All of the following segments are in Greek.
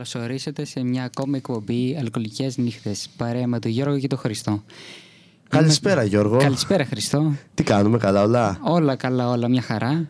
Καλώς ορίσατε σε μια ακόμη εκπομπή Αλκοολικές νύχτες παρέα με τον Γιώργο και τον Χριστό. Καλησπέρα Γιώργο. Καλησπέρα Χριστό. Τι κάνουμε, καλά όλα; Όλα καλά, όλα μια χαρά.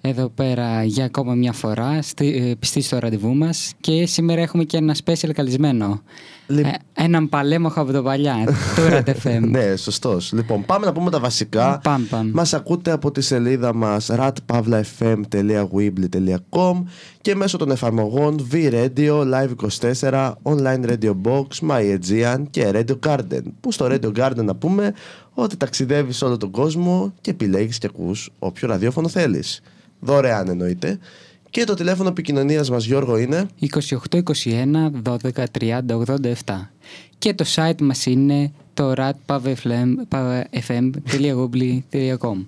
Εδώ πέρα για ακόμα μια φορά, στη, ε, πιστή στο ραντεβού μας και σήμερα έχουμε και ένα special καλεσμένο. Λι- Ε, έναν παλέμαχο από το παλιά, του RATFM. Ναι, σωστός. Λοιπόν, πάμε να πούμε τα βασικά. Πάμε, πάμε. Μας ακούτε από τη σελίδα μας ratpavlafm.weebly.com και μέσω των εφαρμογών V-Radio, Live24, Online Radio Box, My Aegean και Radio Garden. Που στο Radio Garden να πούμε ότι ταξιδεύεις σε όλο τον κόσμο και επιλέγεις και ακούς όποιο ραδιόφωνο θέλεις. Δωρεάν εννοείται. Και το τηλέφωνο επικοινωνίας μας Γιώργο είναι 2821 12 30 87 και το site μας είναι το ratpavfm.google.com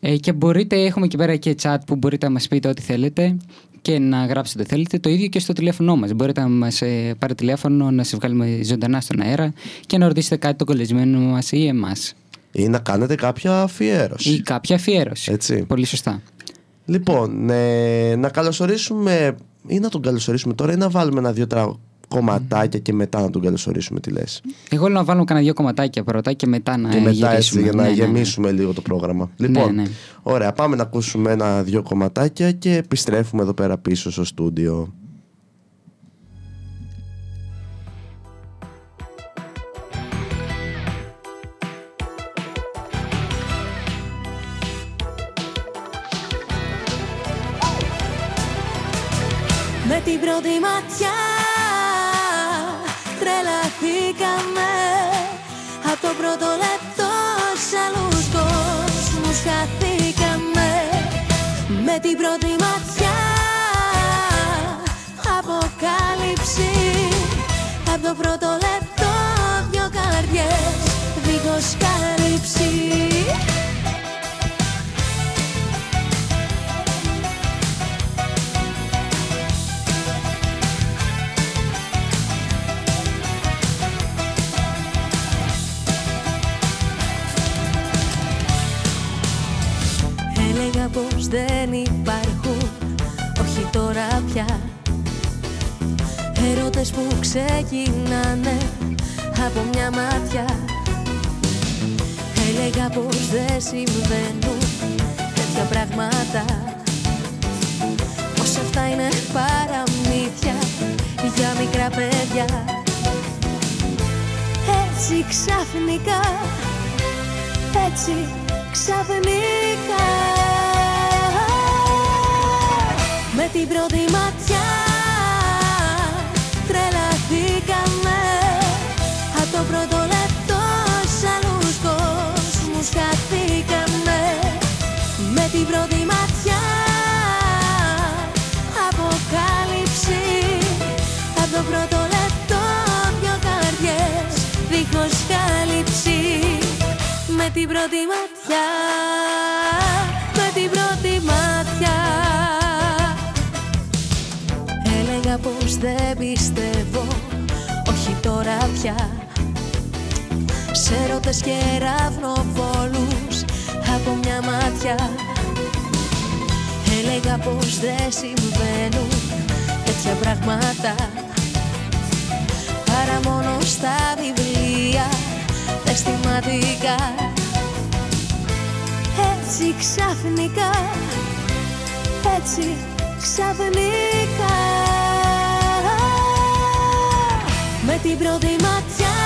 ε, και μπορείτε, έχουμε εκεί πέρα και chat που μπορείτε να μας πείτε ό,τι θέλετε και να γράψετε ό,τι θέλετε. Το ίδιο και στο τηλέφωνο μας. Μπορείτε να μας ε, πάρετε τηλέφωνο, να σε βγάλουμε ζωντανά στον αέρα και να ρωτήσετε κάτι τον κολλεσμένο μας ή εμάς. ή να κάνετε κάποια αφιέρωση. Ή κάποια αφιέρωση. Έτσι. Πολύ σωστά. Λοιπόν, ε, να καλωσορίσουμε ή να τον καλωσορίσουμε τώρα ή να βάλουμε ένα-δύο τρα... κομματάκια και μετά να τον καλωσορίσουμε, τι λες. Εγώ λέω να βάλουμε κανένα δύο κομματάκια πρώτα και μετά να και μετά έτσι γυρίσουμε. για να Ναι, ναι, ναι. γεμίσουμε λίγο το πρόγραμμα. Λοιπόν, ναι. ωραία, πάμε να ακούσουμε ένα-δύο κομματάκια και επιστρέφουμε εδώ πέρα πίσω στο στούντιο. Την πρώτη ματιά. Τρελαθήκαμε. Από το πρώτο λεπτό σ' άλλους κόσμους χαθήκαμε. Με την πρώτη ματιά. Αποκάλυψη. Από το πρώτο λεπτό δυο καρδιές. Δίχως κάλυψη πως δεν υπάρχουν Όχι τώρα πια. Έρωτες που ξεκινάνε Από μια μάτια. Έλεγα πως δεν συμβαίνουν Τέτοια πράγματα. Πως αυτά είναι παραμύθια Για μικρά παιδιά. Έτσι ξαφνικά Έτσι ξαφνικά Με την πρώτη ματιά τρελαθήκαμε. Από το πρώτο λεπτό σ' άλλους κόσμους χαθήκαμε. Με την πρώτη ματιά αποκάλυψη. Από το πρώτο λεπτό δυο καρδιές δίχως κάλυψη. Με την πρώτη ματιά Έλεγα πως δεν πιστεύω. Όχι τώρα πια. Σε ρωτές και ραυνοβόλους Από μια μάτια. Έλεγα πως δεν συμβαίνουν Τέτοια πράγματα. Παρά μόνο στα βιβλία αισθηματικά. Έτσι ξαφνικά Έτσι ξαφνικά Με την πρώτη ματιά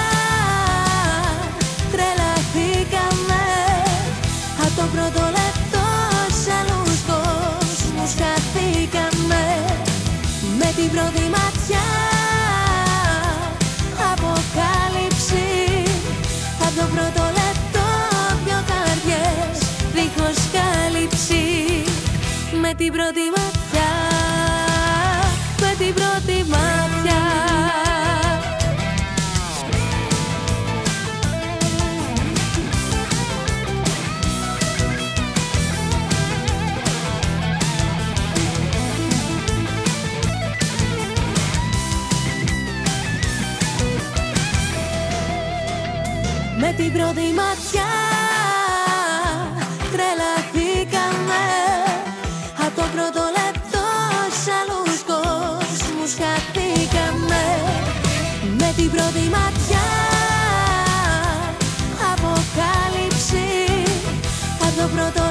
τρελαθήκαμε. Από το πρώτο λεπτό σ' άλλους κόσμους χαθήκαμε. Με την πρώτη ματιά αποκάλυψη. Από το πρώτο λεπτό δυο καρδιές δίχως κάλυψη. Με την πρώτη ματιά Με την πρώτη ματιά. Τρελαθήκαμε. Από το πρώτο λεπτό σ' άλλους κόσμους χαθήκαμε. Με την πρώτη ματιά. Αποκάλυψη. Από το πρώτο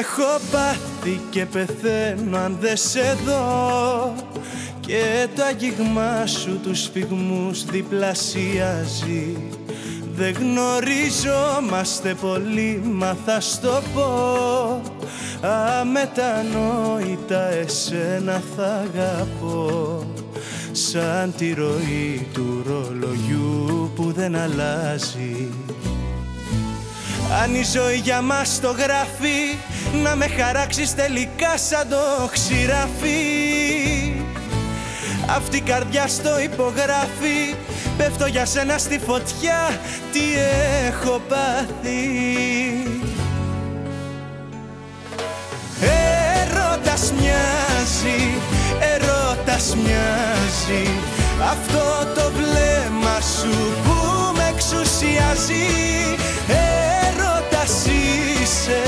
έχω πάθει και πεθαίνω αν δεν σε δω Και το αγγίγμα σου τους φυγμούς διπλασιάζει. Δεν γνωριζόμαστε πολύ μα θα στο πω. Αμετανόητα εσένα θα αγαπώ. Σαν τη ροή του ρολογιού που δεν αλλάζει. Αν η ζωή για μας το γράφει Να με χαράξεις τελικά σαν το ξηράφι Αυτή η καρδιά στο υπογράφει. Πέφτω για σένα στη φωτιά. Τι έχω πάθει. Ερώτας μοιάζει, ερώτας μοιάζει. Αυτό το βλέμμα σου που με εξουσιάζει. Ερώτας είσαι,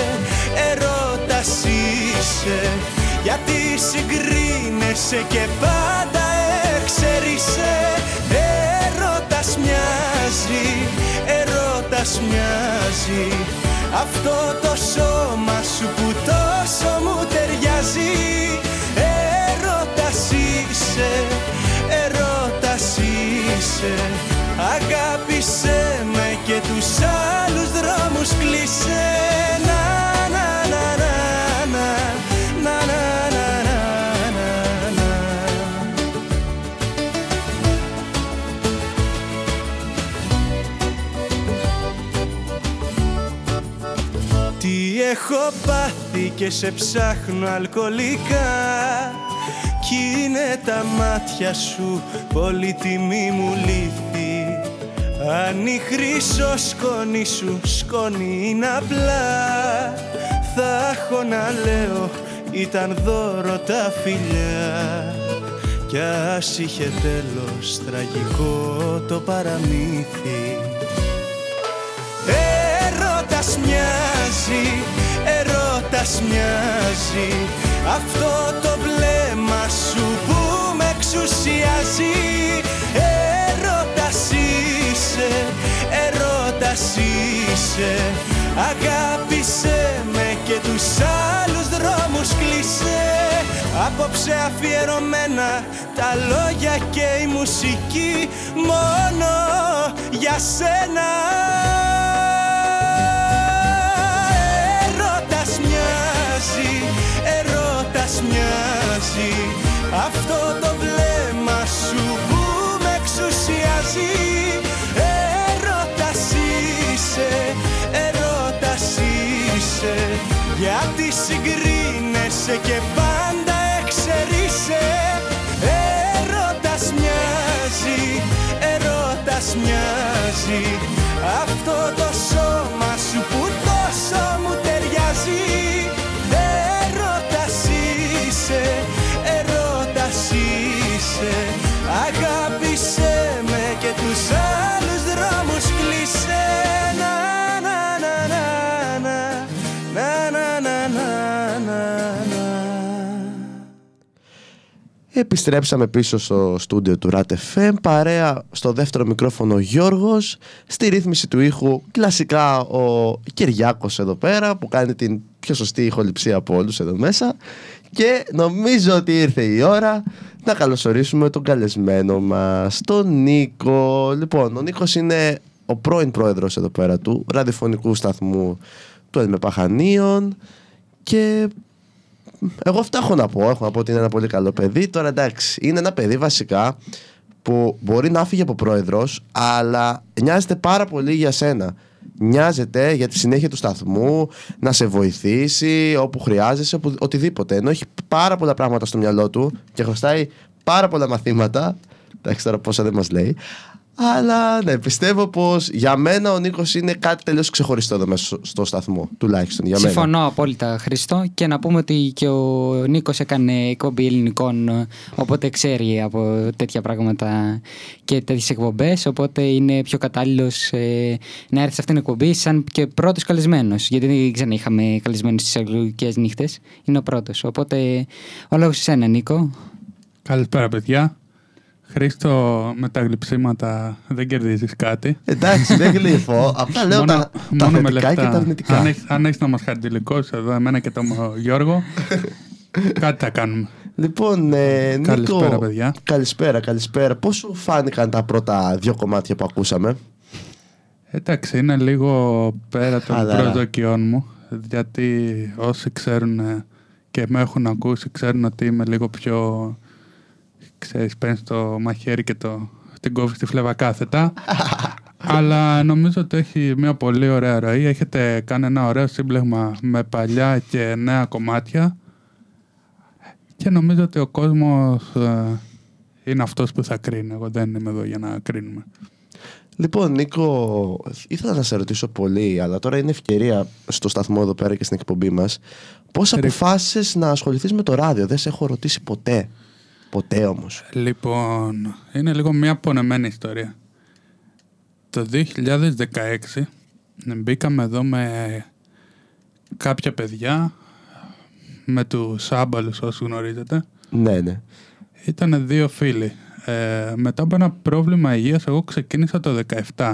ερώτας είσαι. Γιατί συγκρίνεσαι και πάντα έξερησε. Ερώτας μοιάζει, ερώτας μοιάζει. Αυτό το σώμα σου που τόσο μου ταιριάζει. Ερώτας είσαι, ερώτας είσαι. Αγάπησέ με και τους άλλους δρόμους κλείσε έχω πάθει και σε ψάχνω αλκοολικά Κι είναι τα μάτια σου πολύτιμη μου λύθη. Αν η χρυσό σκόνη σου σκόνη είναι απλά Θα έχω να λέω ήταν δώρο τα φιλιά Κι ας είχε τέλος τραγικό το παραμύθι Ερώτας μοιάζει, ερώτας μοιάζει. Αυτό το βλέμμα σου που με εξουσιάζει. Ερώτας είσαι, ερώτας είσαι. Αγάπησέ με και τους άλλους δρόμους κλείσε. Απόψε αφιερωμένα τα λόγια και η μουσική Μόνο για σένα μοιάζει Αυτό το βλέμμα σου που με εξουσιάζει. Ερώτας είσαι, ερώτας είσαι. Γιατί συγκρίνεσαι και πάντα Επιστρέψαμε πίσω στο στούντιο του RAT FM, παρέα στο δεύτερο μικρόφωνο Γιώργος, στη ρύθμιση του ήχου κλασικά ο Κυριάκος εδώ πέρα που κάνει την πιο σωστή ηχοληψία από όλους εδώ μέσα και νομίζω ότι ήρθε η ώρα να καλωσορίσουμε τον καλεσμένο μας, τον Νίκο. Λοιπόν, ο Νίκος είναι ο πρώην πρόεδρος εδώ πέρα του ραδιοφωνικού σταθμού του Ελμεπαχανίων και εγώ αυτά έχω να πω. Έχω να πω ότι είναι ένα πολύ καλό παιδί. Τώρα εντάξει, είναι ένα παιδί βασικά που μπορεί να φύγει από πρόεδρος, αλλά νοιάζεται πάρα πολύ για σένα. Νοιάζεται για τη συνέχεια του σταθμού, να σε βοηθήσει όπου χρειάζεσαι, οπου- οτιδήποτε. Ενώ έχει πάρα πολλά πράγματα στο μυαλό του και χρωστάει πάρα πολλά μαθήματα. Εντάξει, τώρα πόσα δεν μας λέει. Αλλά ναι, πιστεύω πως για μένα ο Νίκος είναι κάτι τελείως ξεχωριστό εδώ μέσα στο- στο σταθμό. Τουλάχιστον για μένα. Συμφωνώ απόλυτα, Χριστό. Και να πούμε ότι και ο Νίκος έκανε εκπομπή ελληνικών, ε, οπότε ξέρει από τέτοια πράγματα και τέτοιες εκπομπές, οπότε είναι πιο κατάλληλος ε, να έρθει σε αυτήν την εκπομπή σαν και πρώτος καλεσμένος, γιατί δεν ξανά είχαμε καλεσμένους στις εκλογικές νύχτες. Είναι ο πρώτος. Οπότε ο λόγος σε σένα, Νίκο. Καλησπέρα, παιδιά. Χρήστο, με τα γλυψίματα δεν κερδίζεις κάτι. Εντάξει, δεν γλύφω. Απλά λέω τα, τα μόνο με θετικά και λεφτά. τα αρνητικά. Αν έχεις, αν έχεις να μας χαρτιλικώσει εδώ, εμένα και τον Γιώργο, κάτι θα κάνουμε. Λοιπόν, ε, Νίκο, Καλησπέρα, παιδιά. Καλησπέρα, καλησπέρα. Πώς σου φάνηκαν τα πρώτα δύο κομμάτια που ακούσαμε; Εντάξει, είναι λίγο πέρα των Χαλαρά. προσδοκιών μου, γιατί όσοι ξέρουν ε, και με έχουν ακούσει, ξέρουν ότι είμαι λίγο πιο, ξέρεις, παίρνεις το μαχαίρι και το, την κόβεις στη φλέβα κάθετα. Αλλά νομίζω ότι έχει μια πολύ ωραία ροή. Έχετε κάνει ένα ωραίο σύμπλεγμα με παλιά και νέα κομμάτια. Και νομίζω ότι ο κόσμος ε, είναι αυτός που θα κρίνει. Εγώ δεν είμαι εδώ για να κρίνουμε. Λοιπόν, Νίκο, ήθελα να σε ρωτήσω πολύ, αλλά τώρα είναι ευκαιρία στο σταθμό εδώ πέρα και στην εκπομπή μας. Πώς Ρε- αποφάσισες να ασχοληθείς με το ράδιο, δεν σε έχω ρωτήσει ποτέ. Ποτέ όμως. Λοιπόν, είναι λίγο μια πονεμένη ιστορία. Το 2016 μπήκαμε εδώ με κάποια παιδιά με τους άμπαλους όσους γνωρίζετε. Ναι, ναι. Ήταν δύο φίλοι. Ε, μετά από ένα πρόβλημα υγείας εγώ ξεκίνησα το 17.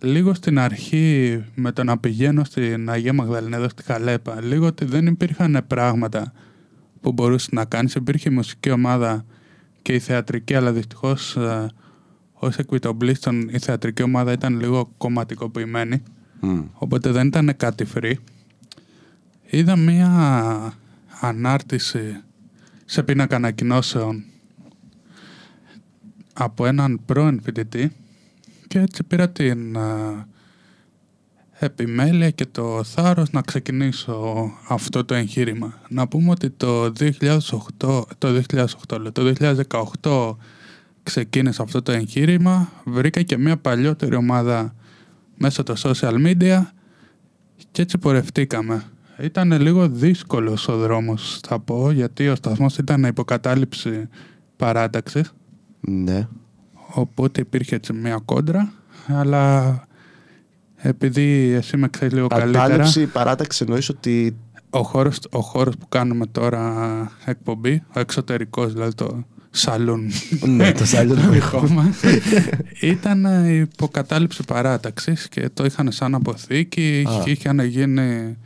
Λίγο στην αρχή με το να πηγαίνω στην Αγία Μαγδαληνά εδώ στη Χαλέπα, λίγο ότι δεν υπήρχαν πράγματα που μπορούσε να κάνεις. Υπήρχε η μουσική ομάδα και η θεατρική, αλλά δυστυχώς ε, ως εκπιτομπλίστων η θεατρική ομάδα ήταν λίγο κομματικοποιημένη. Μμ. Οπότε δεν ήταν κάτι free. Είδα μία ανάρτηση σε πίνακα ανακοινώσεων από έναν πρώην φοιτητή και έτσι πήρα την α, επιμέλεια και το θάρρος να ξεκινήσω αυτό το εγχείρημα. Να πούμε ότι το 2008, το 2008, λέω, το 2018 ξεκίνησα αυτό το εγχείρημα, βρήκα και μια παλιότερη ομάδα μέσω των social media και έτσι πορευτήκαμε. Ήταν λίγο δύσκολος ο δρόμος, θα πω, γιατί ο σταθμός ήταν υποκατάληψη παράταξης, Ναι. οπότε υπήρχε έτσι μια κόντρα, αλλά επειδή εσύ με ξέρεις λίγο καλύτερα, Κατάληψη, παράταξη εννοείς ότι. ο χώρος, ο χώρος που κάνουμε τώρα εκπομπή, ο εξωτερικός, δηλαδή το σαλούν ναι, το σάλιο το δικό μας, ήταν ε, υποκατάληψη παράταξης και το είχαν σαν αποθήκη, Α. είχε, είχαν γίνει,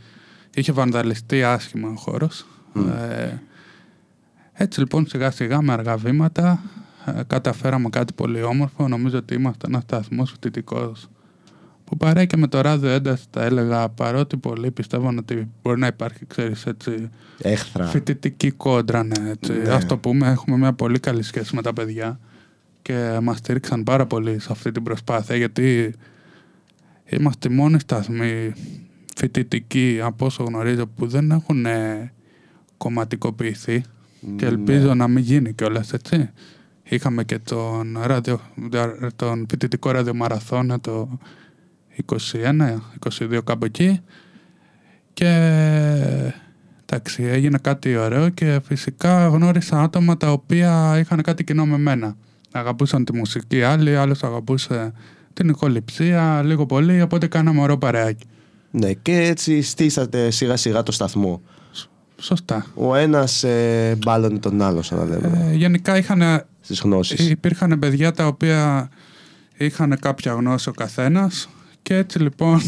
είχε βανδαλιστεί άσχημα ο χώρος. Ε, έτσι λοιπόν σιγά σιγά με αργά βήματα ε, καταφέραμε κάτι πολύ όμορφο. Νομίζω ότι είμαστε ένας σταθμός φοιτητικός που παρέα και με το ράδιο ένταση τα έλεγα παρότι πολλοί πιστεύουν ότι μπορεί να υπάρχει ξέρεις έτσι Έχθρα. φοιτητική κόντρα, ναι, έτσι. Ναι. Ας το πούμε, έχουμε μια πολύ καλή σχέση με τα παιδιά και μας στήριξαν πάρα πολύ σε αυτή την προσπάθεια γιατί είμαστε οι μόνοι σταθμοί φοιτητικοί από όσο γνωρίζω που δεν έχουν ε, κομματικοποιηθεί και ελπίζω να μην γίνει κιόλας έτσι. Είχαμε και τον, ραδιο, τον φοιτητικό ραδιομαραθώνα το 21, 22 κάπου εκεί και εντάξει έγινε κάτι ωραίο και φυσικά γνώρισα άτομα τα οποία είχαν κάτι κοινό με μένα. Αγαπούσαν τη μουσική άλλοι, άλλος αγαπούσε την ηχοληψία λίγο πολύ, οπότε κάναμε ωραίο παρεάκι. Ναι, και έτσι στήσατε σιγά σιγά το σταθμό. Σωστά. Ο ένας ε, μπάλωνε τον άλλο, σαν να λέμε. Ε, γενικά είχαν Στις γνώσεις. Υπήρχαν παιδιά τα οποία είχαν κάποια γνώση ο καθένας και έτσι λοιπόν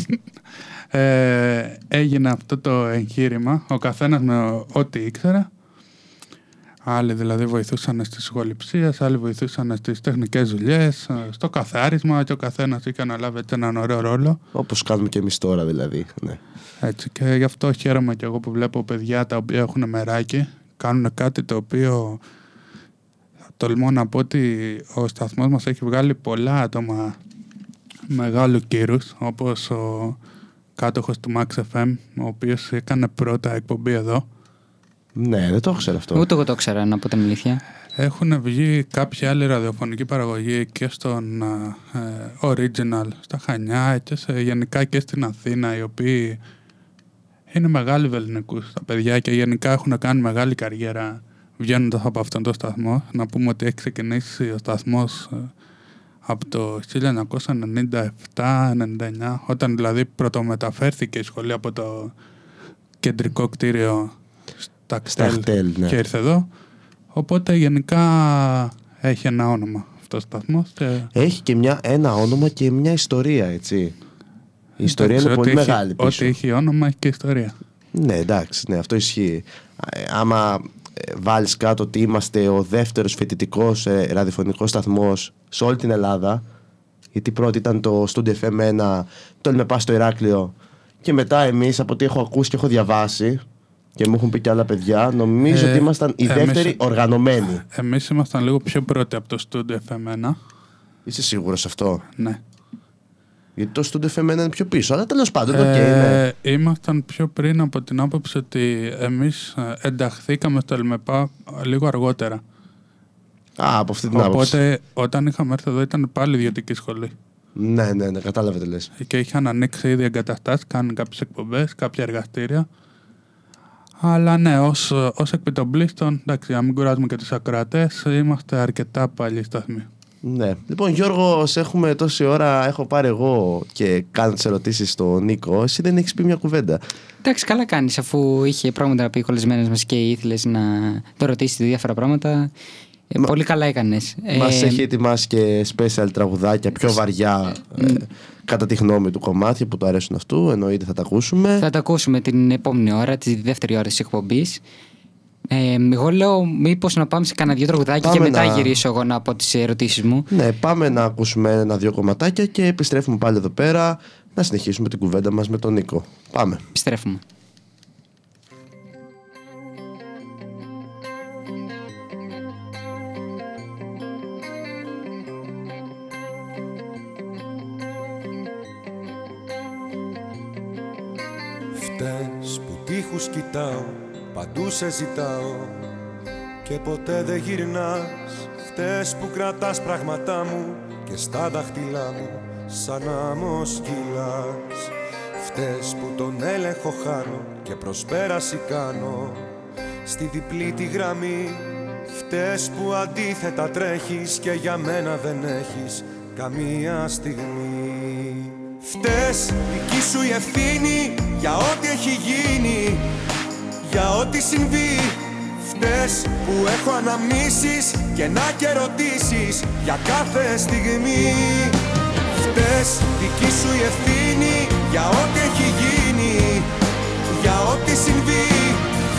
ε, έγινε αυτό το εγχείρημα, ο καθένας με ό,τι ήξερε. Άλλοι δηλαδή βοηθούσαν στις σχοληψίες, άλλοι βοηθούσαν στις τεχνικές δουλειές, ε, στο καθάρισμα και ο καθένας είχε αναλάβει έτσι έναν ωραίο ρόλο. Όπως κάνουμε και εμείς τώρα δηλαδή. Ναι. Έτσι, και γι' αυτό χαίρομαι και εγώ που βλέπω παιδιά τα οποία έχουν μεράκι, κάνουν κάτι το οποίο τολμώ να πω ότι ο σταθμός μας έχει βγάλει πολλά άτομα μεγάλου κύρους, όπως ο κάτοχος του Max FM, ο οποίος έκανε πρώτα εκπομπή εδώ. ναι, δεν το ήξερα αυτό. Ούτε εγώ το ήξερα, να πω την αλήθεια. Έχουν βγει κάποια άλλη ραδιοφωνική παραγωγή και στον α, ε, Original, στα Χανιά και σε, γενικά και στην Αθήνα, οι οποίοι είναι μεγάλοι βεληνικούς τα παιδιά και γενικά έχουν κάνει μεγάλη καριέρα βγαίνοντας από αυτόν τον σταθμό. Να πούμε ότι έχει ξεκινήσει ο σταθμός ε, από το 1997-99, όταν δηλαδή πρωτομεταφέρθηκε η σχολή από το κεντρικό κτίριο στα Στα κτέλ χτέλ, ναι. και ήρθε εδώ. Οπότε γενικά έχει ένα όνομα αυτό ο σταθμός. Έχει και μια, ένα όνομα και μια ιστορία, έτσι. Η ιστορία είναι πολύ μεγάλη πίσω. Ό,τι έχει όνομα έχει και ιστορία. Ναι, εντάξει, ναι, αυτό ισχύει. Ε, άμα ε, βάλεις κάτω ότι είμαστε ο δεύτερος φοιτητικός ε, ραδιοφωνικός σταθμός σε όλη την Ελλάδα, γιατί πρώτη ήταν το Studio FM 1, το Ελμεπά στο Ηράκλειο, και μετά εμείς από ό,τι έχω ακούσει και έχω διαβάσει, και μου έχουν πει και άλλα παιδιά, νομίζω Ε, ότι ήμασταν οι εμείς- δεύτεροι οργανωμένοι. Εμείς ήμασταν λίγο πιο πρώτοι από το Studio FM1. Είσαι σίγουρος αυτό; Ναι. Γιατί το Studio FM 1 είναι πιο πίσω, αλλά τέλος πάντων, οκ, ναι. Ε, ήμασταν πιο πριν από την άποψη ότι εμείς ε, ενταχθήκαμε στο ΕΛΜΕΠΑ λίγο αργότερα. Α, από αυτή την άποψη. Οπότε όταν είχαμε έρθει εδώ ήταν πάλι ιδιωτική σχολή. Ναι, ναι, ναι, κατάλαβα τι λες. και είχαν ανοίξει ήδη εγκαταστάσεις, κάνουν κάποιες εκπομπές, κάποια εργαστήρια. Αλλά ναι, ως ως εκπιτομπλίστων, εντάξει, να μην κουράζουμε και τους ακροατές, είμαστε αρκετά παλιοί σταθμοί. Ναι. Λοιπόν, Γιώργος, σε έχουμε τόση ώρα. Έχω πάρει εγώ και κάνω τι ερωτήσεις στον Νίκο. Εσύ δεν έχεις πει μια κουβέντα. Εντάξει, καλά κάνεις αφού είχε πράγματα να πει κολλισμένε μας και ήθελες να το ρωτήσεις διάφορα πράγματα. Ε, Μα- Πολύ καλά έκανες. Μας έχει ετοιμάσει και special τραγουδάκια πιο βαριά ε, κατά τη γνώμη του κομμάτια που του αρέσουν αυτού. Εννοείται θα τα ακούσουμε. Θα τα ακούσουμε την επόμενη ώρα, τη δεύτερη ώρα της εκπομπής. Ε, εγώ λέω μήπως να πάμε σε κανένα δύο τραγουδάκια και Πάμε μετά να- γυρίσω εγώ να πω τις ερωτήσεις μου. Ναι, πάμε να ακούσουμε ένα-δύο κομματάκια και επιστρέφουμε πάλι εδώ πέρα να συνεχίσουμε την κουβέντα μας με τον Νίκο. Πάμε. Επιστρέφουμε. Φτες που τείχους κοιτάω, παντού σε ζητάω και ποτέ δεν γυρνάς. Φτες που κρατάς πράγματά μου και στα δάχτυλά μου σαν άμμος κυλάς Φτες που τον έλεγχο χάνω και προσπέραση κάνω. Στη διπλή τη γραμμή Φτες που αντίθετα τρέχεις και για μένα δεν έχεις καμία στιγμή. Φτες δική σου η ευθύνη για ό,τι έχει γίνει για ό,τι συμβεί Φτες που έχω αναμνήσεις και να και ερωτήσεις για κάθε στιγμή. Φτες δική σου η ευθύνη για ό,τι έχει γίνει. Για ό,τι συμβεί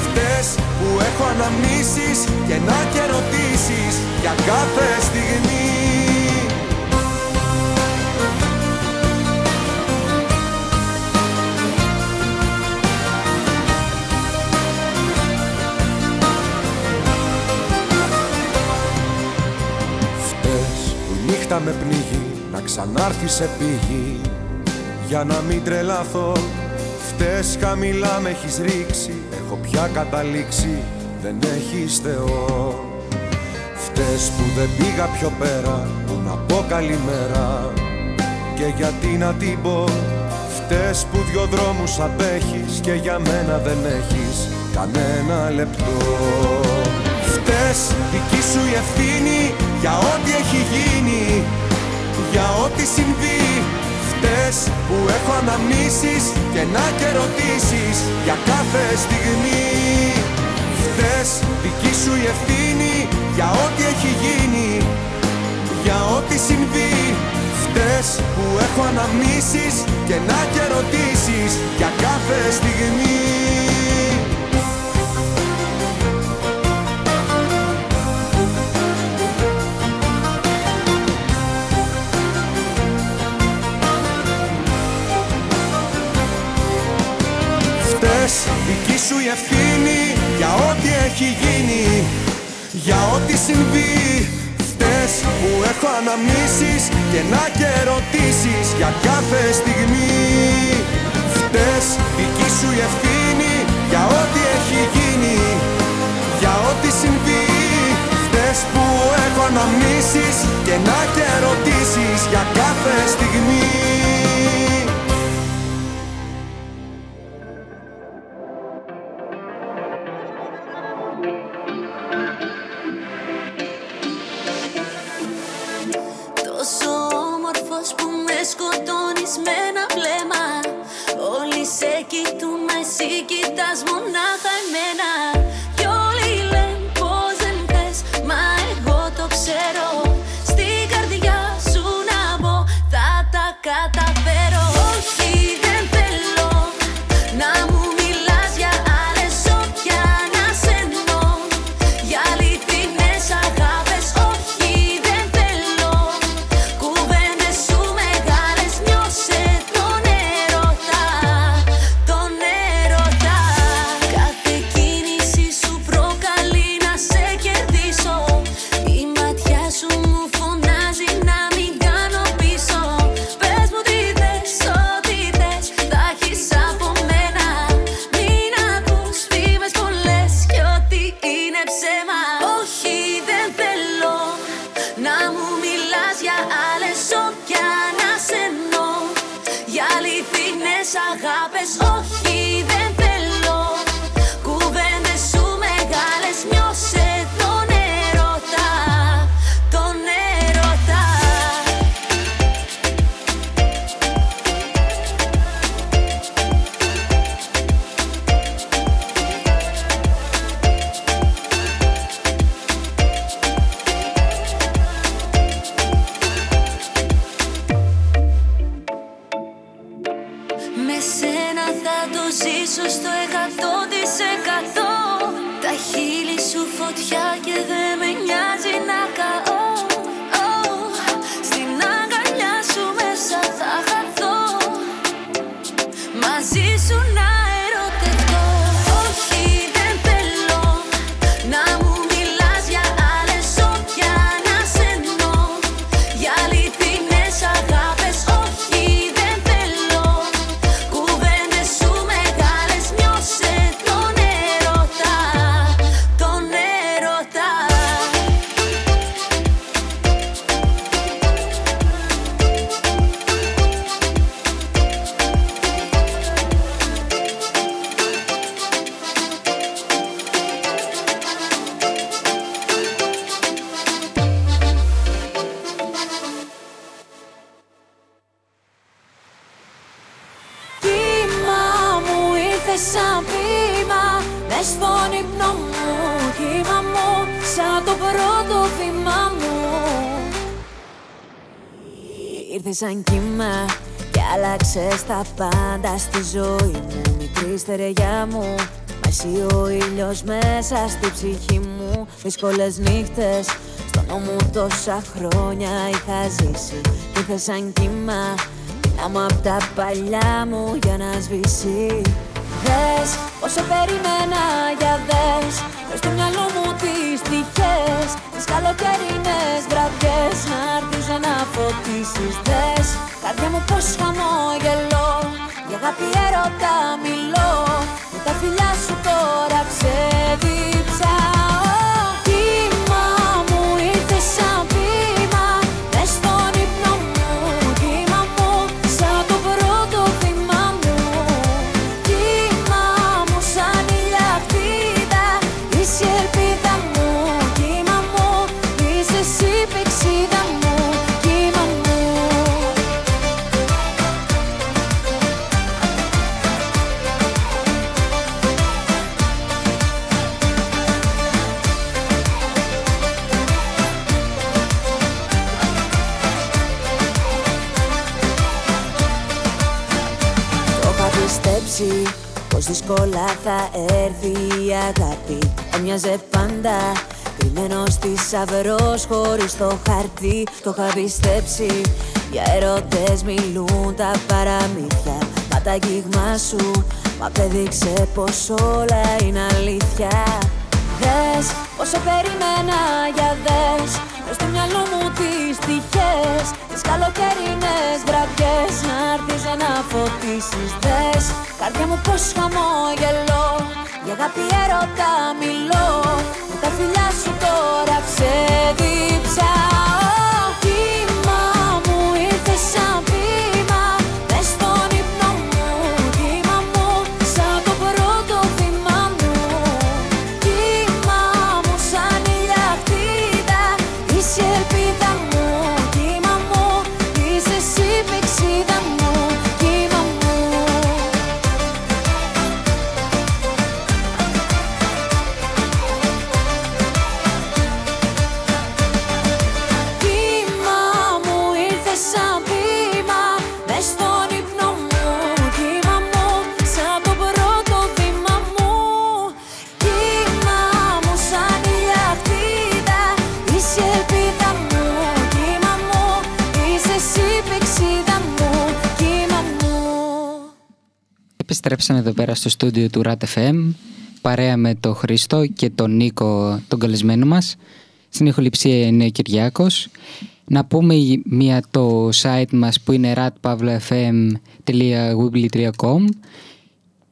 Φτες που έχω αναμνήσεις και να και ερωτήσεις για κάθε στιγμή που η νύχτα με πνίγει να ξανάρθει σε πήγη για να μην τρελαθώ Φτες χαμηλά με έχεις ρίξει. Έχω πια καταλήξει δεν έχεις Θεό. Φτες που δεν πήγα πιο πέρα που να πω καλημέρα. Και γιατί να την πω Φτες που δυο δρόμους απέχεις. Και για μένα δεν έχεις κανένα λεπτό. Φτες δική σου η ευθύνη για ό,τι έχει γίνει για ό,τι συμβεί Φτες που έχω αναμνήσεις και να και ερωτήσεις για κάθε στιγμή. Φτες δική σου η ευθύνη για ό,τι έχει γίνει για ό,τι συμβεί. Φτες που έχω αναμνήσεις και να και ερωτήσεις για κάθε στιγμή δική σου η ευθύνη για ό,τι έχει γίνει. Για ό,τι συμβεί. Φτες που έχω αναμνήσεις και να και ερωτήσεις για κάθε στιγμή. Φτες δική σου η ευθύνη για ό,τι έχει γίνει. Για ό,τι συμβεί. Φτες που έχω αναμνήσεις και να και ερωτήσεις για κάθε στιγμή κοιτούν, μα εσύ κοιτάς μονάχα ψυχή μου Δύσκολες νύχτες. Στον νόμο τόσα χρόνια είχα ζήσει Κι ήρθε σαν κύμα. Άμα απ' τα παλιά μου για να σβήσει. Δες πόσο περιμένα για δες. Μες στο μυαλό μου τις τυχές Τις καλοκαιρινές βραδιές. Να έρθεις να φωτίσεις. Δες καρδιά μου πως χαμόγελο Για αγάπη έρωτα μιλώ. Με τα φιλιά σου τώρα ξεδίψαω Κύμα χωρίς το χαρτί Το είχα πιστέψει. Για έρωτες μιλούν τα παραμύθια Μα τα αγγίγμα σου μ' απέδειξε πως όλα είναι αλήθεια. Δες πόσο περιμένα για δες Μες στο μυαλό μου τις τυχές. Τις καλοκαιρινές βραδιές Να έρθεις να φωτίσεις. Δες καρδιά μου πως χαμόγελο Για αγάπη έρωτα μιλώ. Με τα φιλιά σου τώρα ξεδίψαω Επιστρέψαμε εδώ πέρα στο στούντιο του RAT FM παρέα με τον Χρήστο και τον Νίκο, τον καλεσμένο μας. Στην ηχοληψία είναι ο Κυριάκος. Να πούμε μία το site μας που είναι ratpavlafm.weebly.com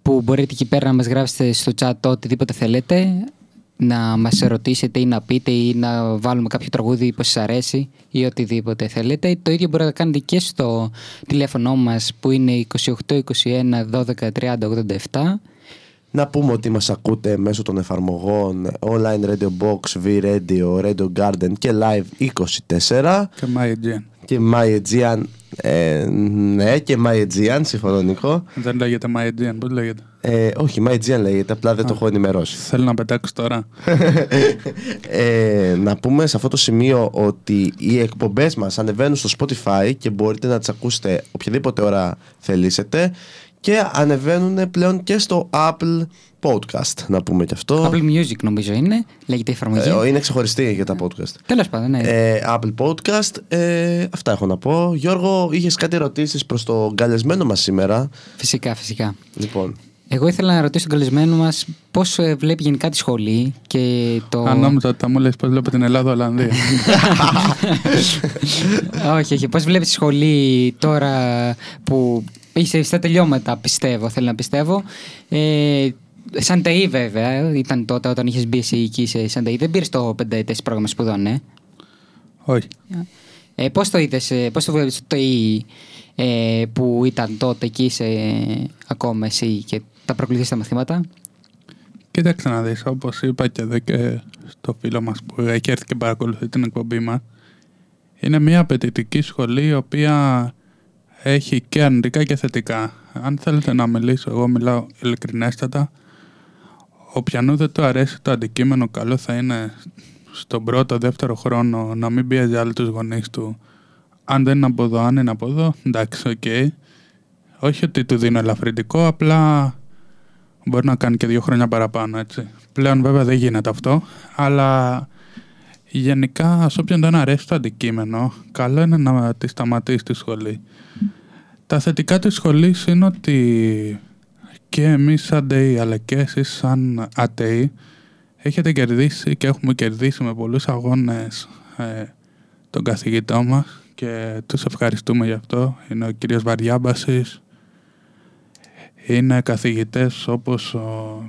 που μπορείτε εκεί πέρα να μας γράψετε στο chat οτιδήποτε θέλετε να μας ρωτήσετε ή να πείτε ή να βάλουμε κάποιο τραγούδι που σας αρέσει ή οτιδήποτε θέλετε. Το ίδιο μπορείτε να κάνετε και στο τηλέφωνο μας που είναι 28 21 12 30 87 Να πούμε ότι μας ακούτε μέσω των εφαρμογών Online Radio Box, V-Radio, Radio Garden και Live 24 Και My Aegean. και My Aegean. Ε, ναι, και My Aegean, συμφωνώ Νίκο. Δεν λέγεται My Aegean, πώς λέγεται; Ε, όχι, My Aegean λέγεται, απλά δεν το έχω ενημερώσει. Θέλω να πετάξω τώρα. ε, να πούμε σε αυτό το σημείο ότι οι εκπομπές μας ανεβαίνουν στο Spotify και μπορείτε να τις ακούσετε οποιαδήποτε ώρα θελήσετε και ανεβαίνουν πλέον και στο Apple Podcast, να πούμε και αυτό. Apple Music νομίζω είναι, λέγεται η εφαρμογή. Ε, είναι ξεχωριστή για τα podcast. Τέλος πάντων, ναι. Ε, Apple Podcast. Ε, αυτά έχω να πω. Γιώργο, είχες κάτι ερωτήσεις προς το καλεσμένο μας σήμερα; Φυσικά, φυσικά. Λοιπόν, Εγώ ήθελα να ρωτήσω τον καλεσμένο μας πώς ε, βλέπει γενικά τη σχολή και το... Αν νόμιζα ότι θα μου λες πώς βλέπω την Ελλάδα-Ολλανδία. όχι, όχι. Πώς βλέπεις τη σχολή τώρα που είσαι στα τελειώματα, πιστεύω, θέλω να πιστεύω. Ε, σαν ΤΕΗ βέβαια, ήταν τότε όταν είχες μπει εσύ εκεί σε σαν ΤΕΗ. Δεν πήρες το πενταετές πρόγραμμα σπουδών, ναι. Όχι. Ε, πώς το είδες, ε, πώς το βλέπεις το ΤΕΗ ε, που ήταν τότε εκεί είσαι ακόμα εσύ και τα προκληθείς τα μαθήματα; Κοίταξε να δεις, όπως είπα και εδώ και στο φίλο μας που έχει έρθει και παρακολουθεί την εκπομπή μας, είναι μια απαιτητική σχολή η οποία έχει και αρνητικά και θετικά. Αν θέλετε να μιλήσω, εγώ μιλάω ειλικρινέστατα. Όποιανού δεν του αρέσει το αντικείμενο, καλό θα είναι στον πρώτο, δεύτερο χρόνο να μην πιέζει άλλο τους γονείς του. Αν δεν είναι από εδώ, αν είναι από εδώ, εντάξει, οκ. Όχι ότι του δίνω ελαφρυντικό, απλά μπορεί να κάνει και δύο χρόνια παραπάνω, έτσι. Πλέον βέβαια δεν γίνεται αυτό, αλλά γενικά σε όποιον δεν αρέσει το αντικείμενο, καλό είναι να τη σταματήσεις τη σχολή. Τα θετικά της σχολής είναι ότι και εμείς σαν ΔΕΗ αλλά και εσείς σαν ΑΤΕΗ έχετε κερδίσει και έχουμε κερδίσει με πολλούς αγώνες ε, τον καθηγητό μας και τους ευχαριστούμε γι' αυτό. Είναι ο κύριος Βαριάμπασης, είναι καθηγητές όπως ο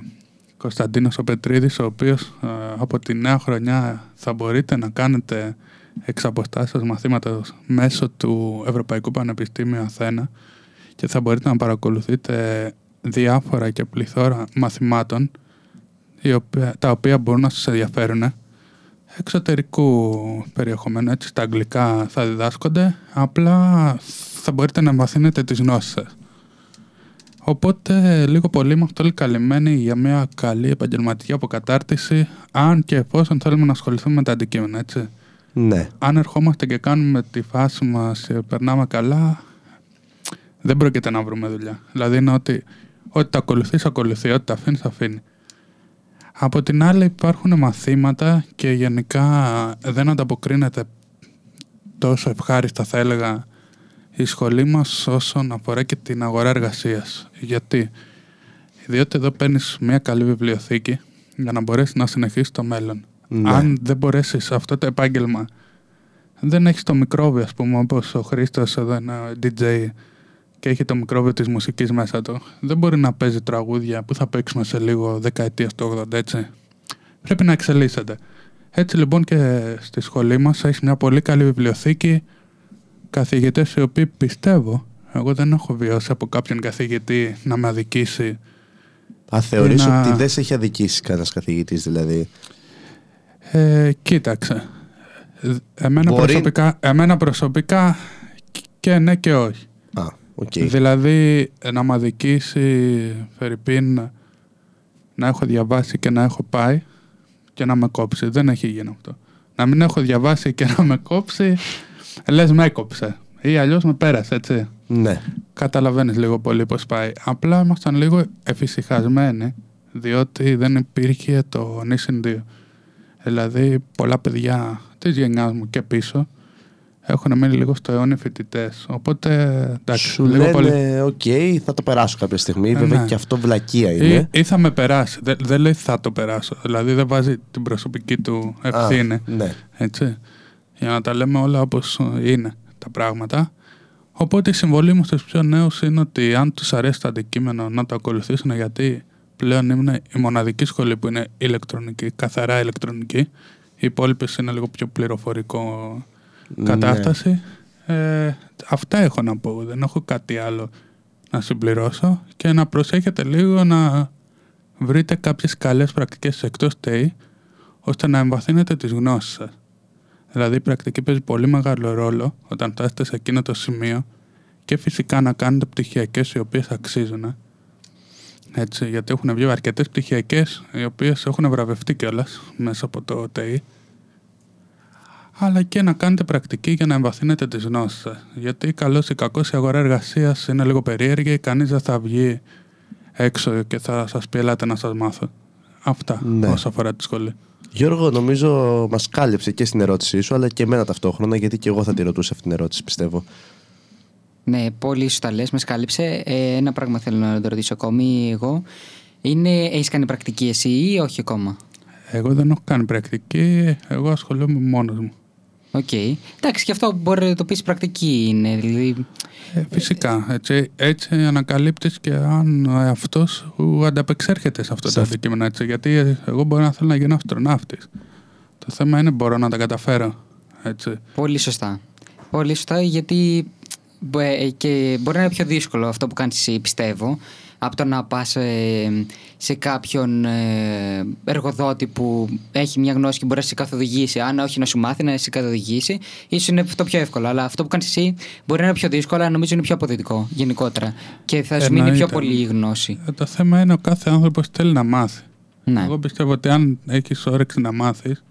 Κωνσταντίνος ο Πετρίδης, ο οποίος ε, από τη νέα χρονιά θα μπορείτε να κάνετε εξ αποστάσεως μαθήματα μέσω του Ευρωπαϊκού Πανεπιστήμιου Αθένα και θα μπορείτε να παρακολουθείτε διάφορα και πληθώρα μαθημάτων οι οποία- τα οποία μπορούν να σας ενδιαφέρουν εξωτερικού περιεχομένου. Έτσι στα αγγλικά θα διδάσκονται απλά θα μπορείτε να μαθαίνετε τις γνώσεις σας Οπότε λίγο πολύ είμαστε όλοι καλυμμένοι για μια καλή επαγγελματική αποκατάρτιση αν και εφόσον θέλουμε να ασχοληθούμε με τα αντικείμενα έτσι ναι. αν ερχόμαστε και κάνουμε τη φάση μας και περνάμε καλά, δεν πρόκειται να βρούμε δουλειά. Δηλαδή είναι ότι ό,τι τα ακολουθείς, ακολουθεί, ό,τι τα αφήνεις, αφήνεις. Από την άλλη υπάρχουν μαθήματα και γενικά δεν ανταποκρίνεται τόσο ευχάριστα θα έλεγα η σχολή μας όσον αφορά και την αγορά εργασίας. Γιατί; Διότι εδώ παίρνεις μια καλή βιβλιοθήκη για να μπορέσεις να συνεχίσεις το μέλλον. Ναι. Αν δεν μπορέσεις αυτό το επάγγελμα, δεν έχεις το μικρόβιο, ας πούμε, όπως ο Χρήστος εδώ είναι ο DJ και έχει το μικρόβιο της μουσικής μέσα του. Δεν μπορεί να παίζει τραγούδια που θα παίξουμε σε λίγο δεκαετία του 80, έτσι. Πρέπει να εξελίσσεται. Έτσι λοιπόν και στη σχολή μας έχεις μια πολύ καλή βιβλιοθήκη, καθηγητές οι οποίοι πιστεύω, εγώ δεν έχω βιώσει από κάποιον καθηγητή να με αδικήσει Α, θεωρείς να- ότι δεν σε έχει αδικήσει κανένας καθηγητής, δηλαδή. Ε, κοίταξε. Ε, Εμένα, Μπορεί- προσωπικά, εμένα προσωπικά και ναι και όχι. Α, οκ. Δηλαδή ε, να μ' αδικήσει φερ' ειπείν να έχω διαβάσει και να έχω πάει και να με κόψει. Δεν έχει γίνει αυτό. Να μην έχω διαβάσει και να με κόψει, λες με έκοψε. Ή αλλιώς με πέρασε, έτσι. Ναι. Καταλαβαίνεις λίγο πολύ πώς πάει. Απλά ήμασταν λίγο εφησυχασμένοι, διότι δεν υπήρχε το ν συν 2. Δηλαδή, πολλά παιδιά της γενιάς μου και πίσω έχουν μείνει λίγο στο αιώνιοι φοιτητές. Οπότε, εντάξει, Σου λίγο πολύ. λένε, οκ, θα το περάσω κάποια στιγμή. Ε, Βέβαια ναι. και αυτό βλακεία Ή, είναι. ή θα με περάσει. Δεν, δεν λέει θα το περάσω. Δηλαδή, δεν βάζει την προσωπική του Α, ευθύνη. ναι. Έτσι. Για να τα λέμε όλα όπως είναι τα πράγματα. Οπότε η συμβολή μου στους πιο νέους είναι ότι αν τους αρέσει το αντικείμενο να το ακολουθήσουν γιατί πλέον είναι η μοναδική σχολή που είναι ηλεκτρονική, καθαρά ηλεκτρονική. Οι υπόλοιπε είναι λίγο πιο πληροφορικό Ναι. κατάσταση. Ε, αυτά έχω να πω. Δεν έχω κάτι άλλο να συμπληρώσω και να προσέχετε λίγο να βρείτε κάποιες καλές πρακτικές εκτός ΤΕΙ ώστε να εμβαθύνετε τις γνώσεις σας. Δηλαδή η πρακτική παίζει πολύ μεγάλο ρόλο όταν φτάσετε σε εκείνο το σημείο και φυσικά να κάνετε πτυχιακές οι οποίες αξίζουν. ε. Έτσι, γιατί έχουν βγει αρκετές πτυχιακές οι οποίες έχουν βραβευτεί κιόλας μέσα από το ΤΕΙ. αλλά και να κάνετε πρακτική για να εμβαθύνετε τις γνώσεις σας. Γιατί καλό ή κακό η αγορά εργασίας είναι λίγο περίεργη, κανείς δεν θα βγει έξω και θα σας πει ελάτε να σας μάθω. Αυτά Ναι. όσο αφορά τη σχολή. Γιώργο, νομίζω μας κάλυψε και στην ερώτησή σου, αλλά και εμένα ταυτόχρονα, γιατί και εγώ θα τη ρωτούσα αυτή την ερώτηση, πιστεύω. Ναι, πολύ σωστά λες, με σκάλυψε. Ε, ένα πράγμα θέλω να το ρωτήσω ακόμη εγώ. Είναι, έχεις κάνει πρακτική εσύ ή όχι ακόμα; Εγώ δεν έχω κάνει πρακτική, εγώ ασχολούμαι μόνος μου. Οκ. Εντάξει, και αυτό μπορεί να το πεις πρακτική είναι. Δηλαδή, Ε, φυσικά. Έτσι, έτσι ανακαλύπτεις και αν ο εαυτός σου ανταπεξέρχεται σε αυτό Σε το αυτό. αντικείμενο. Έτσι, γιατί ε, εγώ μπορεί να θέλω να γίνω αστροναύτης. Το θέμα είναι μπορώ να τα καταφέρω. Έτσι. πολύ σωστά. Πολύ σωστά γιατί μπο- ε, και μπορεί να είναι πιο δύσκολο αυτό που κάνεις εσύ, πιστεύω, από το να πας ε, σε κάποιον ε, εργοδότη που έχει μια γνώση και μπορεί να σε καθοδηγήσει. Αν όχι να σου μάθει, να σε καθοδηγήσει, ίσως είναι αυτό πιο εύκολο. Αλλά αυτό που κάνεις εσύ μπορεί να είναι πιο δύσκολο, αλλά νομίζω είναι πιο αποδοτικό γενικότερα. Και θα σου μείνει πιο Εννοείται. πολύ η γνώση. Ε, το θέμα είναι ο κάθε άνθρωπος θέλει να μάθει. Ναι. Εγώ πιστεύω ότι αν έχεις όρεξη να μάθεις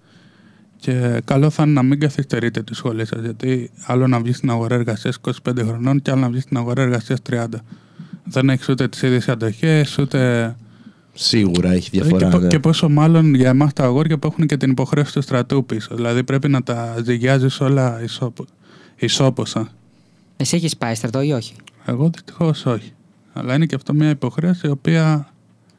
και καλό θα είναι να μην καθυστερείτε τη σχολή σας γιατί άλλο να βγεις στην αγορά εργασίας 25 χρονών και άλλο να βγεις στην αγορά εργασίας 30. Δεν έχεις ούτε τις ίδιες αντοχές ούτε... Σίγουρα έχει και, διαφορά. πο- ναι. και πόσο μάλλον για εμάς τα αγόρια που έχουν και την υποχρέωση του στρατού πίσω. Δηλαδή πρέπει να τα ζυγιάζεις όλα ισόπο, ισόποσα. Εσύ έχεις πάει στρατό ή όχι; Εγώ δυστυχώς όχι. Αλλά είναι και αυτό μια υποχρέωση η οποία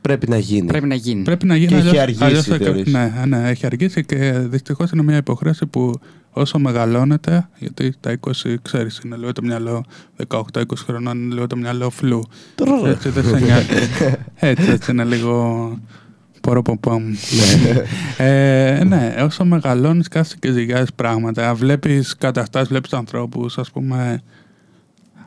Πρέπει να γίνει. Πρέπει να γίνει. Πρέπει να γίνει Και έχει αλλιώς- αργήσει, αλλιώς θα- θεωρείς. Ναι, ναι, έχει αργήσει και δυστυχώς είναι μια υποχρέωση που όσο μεγαλώνεται, γιατί τα 20 ξέρεις, είναι λίγο το μυαλό 18-20 χρονών, είναι λίγο το μυαλό φλου. Τρρρ. Έτσι δεν σε νοιάζει. Έτσι, έτσι είναι λίγο. Ποροποπόμ. ε, ναι, όσο μεγαλώνεις, κάθεσαι και ζυγιάζει πράγματα. Βλέπεις καταστάσεις, βλέπεις ανθρώπους. Α πούμε,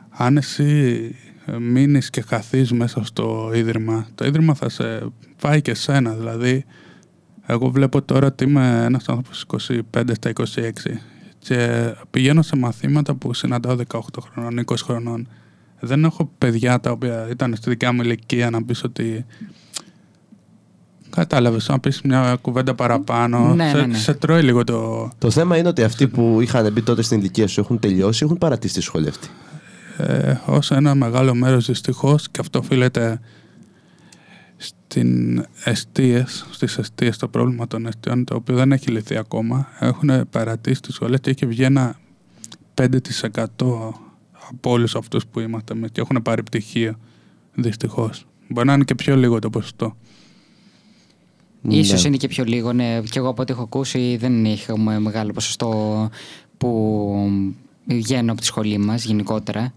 αν εσύ μείνεις και χαθείς μέσα στο ίδρυμα, το ίδρυμα θα σε πάει και σένα. Δηλαδή, εγώ βλέπω τώρα ότι είμαι ένας άνθρωπος 25 στα 26 και πηγαίνω σε μαθήματα που συναντάω 18 χρονών, 20 χρονών. Δεν έχω παιδιά τα οποία ήταν στη δικιά μου ηλικία να πεις ότι. Κατάλαβες, να πεις μια κουβέντα παραπάνω. Ναι, σε, ναι, ναι. σε τρώει λίγο το. Το θέμα είναι ότι αυτοί που είχαν μπει τότε στην ηλικία σου έχουν τελειώσει, έχουν παρατήσει τη σχολή αυτή; Ε, ως ένα μεγάλο μέρος δυστυχώς και αυτό οφείλεται στην εστίες, στις εστίες το πρόβλημα των εστιών το οποίο δεν έχει λυθεί ακόμα έχουν παρατήσει τις σχολές και έχει βγει ένα 5% από όλους αυτούς που είμαστε εμείς και έχουν πάρει πτυχίο δυστυχώς μπορεί να είναι και πιο λίγο το ποσοστό Ίσως Ναι. είναι και πιο λίγο, ναι. Και εγώ από ό,τι έχω ακούσει δεν έχουμε μεγάλο ποσοστό που βγαίνουν από τη σχολή μας γενικότερα.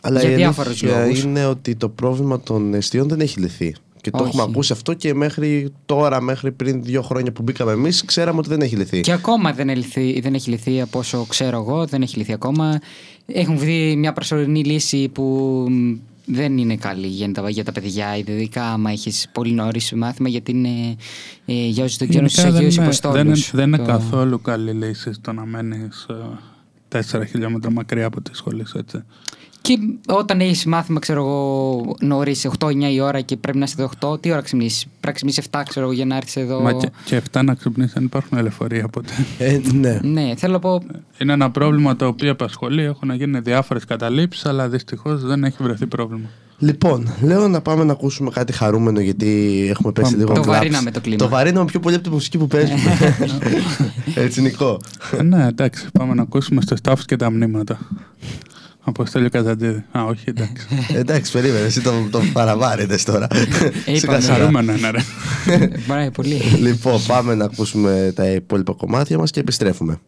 Αλλά για η διάφορους αλήθεια λόγους. είναι ότι το πρόβλημα των εστίων δεν έχει λυθεί. Και το Όχι. έχουμε ακούσει αυτό και μέχρι τώρα, μέχρι πριν δύο χρόνια που μπήκαμε εμείς, ξέραμε ότι δεν έχει λυθεί. Και ακόμα δεν, ελυθεί- δεν έχει λυθεί από όσο ξέρω εγώ, δεν έχει λυθεί ακόμα. Έχουν βρει μια προσωρινή λύση που μ, δεν είναι καλή για τα, για τα παιδιά, ειδικά άμα έχεις πολύ νωρίς μάθημα, γιατί είναι ε, για όσους δεν ξέρουν στου Γενικά Αγίους δεν, είναι- Υποστόλου. δεν, είναι- δεν είναι καθόλου καλή λύση το να μένεις ε, 4 χιλιόμετρα μακριά από τη σχολή σου, έτσι. Και όταν έχεις μάθημα, ξέρω εγώ, νωρίς, 8-9 η ώρα και πρέπει να είσαι εδώ 8, τι ώρα ξυπνήσεις; Πρέπει να ξυπνήσεις 7, ξέρω εγώ, για να έρθεις εδώ. Μα και, και 7 να ξυπνήσεις, δεν υπάρχουν λεωφορεία ποτέ. Ε, ναι. Ναι, θέλω να πω. Είναι ένα πρόβλημα το οποίο απασχολεί, έχουν γίνει διάφορες καταλήψεις, αλλά δυστυχώς δεν έχει βρεθεί πρόβλημα. Λοιπόν, λέω να πάμε να ακούσουμε κάτι χαρούμενο γιατί έχουμε πέσει Πάμε. λίγο Το κλαψ. βαρύναμε το κλίμα. Το βαρύναμε πιο πολύ από τη μουσική που παίζουμε. Έτσι, Νικό. Ε, ναι, εντάξει, πάμε να ακούσουμε στο τάφου και τα μνήματα. Από Στέλιο Καζαντίδη. Α, όχι, εντάξει. Εντάξει, περίμενε, εσύ το, το παραβάρετες τώρα. είπαμε. Σιγά σιγά. Χαρούμενο είναι, ρε. Μπράβο, πολύ. Λοιπόν, πάμε να ακούσουμε τα υπόλοιπα κομμάτια μας και επιστρέφουμε.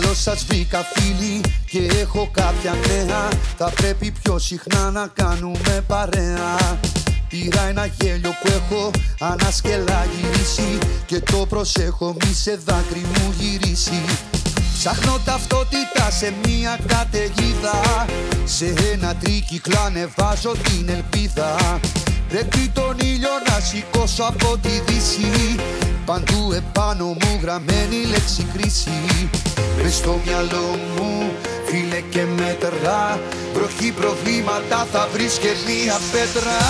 Καλώ σας βρήκα φίλοι και έχω κάποια νέα. Θα πρέπει πιο συχνά να κάνουμε παρέα. Πήρα ένα γέλιο που έχω ανασκελά γυρίσει Και το προσέχω μη σε δάκρυ μου γυρίσει. Ψάχνω ταυτότητα σε μια καταιγίδα. Σε ένα τρίκυκλο ανεβάζω την ελπίδα. Πρέπει τον ήλιο να σηκώσω από τη δύση. Παντού επάνω μου γραμμένη λέξη κρίση Μες στο μυαλό μου φίλε και μέτρα Βροχή προβλήματα θα βρεις και μία πέτρα.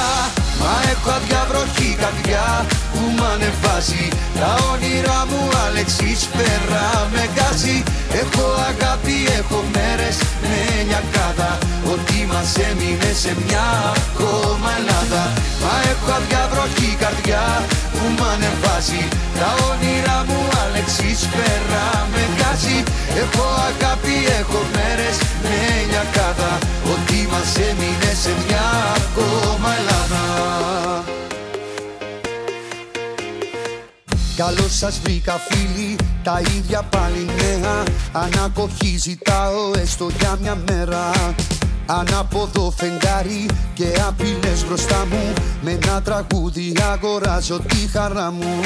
Μα έχω αδιαβροχή καρδιά που μ' ανεβάζει. Τα όνειρά μου Αλεξής πέρα με γκάζει. Έχω αγάπη, έχω μέρες με λιακάδα Ότι μας έμεινε σε μια ακόμα Ελλάδα. Μα έχω αδιαβροχή καρδιά που μ' ανεβάζει. Τα όνειρά μου Αλεξής πέρα με γκάζει Έχω αγάπη, έχω μέρες με λιακάδα Ότι μας έμεινε σε μια ακόμα Ελλάδα. Καλώς σας βρήκα φίλοι, τα ίδια πάλι νέα. Ανακοχή ζητάω έστω για μια μέρα Ανάποδο φεγγάρι και απειλές μπροστά μου. Με ένα τραγούδι αγοράζω τη χαρά μου.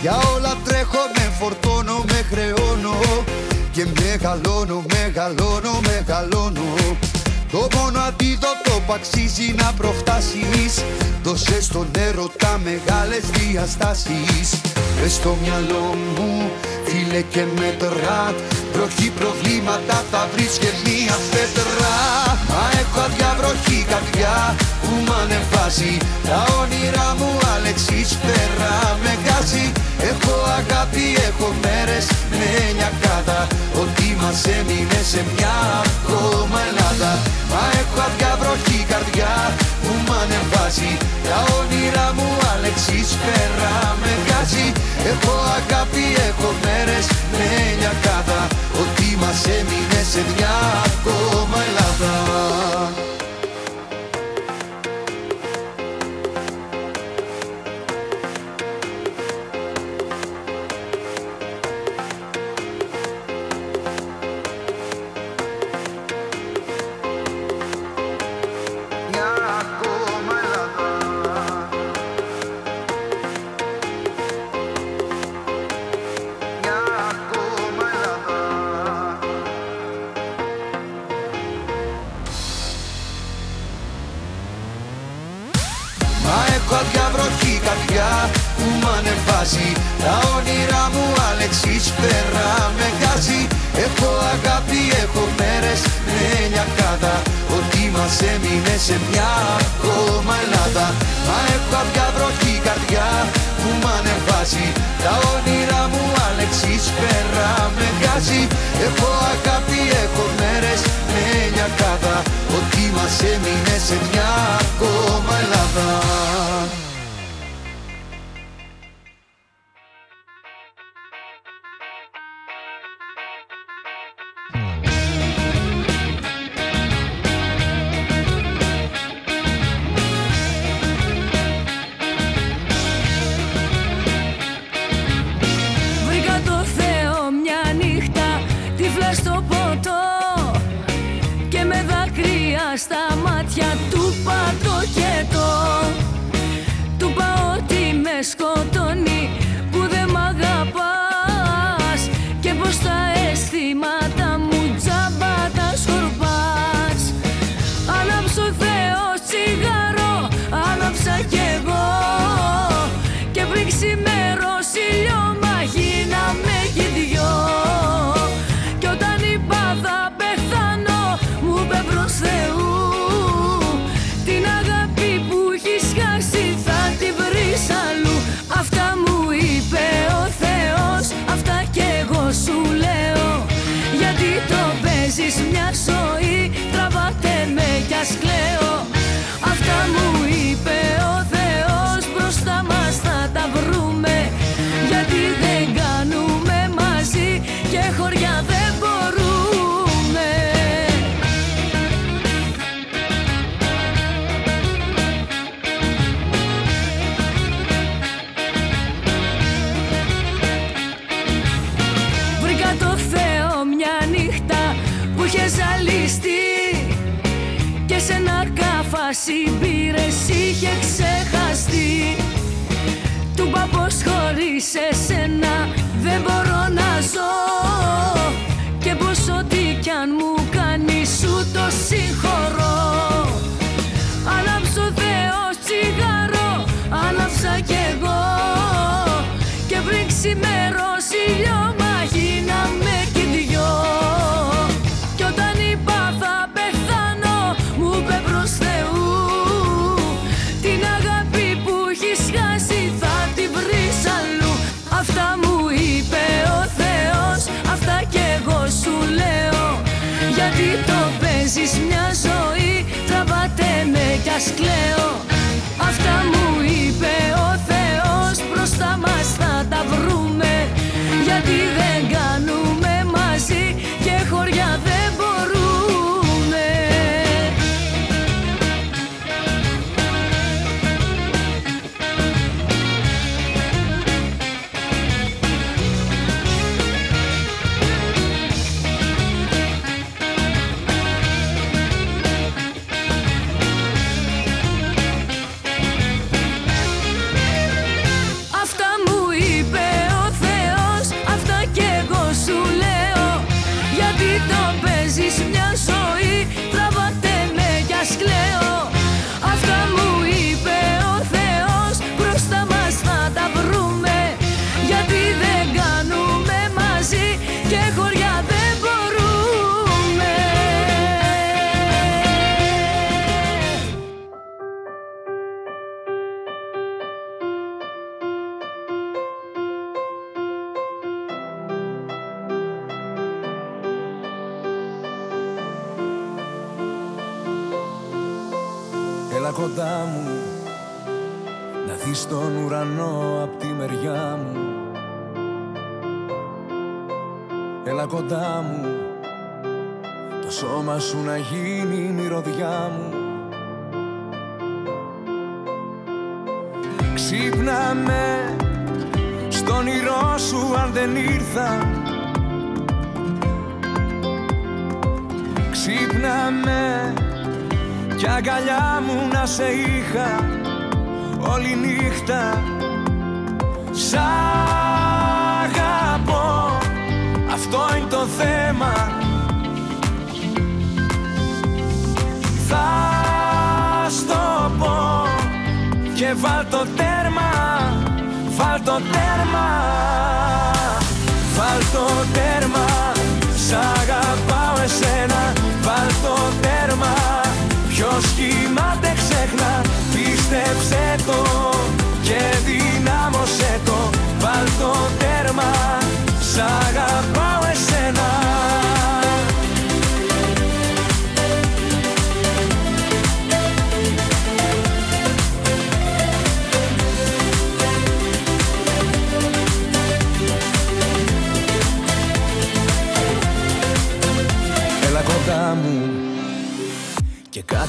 Για όλα τρέχω, με φορτώνω, με χρεώνω. Και μεγαλώνω, μεγαλώνω, μεγαλώνω. Το μόνο αντίδοτο που αξίζει να προφτάσεις. Δώσε στον έρωτα μεγάλες διαστάσεις. Μες στο μυαλό μου φίλε και μέτρα Βροχή προβλήματα θα βρεις και μία πέτρα Μα έχω αδιαβροχή καρδιά που μ' ανεβάζει. Τα όνειρά μου Αλεξής πέρα με γκάζει Έχω αγάπη, έχω μέρες με λιακάδα Ότι μας έμεινε σε μια ακόμα Ελλάδα. Μα έχω αδιαβροχή καρδιά που μ' ανεβάζει. Τα όνειρά μου Αλεξής πέρα με γκάζει Έχω αγάπη, έχω μέρες με λιακάδα Ότι μας έμεινε σε μια ακόμα Ελλάδα σε μια ακόμα Ελλάδα. Μα έχω αδιαβροχή καρδιά που μ' ανεβάζει. Τα όνειρά μου Αλεξής πέρα με γκάζει Έχω αγάπη, έχω μέρες με λιακάδα Ότι μας έμεινε σε μια ακόμα Ελλάδα με κι και ξεχαστεί. Του παππούς χωρίς εσένα δεν μπορώ να ζω. Και πως ό,τι κι αν μου κάνει σου το συγχωρώ. Ανάψω Θεός τσιγάρο, ανάψα κι εγώ. Και πριν ξημερώσει λιώμα με κι ας κλαίω. Αυτά μου είπε ο Θεός, μπροστά μας θα τα βρούμε Γιατί δεν αγκαλιά μου να σε είχα όλη νύχτα. Σ' αγαπώ, αυτό είναι το θέμα. Θα στο πω και βάλ το τέρμα, βάλ το τέρμα Βάλ το τέρμα, σχήμα δεν ξέχνα. Πίστεψε το και δυνάμωσέ το. Βάλ το τέρμα, σ' αγαπάω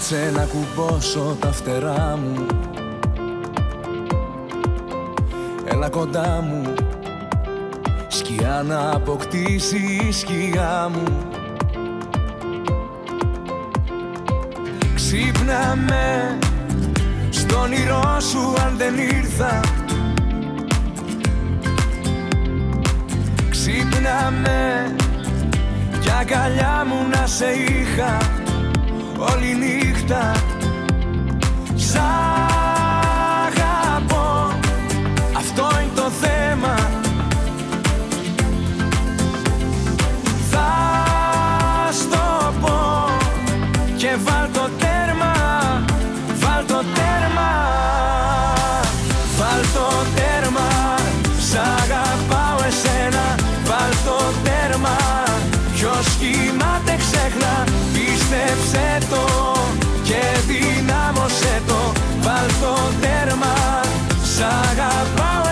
κάτσε να κουμπώσω τα φτερά μου. Έλα κοντά μου. Σκιά να αποκτήσει η σκιά μου. Ξύπνα με στον όνειρό σου αν δεν ήρθα. Ξύπνα με κι αγκαλιά μου να σε είχα όλη νύχτα. Σ' αγαπώ, αυτό είναι το θέμα. Θα στο πω και βάλ το τέρμα, βάλ το τέρμα. Βάλ το τέρμα, σ' αγαπάω εσένα. Βάλ το τέρμα, ποιος σχήμα δεν ξέχνα Πίστεψε το και δυνάμωσέ το. Βάλ το τέρμα, σ' αγαπάω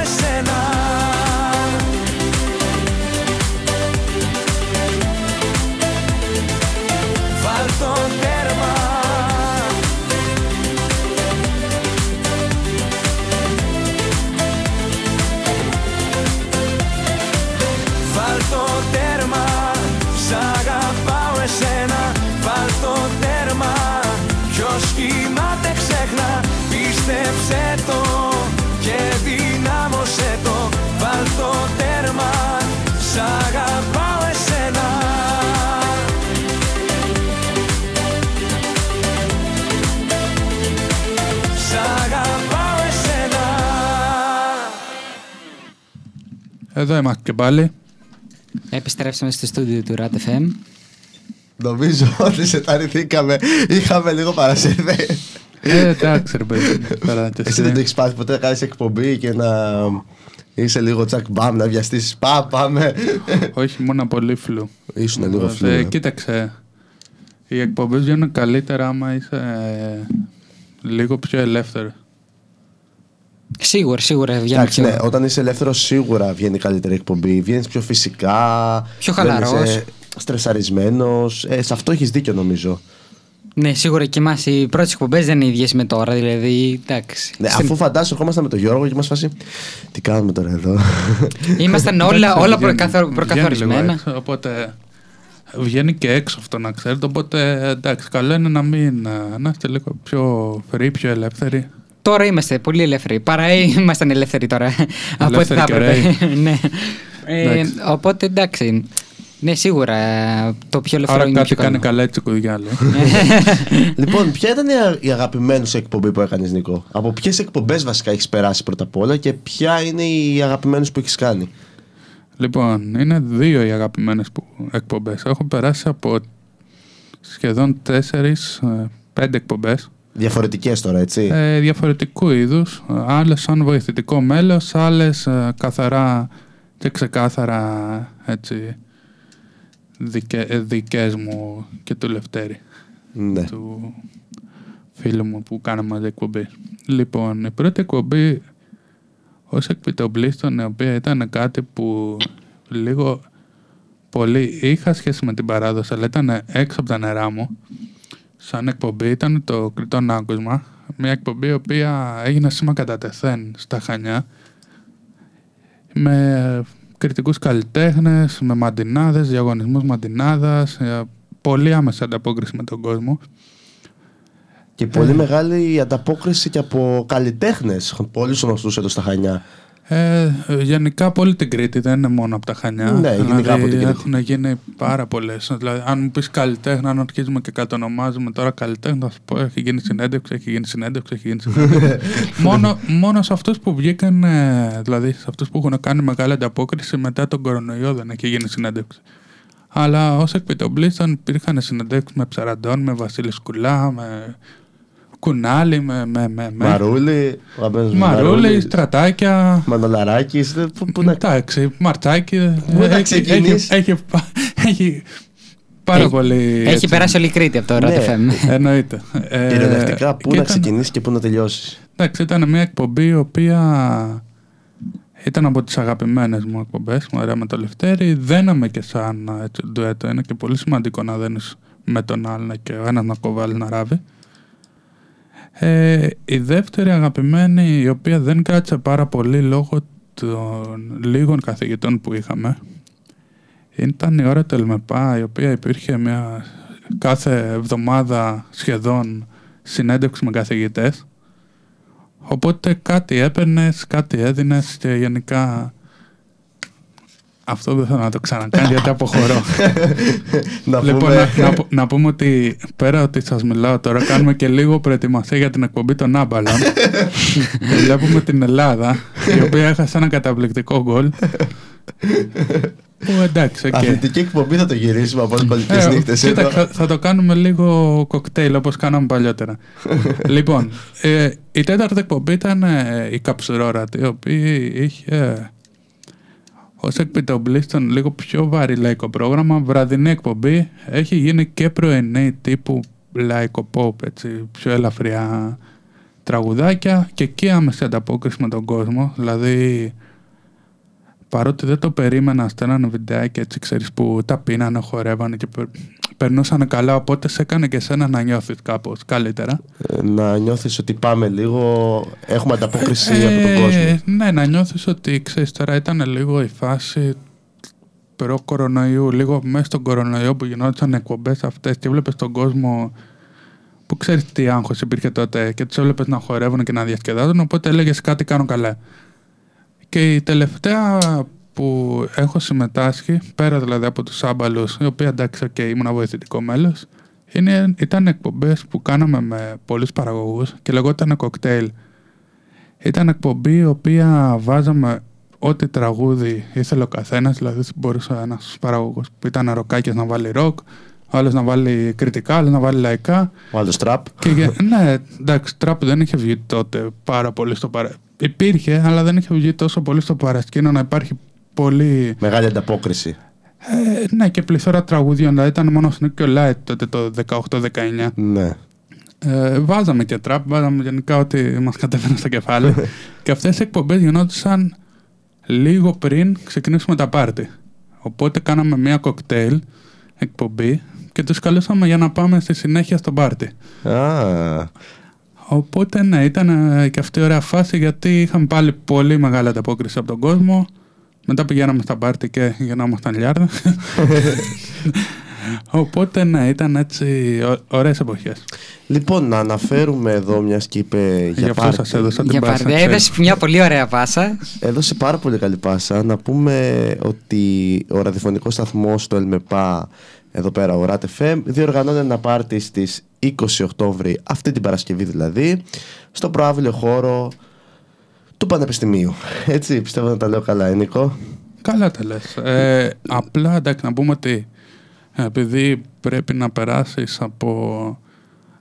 Εδώ είμαστε και πάλι. Επιστρέψαμε στο στούντιο του RAT FM. Νομίζω ότι σε ταρρυθήκαμε. Είχαμε λίγο παρασύρδε. Ε, εντάξει, ρε παιδί. Τώρα και Εσύ δεν το έχεις πάθει ποτέ να κάνεις εκπομπή και να είσαι λίγο τσακ μπαμ, να βιαστείς. Πά, πάμε. Όχι, μόνο πολύ φλου. Ήσουν λίγο Ε, φλού. ε. Κοίταξε. Οι εκπομπές βγαίνουν καλύτερα άμα είσαι ε, λίγο πιο ελεύθερο. Σίγουρα, σίγουρα βγαίνει Εντάξει, πιο... ναι, όταν είσαι ελεύθερος, σίγουρα βγαίνει καλύτερη εκπομπή. Βγαίνεις πιο φυσικά. Πιο δεν χαλαρός. είσαι Στρεσαρισμένος. Ε, σε αυτό έχεις δίκιο νομίζω. Ναι, σίγουρα και εμάς οι πρώτες εκπομπές δεν είναι ίδιες με τώρα. Δηλαδή, εντάξει. Ναι, Στην- αφού φαντάσου, ερχόμασταν με τον Γιώργο και μας φάση. Τι κάνουμε τώρα εδώ; Ήμασταν όλα, Εντάξει, όλα βγαίνει- προκαθο- βγαίνει λίγο προκαθορισμένα. έξω, οπότε βγαίνει και έξω αυτό να ξέρετε. Οπότε εντάξει, καλό είναι να μην ε, να είστε λίγο πιο free, πιο ελεύθεροι. Τώρα είμαστε πολύ ελεύθεροι. Παρά ήμασταν ελεύθεροι τώρα. από ό,τι θα Ελεύθεροι και έπρεπε. ναι. Ε, Εντάξει. οπότε εντάξει. Ναι, σίγουρα ε, το πιο ελεύθερο Άρα είναι κάτι πιο κάνει καλό. καλά έτσι κουδιά λέει. λοιπόν, ποια ήταν η α- η αγαπημένη σου εκπομπή που έκανες, Νικό. Από ποιες εκπομπές βασικά έχεις περάσει πρώτα απ' όλα και ποια είναι οι αγαπημένες που έχεις κάνει; Λοιπόν, είναι δύο οι αγαπημένες που, εκπομπές. Έχω περάσει από σχεδόν τέσσερις, ε, πέντε εκπομπές. Διαφορετικές τώρα, έτσι. Ε, διαφορετικού είδους. Ε, Άλλες σαν βοηθητικό μέλος, άλλες ε, καθαρά και ξεκάθαρα έτσι, δικέ, ε, δικές μου και του Λευτέρη, ναι. του φίλου μου που κάναμε μαζί εκπομπή. Λοιπόν, η πρώτη εκπομπή ως εκπιτοπλίστων, η οποία ήταν κάτι που λίγο πολύ είχα σχέση με την παράδοση, αλλά ήταν έξω από τα νερά μου. Σαν εκπομπή ήταν το Κρητόν Άκουσμα, μια εκπομπή η οποία έγινε σήμα κατά τεθέν στα Χανιά, με κριτικούς καλλιτέχνες, με μαντινάδες, διαγωνισμούς μαντινάδας, ε, πολύ άμεση ανταπόκριση με τον κόσμο. Και πολύ μεγάλη ανταπόκριση και από καλλιτέχνες. Πολύ γνωστούς εδώ στα Χανιά. Ε, γενικά από όλη την Κρήτη, δεν είναι μόνο από τα Χανιά. Ναι, γενικά από την Κρήτη. Έχουν γίνει πάρα πολλές. Δηλαδή, αν μου πεις καλλιτέχνη, αν αρχίζουμε και κατονομάζουμε τώρα καλλιτέχνη, θα σου πω: έχει γίνει συνέντευξη, έχει γίνει συνέντευξη, έχει γίνει συνέντευξη. μόνο, μόνο σε αυτούς που βγήκαν, ε, δηλαδή σε αυτούς που έχουν κάνει μεγάλη ανταπόκριση μετά τον κορονοϊό δεν έχει γίνει συνέντευξη. Αλλά ως εκπιτοπλίστων υπήρχαν συνεντεύξει με Ψαραντών, με Βασίλη Σκουλά, με Κουνάλι, με. με, με, με Μαρούλη, ο αγαπημένος μου Μαρούλη, στρατάκια. Μανολαράκης. Πού, πού να. Εντάξει, Μαρτσάκι. Πού να έχει- ξεκινήσεις; Έχει, έχει, πα- έχει πάρα Έχει- πολύ. Έχει έτσι, περάσει όλη η Κρήτη από το Ναι. RAT FM. Εννοείται. Ε, Κυριολεκτικά, πού και να ήταν- ξεκινήσεις και πού να τελειώσεις; Εντάξει, ήταν μια εκπομπή η οποία ήταν από τις αγαπημένες μου εκπομπές, ωραία με το Λευτέρη. Δέναμε και σαν έτσι, ντουέτο. Είναι και πολύ σημαντικό να δένεις με τον άλλον και ο ένας να κοβάλει να ράβει. Ε, η δεύτερη αγαπημένη, η οποία δεν κράτησε πάρα πολύ λόγω των λίγων καθηγητών που είχαμε, ήταν η ώρα του Ελμεπά, η οποία υπήρχε μια κάθε εβδομάδα σχεδόν συνέντευξη με καθηγητές. Οπότε κάτι έπαιρνες, κάτι έδινες και γενικά αυτό δεν θέλω να το ξανακάνει γιατί αποχωρώ. να λοιπόν, πούμε. να, να, πω- να πούμε ότι πέρα ότι σας μιλάω τώρα, κάνουμε και λίγο προετοιμασία για την εκπομπή των Άμπαλων. Βλέπουμε την Ελλάδα, η οποία έχασε ένα καταπληκτικό γκολ. Που εντάξει, οκ. Αθλητική εκπομπή θα το γυρίσουμε από τις αλκοολικές Ε, νύχτες. κοίτα, θα το κάνουμε λίγο κοκτέιλ όπως κάναμε παλιότερα. λοιπόν, ε, η τέταρτη εκπομπή ήταν ε, η Καψουρόπαρτι, η οποία είχε ως εκπιτομπλίστων λίγο πιο βαρύ λαϊκό πρόγραμμα, βραδινή εκπομπή, έχει γίνει και πρωινή τύπου λαϊκό pop, έτσι, πιο ελαφριά τραγουδάκια και εκεί άμεση ανταπόκριση με τον κόσμο, δηλαδή παρότι δεν το περίμενα στέλνανε βιντεάκια έτσι ξέρεις που τα πίνανε, χορεύανε και περ- περνούσαν καλά οπότε σε έκανε και εσένα να νιώθεις κάπως καλύτερα. Ε, να νιώθεις ότι πάμε λίγο. Έχουμε ανταπόκριση Ε, από τον κόσμο. Ναι, να νιώθεις ότι ξέρεις τώρα ήταν λίγο η φάση προ-κορονοϊού, λίγο μέσα στον κορονοϊό που γινόταν εκπομπές αυτές και βλέπεις τον κόσμο που ξέρεις τι άγχος υπήρχε τότε και τους έβλεπες να χορεύουν και να διασκεδάζουν οπότε έλεγες κάτι κάνω καλά. Και η τελευταία που έχω συμμετάσχει, πέρα δηλαδή από τους άμπαλους, η οποία εντάξει και ήμουν βοηθητικό μέλος, είναι, ήταν εκπομπές που κάναμε με πολλούς παραγωγούς και λεγόταν κοκτέιλ. Ήταν εκπομπή η οποία βάζαμε ό,τι τραγούδι ήθελε ο καθένας. Δηλαδή, μπορούσε ένας παραγωγός που ήταν ροκάκια να βάλει ροκ, ο άλλος να βάλει κριτικά, ο άλλος να βάλει λαϊκά. Ο άλλος τραπ. Και, για- ναι, εντάξει, τραπ δεν είχε βγει τότε πάρα πολύ στο παρα... Υπήρχε, αλλά δεν είχε βγει τόσο πολύ στο παρασκήνιο να υπάρχει πολύ. Μεγάλη ανταπόκριση. Ε, ναι, και πληθώρα τραγουδιών. Δηλαδή ήταν μόνο Sneak και ο Light τότε το 18-19. Ναι. Ε, βάζαμε και τραπ, βάζαμε γενικά ό,τι μας κατέβαινε στο κεφάλι. και αυτές οι εκπομπές γινόντουσαν λίγο πριν ξεκινήσουμε τα πάρτι. Οπότε κάναμε μια κοκτέιλ εκπομπή και τους καλούσαμε για να πάμε στη συνέχεια στο πάρτι. Α, Οπότε ναι, ήταν ε, και αυτή η ωραία φάση γιατί είχαμε πάλι πολύ μεγάλη ανταπόκριση από τον κόσμο. Μετά πηγαίναμε στα πάρτι και γινόμασταν λιάρδα. Οπότε ναι, ήταν έτσι ω- ωραίες εποχές. Λοιπόν, να αναφέρουμε εδώ, μιας και είπε για, Γι' αυτό πάρτι. σας έδωσα την Για πάσα. πάρτι. Έδωσε μια πολύ ωραία πάσα. Έδωσε πάρα πολύ καλή πάσα. Να πούμε ότι ο ραδιοφωνικός σταθμός του ΕΛΜΕΠΑ, εδώ πέρα, ο RAT FM, διοργανώνει ένα πάρτι στις 20 Οκτώβρη, αυτή την Παρασκευή δηλαδή, στο προάβλιο χώρο του Πανεπιστημίου. Έτσι, πιστεύω να τα λέω καλά, ε, Νίκο; Καλά τα λες. Ε, απλά εντάξει να πούμε ότι επειδή πρέπει να περάσεις από...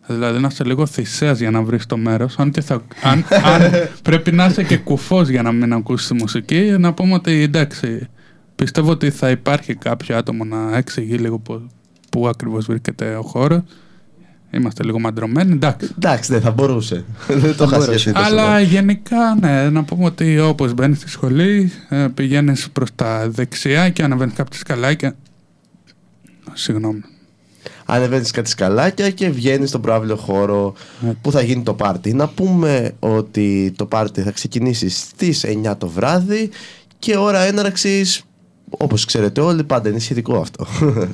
Δηλαδή να είσαι λίγο θυσίας για να βρεις το μέρος αν, και θα, αν, αν πρέπει να είσαι και κουφός για να μην ακούσεις τη μουσική να πούμε ότι εντάξει πιστεύω ότι θα υπάρχει κάποιο άτομο να εξηγεί λίγο πού, πού ακριβώς βρίσκεται ο χώρος είμαστε λίγο μαντρωμένοι εντάξει Εντάξει, ναι, θα μπορούσε. Δεν το είχα μπορούσε. σκεφτεί τόσο αλλά πολύ. γενικά, ναι, να πούμε ότι όπως μπαίνεις στη σχολή, ε, πηγαίνεις προς τα δεξιά και ανεβαίνεις κάποια σκαλάκια. Συγγνώμη. Ανεβαίνεις κάτι σκαλάκια και βγαίνεις στον προάβλιο χώρο Ναι. που θα γίνει το πάρτι. Να πούμε ότι το πάρτι θα ξεκινήσει στις 9 το βράδυ και ώρα έναρξης όπως ξέρετε όλοι πάντα είναι σχετικό αυτό.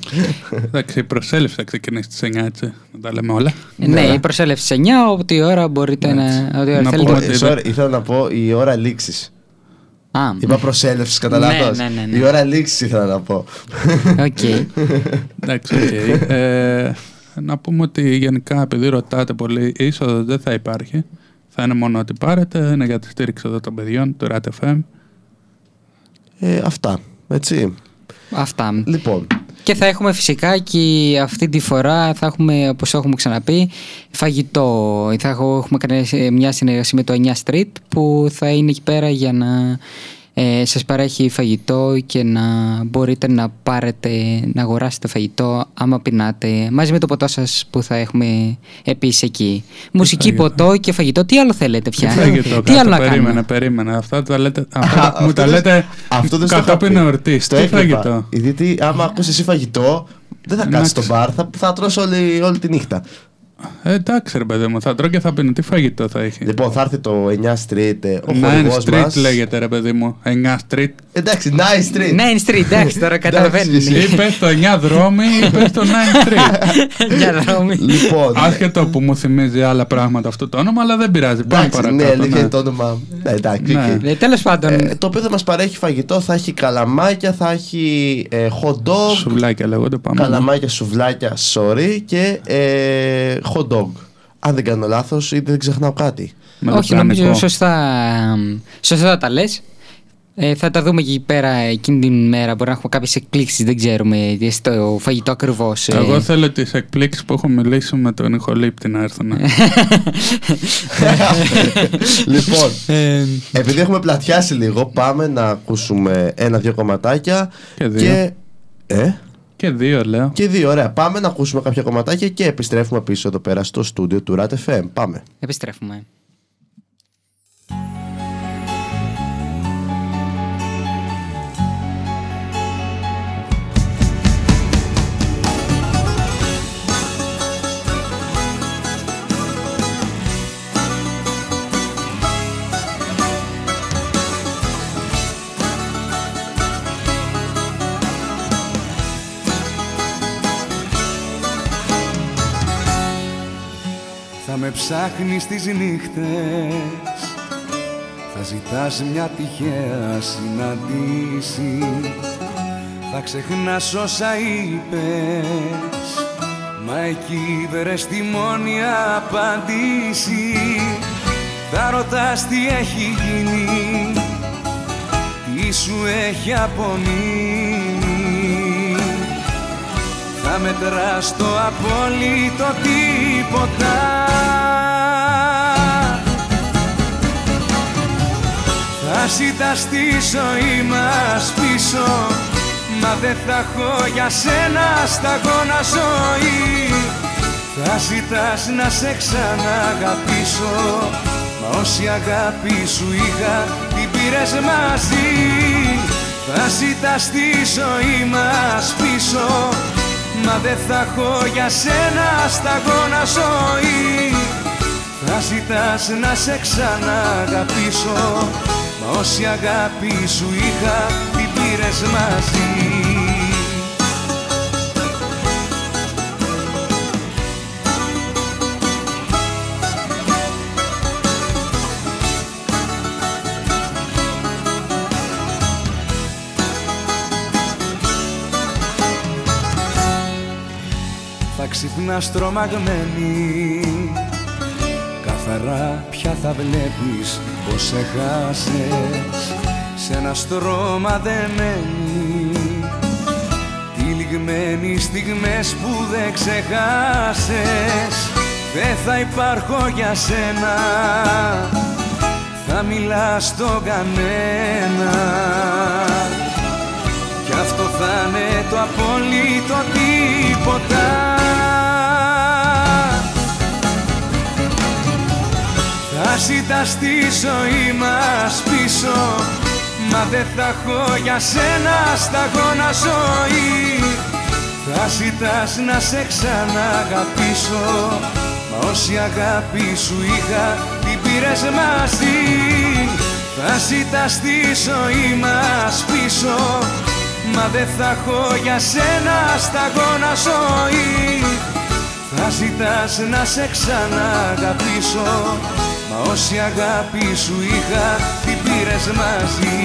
Εντάξει, η προσέλευση θα ξεκινήσει στις 9, έτσι, να τα λέμε όλα. Ναι, η προσέλευση 9, ό,τι ώρα μπορείτε να. Ό,τι ώρα Να θέλετε. πούμε Ε, ότι sorry, ήθελα να πω η ώρα λήξης. Α, Είπα προσέλευσης κατά Ναι, λάθος. ναι, ναι, ναι. Η ώρα λήξης ήθελα να πω. οκ. Εντάξει, οκ. Ε, να πούμε ότι γενικά, επειδή ρωτάτε πολύ, η είσοδος δεν θα υπάρχει. Θα είναι μόνο ότι πάρετε, είναι για τη στήριξη εδώ των παιδιών, του RATFM. Ε, αυτά, έτσι. Αυτά. Λοιπόν, Και θα έχουμε φυσικά και αυτή τη φορά θα έχουμε, όπως το έχουμε ξαναπεί, φαγητό. Θα έχω- έχουμε κάνει μια συνεργασία με το 9 Street που θα είναι εκεί πέρα για να ε, σας παρέχει φαγητό και να μπορείτε να πάρετε, να αγοράσετε φαγητό άμα πεινάτε μαζί με το ποτό σας που θα έχουμε επίσης εκεί. Μουσική, φαγητό; ποτό και φαγητό. Τι άλλο θέλετε πια; Φάγε το Τι άλλο κάτω, να περίμενε, κάνουμε. περίμενε. Αυτά τα λέτε, αυτά Α, μου αυτό τα δεν- λέτε αυτό δεν στο είχα κατόπιν πει. εορτής. Στο Τι έβλεπα. φαγητό; Γιατί άμα ακούσει εσύ φαγητό, δεν θα κάτσεις στο Εντάξει. μπαρ, θα, θα τρως όλη, όλη τη νύχτα. Ε, εντάξει ρε παιδί μου, θα τρώω και θα πίνω. Τι φαγητό θα έχει; Λοιπόν, θα έρθει το 9 Street, ε, ο Nine χορηγός Street μας. λέγεται ρε παιδί μου. 9 Street. Εντάξει, Nice Street. Ναι, είναι street, εντάξει, τώρα καταλαβαίνετε. εσύ. Ή πες το 9 δρόμοι ή πες το 9 Street. Εννιά δρόμοι. Λοιπόν, Άσχετο που μου θυμίζει άλλα πράγματα αυτό το όνομα, αλλά δεν πειράζει. Πάμε εντάξει, ναι, παρακάτω. αλήθεια ναι. είναι το όνομα. Ναι, εντάξει, Ναι. οκ. Ε, Τέλος πάντων, Ε, το οποίο θα μας παρέχει φαγητό, θα έχει καλαμάκια, θα έχει ε, hot dog, Σουβλάκια λέγονται, πάμε. καλαμάκια, σουβλάκια, sorry και ε, hot dog. Αν δεν κάνω λάθος ή δεν ξεχνάω κάτι. Με Όχι, λουκάνικο. νομίζω σωστά, σωστά τα λες. Ε, θα τα δούμε εκεί πέρα εκείνη την μέρα. Μπορεί να έχουμε κάποιες εκπλήξεις, δεν ξέρουμε τι στο φαγητό ακριβώς. Εγώ θέλω τις εκπλήξεις που έχω μιλήσει με τον Ιχολήπτη να έρθουν. λοιπόν, επειδή έχουμε πλατιάσει λίγο, πάμε να ακούσουμε ένα-δύο κομματάκια. Και δύο. Και, ε, και δύο λέω. και δύο, ωραία. Πάμε να ακούσουμε κάποια κομματάκια και επιστρέφουμε πίσω εδώ πέρα στο στούντιο του RAT FM. Πάμε. Επιστρέφουμε. Ψάχνεις τις νύχτες. Θα ζητάς μια τυχαία συναντήση Θα ξεχνάς όσα είπες. Μα εκεί βρες τη μόνη απάντηση. Θα ρωτάς τι έχει γίνει. Τι σου έχει απομείνει Θα μετράς το απόλυτο τίποτα. Θα ζητάς τη ζωή μας πίσω Μα δεν θα έχω για σένα σταγόνα ζωή. Θα ζητάς να σε ξαναγαπήσω Μα όση αγάπη σου είχα την πήρες μαζί. Θα ζητάς τη ζωή μας πίσω Μα δεν θα έχω για σένα σταγόνα ζωή. Θα ζητάς να σε ξαναγαπήσω. Μα όση αγάπη σου είχα την πήρες μαζί Θα ξυπνάς τρομαγμένη Καθαρά πια θα βλέπεις πως σε χάσες Σ' ένα στρώμα δεμένη Τυλιγμένοι στιγμές που δεν ξεχάσες. Δεν θα υπάρχω για σένα. Θα μιλάς στον κανένα. Κι αυτό θα είναι το απόλυτο τίποτα Θα ζητάς τη ζωή μας πίσω Μα δεν θα έχω για σένα σταγόνα ζωή. Θα ζητάς να σε ξαναγαπήσω Μα όση αγάπη σου είχα την πήρες μαζί. Θα ζητάς τη ζωή μας πίσω Μα δεν θα έχω για σένα σταγόνα ζωή. Θα ζητάς να σε ξαναγαπήσω. Μα όση αγάπη σου είχα την πήρες μαζί.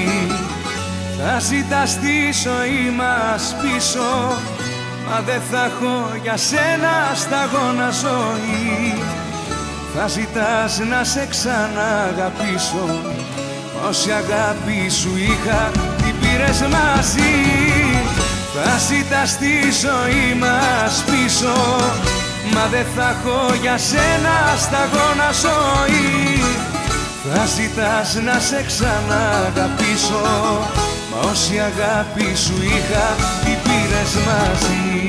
Θα ζητάς τη ζωή μας πίσω. Μα δεν θα έχω για σένα σταγόνα ζωή. Θα ζητάς να σε ξαναγαπήσω. Μα όση αγάπη σου είχα την πήρες μαζί. Θα ζητάς τη ζωή μας πίσω Μα δεν θα έχω για σένα σταγόνα ζωή. Θα ζητάς να σε ξαναγαπήσω Μα όση αγάπη σου είχα την πήρες μαζί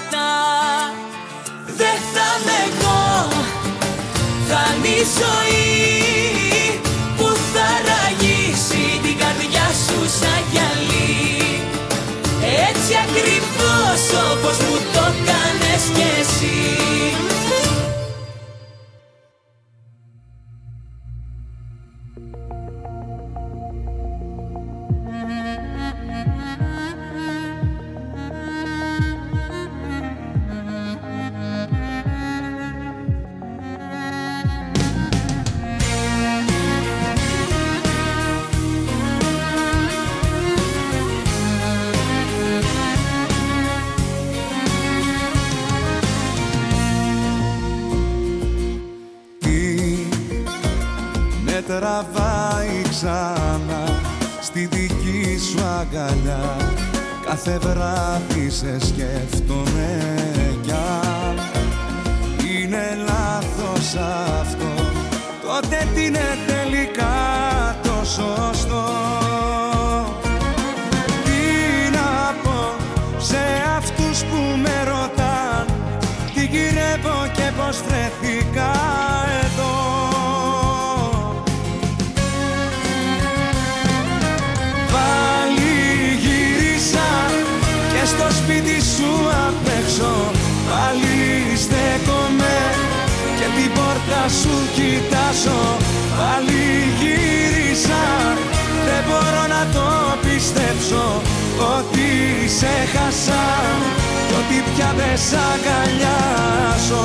νομίσματα Δεν θα με εγώ Θα είναι η ζωή Που θα ραγίσει την καρδιά σου σαν γυαλί. Έτσι ακριβώς όπως μου το κάνες κι εσύ σε χάσα κι ότι πια δεν σ' αγκαλιάζω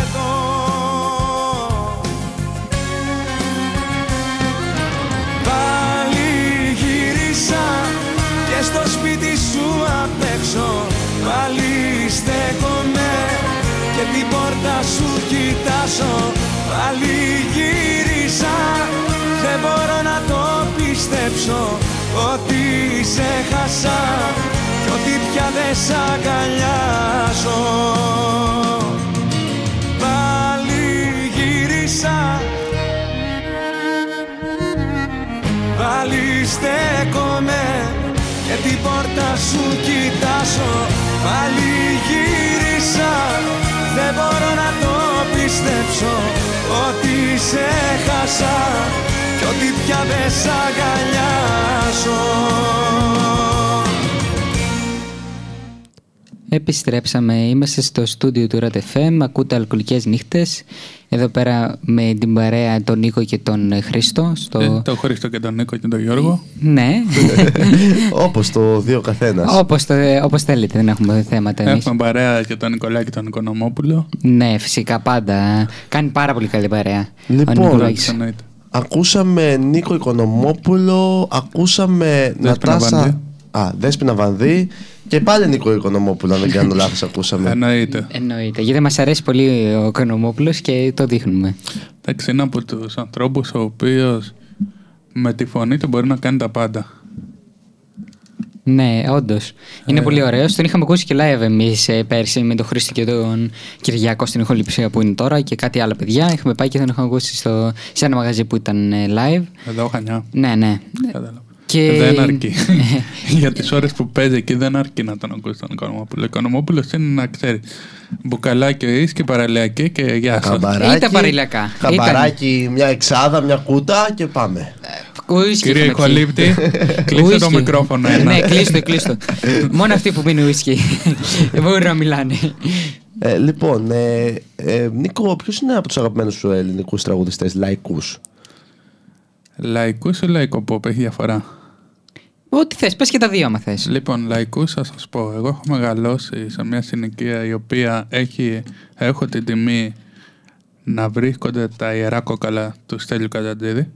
και στο σπίτι σου απ' έξω Πάλι στέκομαι. Και την πόρτα σου κοιτάζω Πάλι γύρισα. Δεν μπορώ να το πιστέψω Ότι σε χάσα κι ότι πια δεν σ' αγκαλιάζω. Πάλι γύρισα. Πάλι στέκομαι και την πόρτα σου κοιτάζω Πάλι γύρισα. Δεν μπορώ να το πιστέψω Ότι σε χάσα. Κι ότι πια δεν σ' αγκαλιάζω Επιστρέψαμε, είμαστε στο στούντιο του Red FM, ακούτε αλκοολικές νύχτες. Εδώ πέρα με την παρέα τον Νίκο και τον Χρήστο. Στο... Ε, το Χρήστο και τον Νίκο και τον Γιώργο. Ναι, Όπως το δύο καθένας. όπως, το, όπως θέλετε, δεν έχουμε θέματα εμείς. Έχουμε παρέα και τον Νικολάκη και τον Οικονομόπουλο. Ναι, φυσικά πάντα. Κάνει πάρα πολύ καλή παρέα. Λοιπόν, ο Νικολάκης. Εννοείται. Ακούσαμε Νίκο Οικονομόπουλο, ακούσαμε Δέσποινα Νατάσα. Βανδύ. Α, Δέσποινα Βανδύ και πάλι Νίκο Οικονομόπουλο, αν δεν κάνω λάθος, ακούσαμε. Εννοείται. Εννοείται. Γιατί μας αρέσει πολύ ο Οικονομόπουλος και το δείχνουμε. Εντάξει, είναι από τους ανθρώπους ο οποίος με τη φωνή του μπορεί να κάνει τα πάντα. Ναι, όντως. Είναι Ε. πολύ ωραίος. Τον είχαμε ακούσει και live εμείς πέρσι με τον Χρήστο και τον Κυριακό στην ηχοληψία που είναι τώρα και κάτι άλλο παιδιά. Είχαμε πάει και τον είχαμε ακούσει στο, σε ένα μαγαζί που ήταν ε, live. Εδώ χανιά. Ναι, ναι. Κατάλαβα. Και... Δεν αρκεί. Για τις ώρες που παίζει εκεί δεν αρκεί να τον ακούσει τον Οικονομόπουλο. Ο Οικονομόπουλος είναι να ξέρει. Μπουκαλάκι ο εις και παραλιακή και γεια σας. Χαμπαράκι, Ήταν παρηλιακά. Χαμπαράκι, μια εξάδα, μια κούτα και πάμε. Ουίσκι Κύριε είχαμε πιει. Ιχολήπτη, κλείστε το Ουίσκι. μικρόφωνο ένα. ναι, κλείστο, κλείστο. Μόνο αυτοί που πίνουν ουίσκι μπορούν να μιλάνε. Ε, λοιπόν, ε, ε, Νίκο, ποιος είναι από τους αγαπημένους σου ελληνικούς τραγουδιστές λαϊκούς; Λαϊκούς ή λαϊκό pop έχει διαφορά. Ό,τι θες, πες και τα δύο άμα θες. Λοιπόν, λαϊκούς θα σας πω. Εγώ έχω μεγαλώσει σε μια συνοικία η οποία έχει, έχω την τιμή να βρίσκονται τα ιερά κόκαλα του Στέλιου Καζαντζίδη.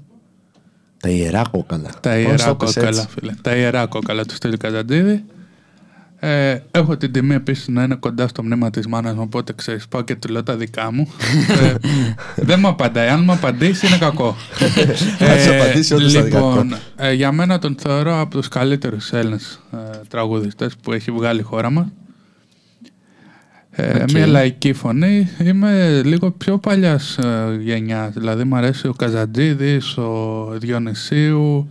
Τα ιερά κόκαλα. Τα Πώς ιερά το είπες κόκαλα, έτσι; φίλε. Τα ιερά κόκαλα του Στέλιου Καζαντζίδη. Ε, έχω την τιμή επίσης να είναι κοντά στο μνήμα της μάνας μου, οπότε ξέρεις, πάω και του λέω τα δικά μου. ε, δεν μου απαντάει. Αν μου απαντήσει, είναι κακό. Αν σου απαντήσει, όντως θα είναι λοιπόν, ε, για μένα τον θεωρώ από τους καλύτερους Έλληνες ε, τραγουδιστές που έχει βγάλει η χώρα μας. Ε, Οκ. Μια λαϊκή φωνή. Είμαι λίγο πιο παλιάς ε, γενιάς. Δηλαδή, μου αρέσει ο Καζαντζίδης, ο Διονυσίου,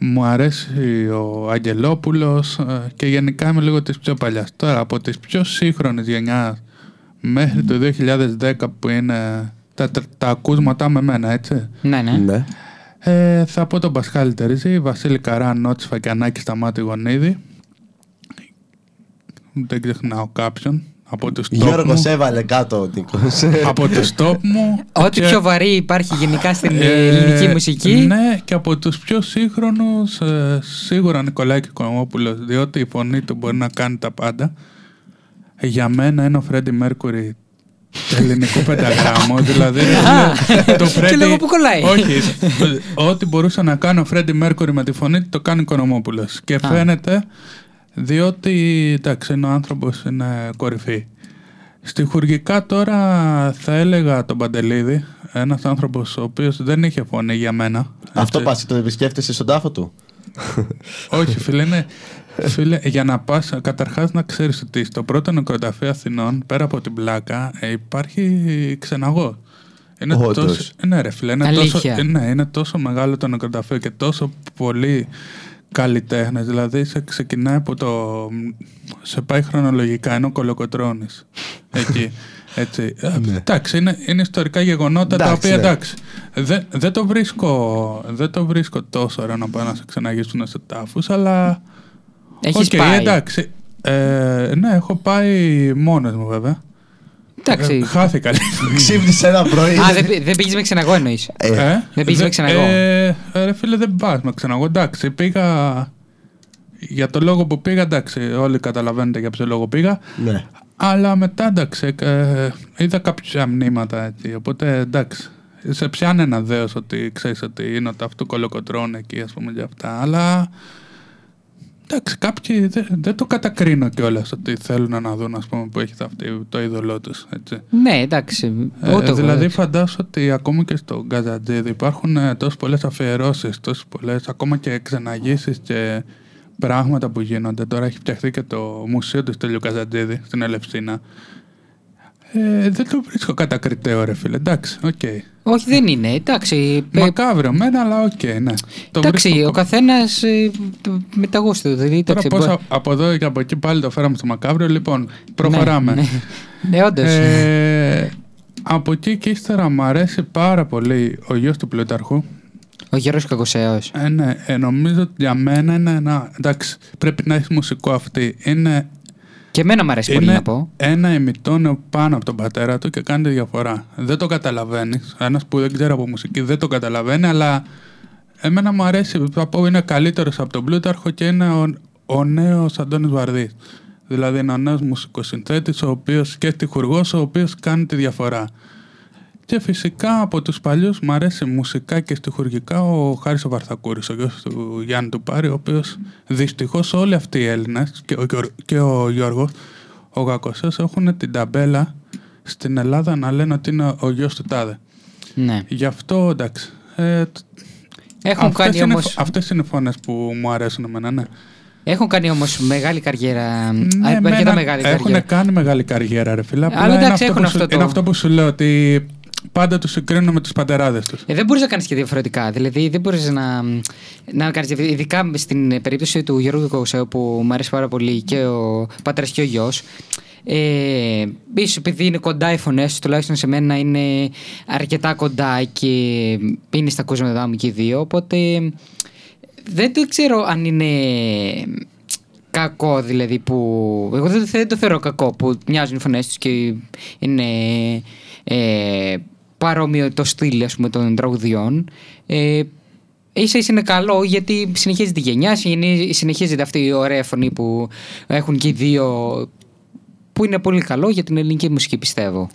μου αρέσει ο Αγγελόπουλος ε, και γενικά είμαι λίγο της πιο παλιάς. Τώρα, από τις πιο σύγχρονες γενιάς μέχρι το 2010 που είναι τα, τα, τα ακούσματά με μένα, έτσι. Ναι, ναι. Ναι. Ε, θα πω τον Πασχάλη Τερζή, Βασίλη Καρά, Νότης Φακιανάκη, Σταμάτη Γονίδη. Δεν ξεχνάω κάποιον. Από τους top Γιώργος μου. έβαλε κάτω ο Νίκος. από τους top μου. Ό,τι και- πιο βαρύ υπάρχει γενικά στην ε, ελληνική μουσική. Ναι, και από τους πιο σύγχρονους, ε, σίγουρα Νικολάκη Κονομόπουλος, διότι η φωνή του μπορεί να κάνει τα πάντα. Για μένα είναι ο Φρέντι Μέρκουρι ελληνικού πενταγράμμου, δηλαδή Α, το και Φρέντι... λόγω που κολλάει. Όχι, ε, ό,τι μπορούσε να κάνει ο Φρέντι Μέρκουρι με τη φωνή του το κάνει ο Κονομόπουλος. Και φαίνεται διότι εντάξει, είναι ο άνθρωπος είναι κορυφή. Στιχουργικά τώρα θα έλεγα τον Παντελίδη, ένας άνθρωπος ο οποίος δεν είχε φωνή για μένα. Αυτό έτσι. πας, το επισκέφτεσαι στον τάφο του; Όχι, φίλε, είναι. Φίλε, για να πας, καταρχάς να ξέρεις ότι στο πρώτο νεκροταφείο Αθηνών, πέρα από την πλάκα, ε, υπάρχει ξεναγό. Είναι Όντως. τόσο, ναι, ρε φίλε, είναι Αλήθεια. τόσο, ναι, είναι τόσο μεγάλο το νεκροταφείο και τόσο πολύ καλλιτέχνες. Δηλαδή, σε ξεκινάει από το. Σε πάει χρονολογικά, είναι ο Κολοκοτρόνη. Εκεί. Έτσι. Ε, Εντάξει, είναι, είναι ιστορικά γεγονότα τα Εντάξει, οποία ναι. εντάξει. Δεν, δεν, το βρίσκω, δεν το βρίσκω τόσο ωραίο να πάνε να σε ξεναγήσουν σε τάφους, αλλά. Έχεις οκ, πάει. εντάξει. Ε, ναι, έχω πάει μόνος μου βέβαια. Εντάξει. Ε, χάθηκα λίγο. Ξύπνησε ένα πρωί. Α, δεν, πη- δεν πήγες με ξεναγό εννοείς. Ε, Ε, δεν πήγες με δε- ξεναγό. Ε, ε, ρε φίλε, δεν πας με ξεναγό. Εντάξει, πήγα. Για το λόγο που πήγα, εντάξει, όλοι καταλαβαίνετε για ποιο λόγο πήγα. ναι. Αλλά μετά εντάξει, ε, είδα κάποια μνήματα έτσι. Οπότε εντάξει. Σε πιάνει ένα δέος ότι ξέρεις ότι είναι ο τάφος του Κολοκοτρώνη εκεί, ας πούμε, για αυτά. Αλλά εντάξει, κάποιοι δεν, δεν το κατακρίνω κιόλας ότι θέλουν να δουν, ας πούμε, που έχει αυτή το είδωλό τους. Ναι, εντάξει. Ε, Ούτε εγώ, δηλαδή, εντάξει. φαντάσου ότι ακόμα και στο Καζαντζίδη υπάρχουν ε, τόσες πολλές αφιερώσεις, τόσες πολλές, ακόμα και ξεναγήσεις και πράγματα που γίνονται. Τώρα έχει φτιαχτεί και το μουσείο του Στέλιου Καζαντζίδη στην Ελευσίνα. Ε, δεν το βρίσκω κατακριτέο, ρε φίλε. Εντάξει, οκ. Όχι, δεν είναι. Εντάξει. ε, Μακάβριο μένα, αλλά οκ, ναι. Το εντάξει, βρίσκω ο καθένας με τα γούστα του. Δηλαδή, Τώρα εντάξει, πώς μπο- α- από εδώ και από εκεί πάλι το φέραμε στο μακάβριο. Λοιπόν, προχωράμε. Ναι, ναι. ναι όντως. Ε, από εκεί και ύστερα μου αρέσει πάρα πολύ ο γιος του Πλούταρχου. Ο Γιώργος Κακοσέος. Ε, ναι, ε, νομίζω ότι για μένα είναι ένα. Εντάξει, πρέπει να έχει μουσικό αυτή. Είναι, Και εμένα μου αρέσει πολύ είναι να πω. ένα ημιτόνιο πάνω από τον πατέρα του και κάνει τη διαφορά. Δεν το καταλαβαίνεις. Ένας που δεν ξέρει από μουσική δεν το καταλαβαίνει, αλλά εμένα μου αρέσει. Θα πω είναι καλύτερος από τον Πλούταρχο και είναι ο, ο νέος Αντώνης Βαρδί. Δηλαδή είναι ο νέος μουσικοσυνθέτης, ο οποίος και τυχουργός, ο οποίος κάνει τη διαφορά. Και φυσικά από τους παλιούς μου αρέσει μουσικά και στιχουργικά ο Χάρης ο Βαρθακούρης, ο γιος του Γιάννη του Πάρη, ο οποίος δυστυχώς όλοι αυτοί οι Έλληνες και ο, Γιώργ- και ο Γιώργος, ο Γακοσέος έχουν την ταμπέλα στην Ελλάδα να λένε ότι είναι ο γιος του Τάδε. Ναι. Γι' αυτό εντάξει. Ε, τ- Έχουν αυτές, κάνει είναι, όμω. αυτές είναι οι φωνές που μου αρέσουν εμένα, ναι. Έχουν κάνει όμως μεγάλη καριέρα. Ναι, αρκετά μένα μεγάλη έχουν καριέρα. κάνει μεγάλη καριέρα, ρε φίλε. Απλά Αλλά είναι εντάξει, αυτό έχουν που σου- αυτό το- Είναι αυτό που σου λέω, ότι πάντα τους συγκρίνουν με τους πατεράδε τους. Ε, δεν μπορείς να κάνεις και διαφορετικά. Δηλαδή, δεν μπορείς να, να κάνεις διαφορετικά. Ειδικά στην περίπτωση του Γιώργου Κοουσέου που μου αρέσει πάρα πολύ και ο πατέρας και ο γιος. Ε, ίσως επειδή είναι κοντά οι φωνές του, τουλάχιστον σε μένα είναι αρκετά κοντά και είναι στα ακούσματα μου και οι δύο. Οπότε δεν το ξέρω αν είναι κακό δηλαδή που. Εγώ δεν, δεν το θεωρώ κακό που μοιάζουν οι φωνές τους και είναι ε, παρόμοιο το στυλ ας πούμε, των τραγουδιών. Ε, ίσα ίσα είναι καλό γιατί συνεχίζεται η γενιά, συνε- συνεχίζεται αυτή η ωραία φωνή που έχουν και οι δύο που είναι πολύ καλό για την ελληνική μουσική πιστεύω.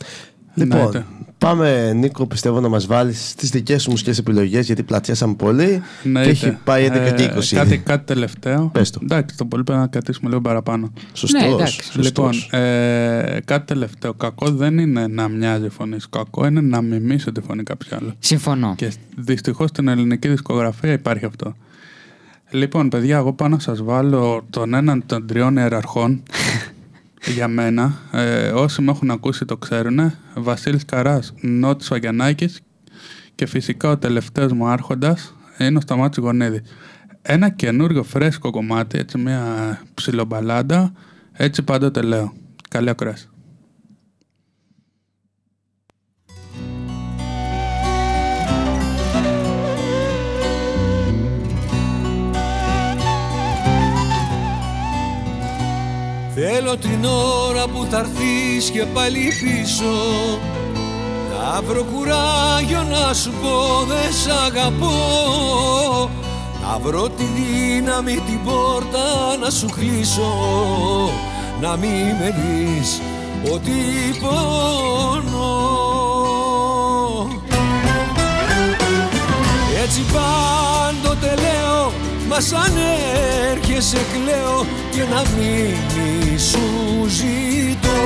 Λοιπόν, Εννοείται. Πάμε Νίκο, πιστεύω να μας βάλεις τις δικές σου μουσικές επιλογές γιατί πλατιάσαμε πολύ Ναι, και έχει πάει 11 και 20. κάτι, ήδη. κάτι τελευταίο. Πες το. Εντάξει, το πολύ πρέπει να κρατήσουμε λίγο παραπάνω. Σωστός, Ναι, εντάξει. σωστός. Λοιπόν, ε, κάτι τελευταίο. Κακό δεν είναι να μοιάζει η φωνή σου. Κακό είναι να μιμήσει τη φωνή κάποιου άλλου. Συμφωνώ. Και δυστυχώς στην ελληνική δισκογραφία υπάρχει αυτό. Λοιπόν, παιδιά, εγώ πάω να σας βάλω τον έναν των τριών ιεραρχών για μένα. Ε, όσοι με έχουν ακούσει το ξέρουν. Βασίλης Καράς, Νότης Βαγιανάκης και φυσικά ο τελευταίος μου άρχοντας είναι ο Σταμάτης Γονίδης. Ένα καινούριο φρέσκο κομμάτι, έτσι μια ψιλομπαλάντα, έτσι πάντοτε λέω. Καλή ακρόαση. Θέλω την ώρα που θα έρθεις και πάλι πίσω. Να βρω κουράγιο να σου πω δεν σ' αγαπώ. Να βρω τη δύναμη την πόρτα να σου κλείσω. Να μην με δεις ότι πονώ. Έτσι πάντοτε λέω Μα σαν έρχεσαι κλαίω Και να μείνει σου ζητώ.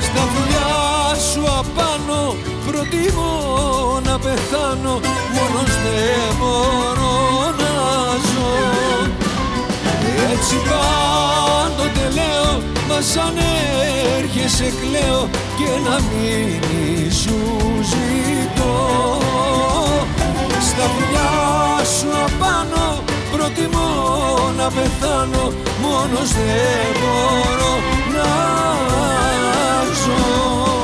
Στα φιλιά σου απάνω Προτιμώ να πεθάνω Μόνος δεν μπορώ να ζω. Έτσι πάντοτε λέω Μα σαν έρχεσαι κλαίω Και να μείνει σου ζητώ Στα φιλιά σου απάνω Προτιμώ να πεθάνω Μόνος δεν μπορώ να ζω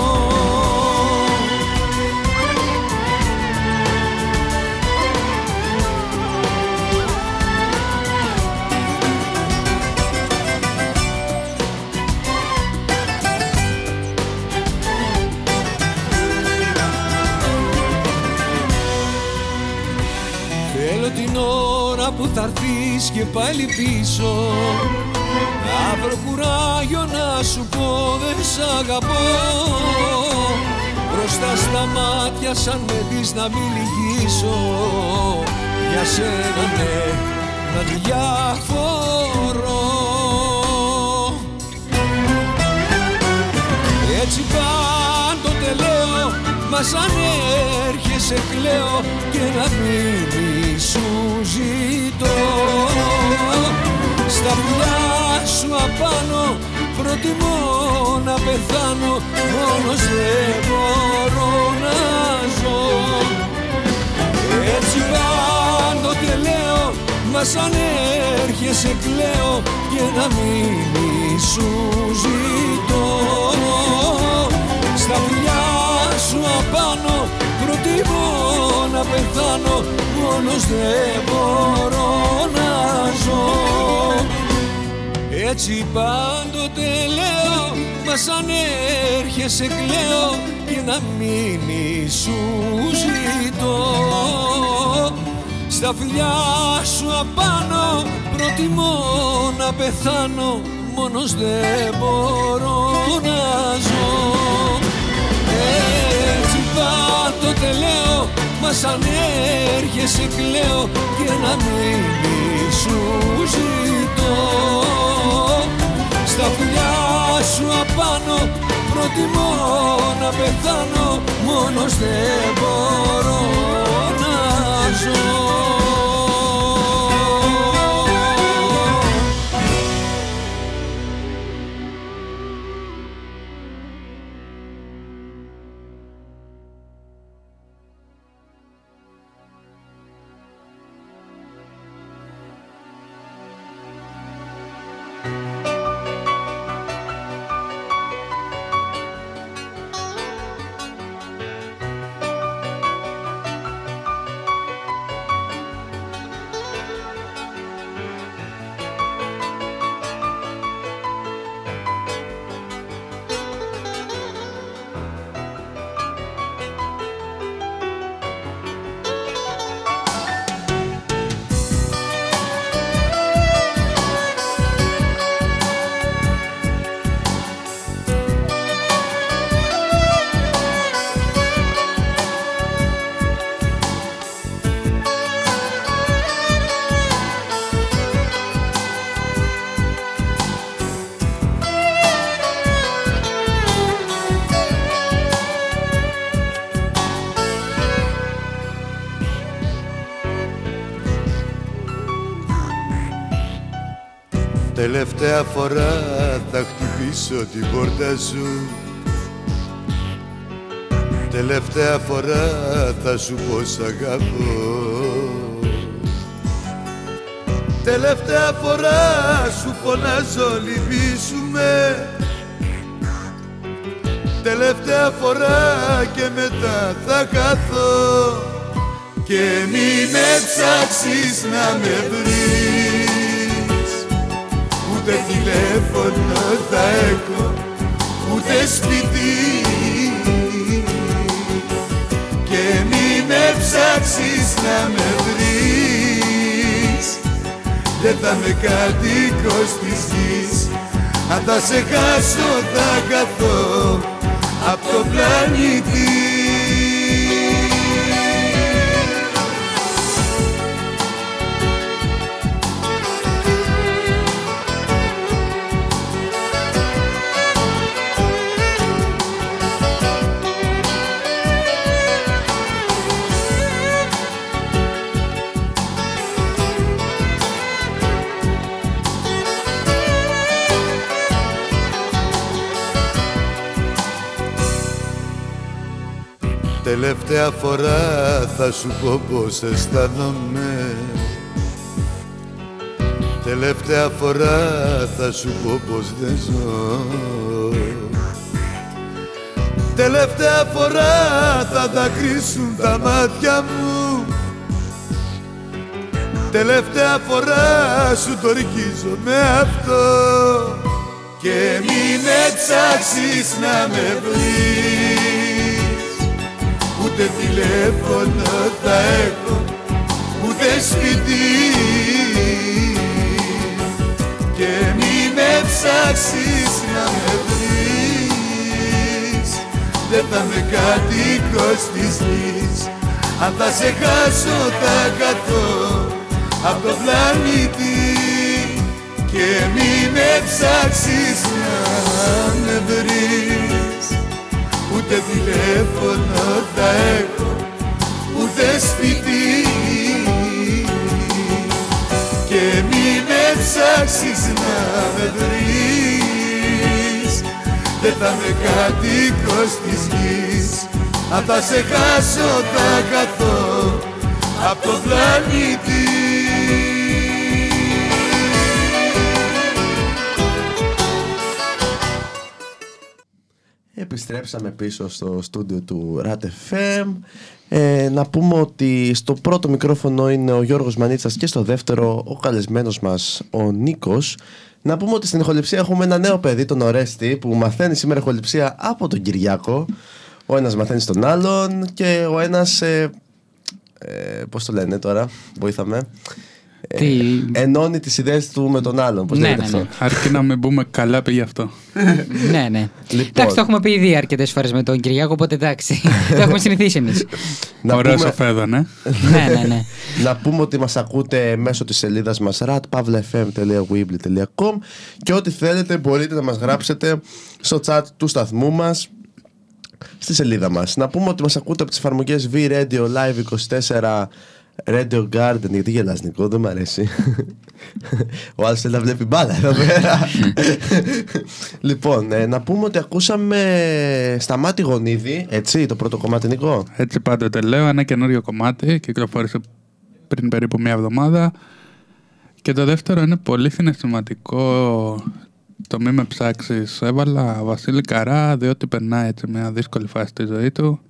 θα έρθεις και πάλι πίσω. Να βρω κουράγιο να σου πω δεν σ' αγαπώ. Μπροστά στα μάτια σαν με δεις να μην λυγίσω. Για σένα ναι να διαφορώ. Έτσι πάντοτε λέω Μας σαν έρχεσαι κλαίω Και να μείνεις σου ζητώ. Στα πουλιά σου απάνω Προτιμώ να πεθάνω Μόνος δεν μπορώ να ζω. Έτσι πάντοτε λέω Μας σαν έρχεσαι κλαίω Και να μείνει σου ζητώ. Στα φιλιά σου απάνω Προτιμώ να πεθάνω Μόνος δεν μπορώ να ζω. Έτσι πάντοτε λέω Μας σαν έρχεσαι κλαίω Και να μείνει σου ζητώ Στα φιλιά σου απάνω Προτιμώ να πεθάνω Μόνος δεν μπορώ να ζω. Έτσι πάντοτε λέω Μας σαν έρχεσαι κλαίω Και να μείνει σου ζητώ Στα φιλιά σου απάνω Προτιμώ να πεθάνω Μόνος δεν μπορώ να ζω Τελευταία φορά θα χτυπήσω την πόρτα σου. Τελευταία φορά θα σου πω σ' αγαπώ. Τελευταία φορά σου φωνάζω λυπήσουμε Τελευταία φορά και μετά θα χαθώ. Και μην με ψάξεις να με βρεις Ούτε τηλέφωνο θα έχω Ούτε σπίτι. Και μην με ψάξεις να με βρεις. Δεν θα με κατοίκος της γης. Αν θα σε χάσω θα καθώ Απ' το πλανήτη Τελευταία φορά θα σου πω πως αισθάνομαι. Τελευταία φορά θα σου πω πως δεν ζω. Τελευταία φορά θα δακρύσουν τα μάτια μου. Τελευταία φορά σου το ρικίζω με αυτό. Και μην με ψάξεις να με βρεις Ούτε τηλέφωνο θα έχω Ούτε σπίτι. Και μη με ψάξεις να με βρεις. Δεν θα με κατοίκος της γης. Αν θα σε χάσω θα καθώ Απ' το πλανήτη. Και μη με ψάξεις να με βρεις Ούτε τηλέφωνο θα έχω Ούτε σπίτι. Και μη με ψάξεις να με βρεις. Δεν θα με κατοίκος της γης. Αν θα σε χάσω θα καθώ Απ' το πλανήτη Επιστρέψαμε πίσω στο στούντιο του RAT FM. Ε, να πούμε ότι στο πρώτο μικρόφωνο είναι ο Γιώργος Μανίτσας και στο δεύτερο ο καλεσμένος μας ο Νίκος. Να πούμε ότι στην ηχοληψία έχουμε ένα νέο παιδί, τον Ορέστη, που μαθαίνει σήμερα ηχοληψία από τον Κυριάκο. Ο ένας μαθαίνει στον άλλον και ο ένας... Ε, ε, πώς το λένε τώρα, βοήθαμε. Τι... Ε, ενώνει τις ιδέες του με τον άλλον. Πώς Ναι, λέγεται ναι, αυτό; ναι. Αρκεί να μην πούμε καλά πήγε αυτό. ναι, ναι. Λοιπόν. Εντάξει, το έχουμε πει ήδη αρκετές φορές με τον Κυριάκο, οπότε εντάξει. το έχουμε συνηθίσει εμείς. Να Ωραίος πούμε- ο Φέδων, ε. ναι, ναι, ναι. Να πούμε ότι μας ακούτε μέσω της σελίδας μας ratpavlefm.weebly.com και ό,τι θέλετε μπορείτε να μας γράψετε στο chat του σταθμού μας στη σελίδα μας. Να πούμε ότι μας ακούτε από τις εφαρμογές V-Radio Live 24 Radio Garden, γιατί γελάς Νικό, δεν μ' αρέσει. Ο άλλος θέλει να βλέπει μπάλα εδώ πέρα. λοιπόν, ε, να πούμε ότι ακούσαμε Σταμάτη Γονίδη, έτσι, το πρώτο κομμάτι Νικό. Έτσι πάντοτε λέω, ένα καινούριο κομμάτι, κυκλοφόρησε πριν περίπου μια εβδομάδα. Και το δεύτερο είναι πολύ συναισθηματικό, το μη με ψάξεις. Έβαλα Βασίλη Καρά, διότι περνάει έτσι μια δύσκολη φάση στη ζωή του.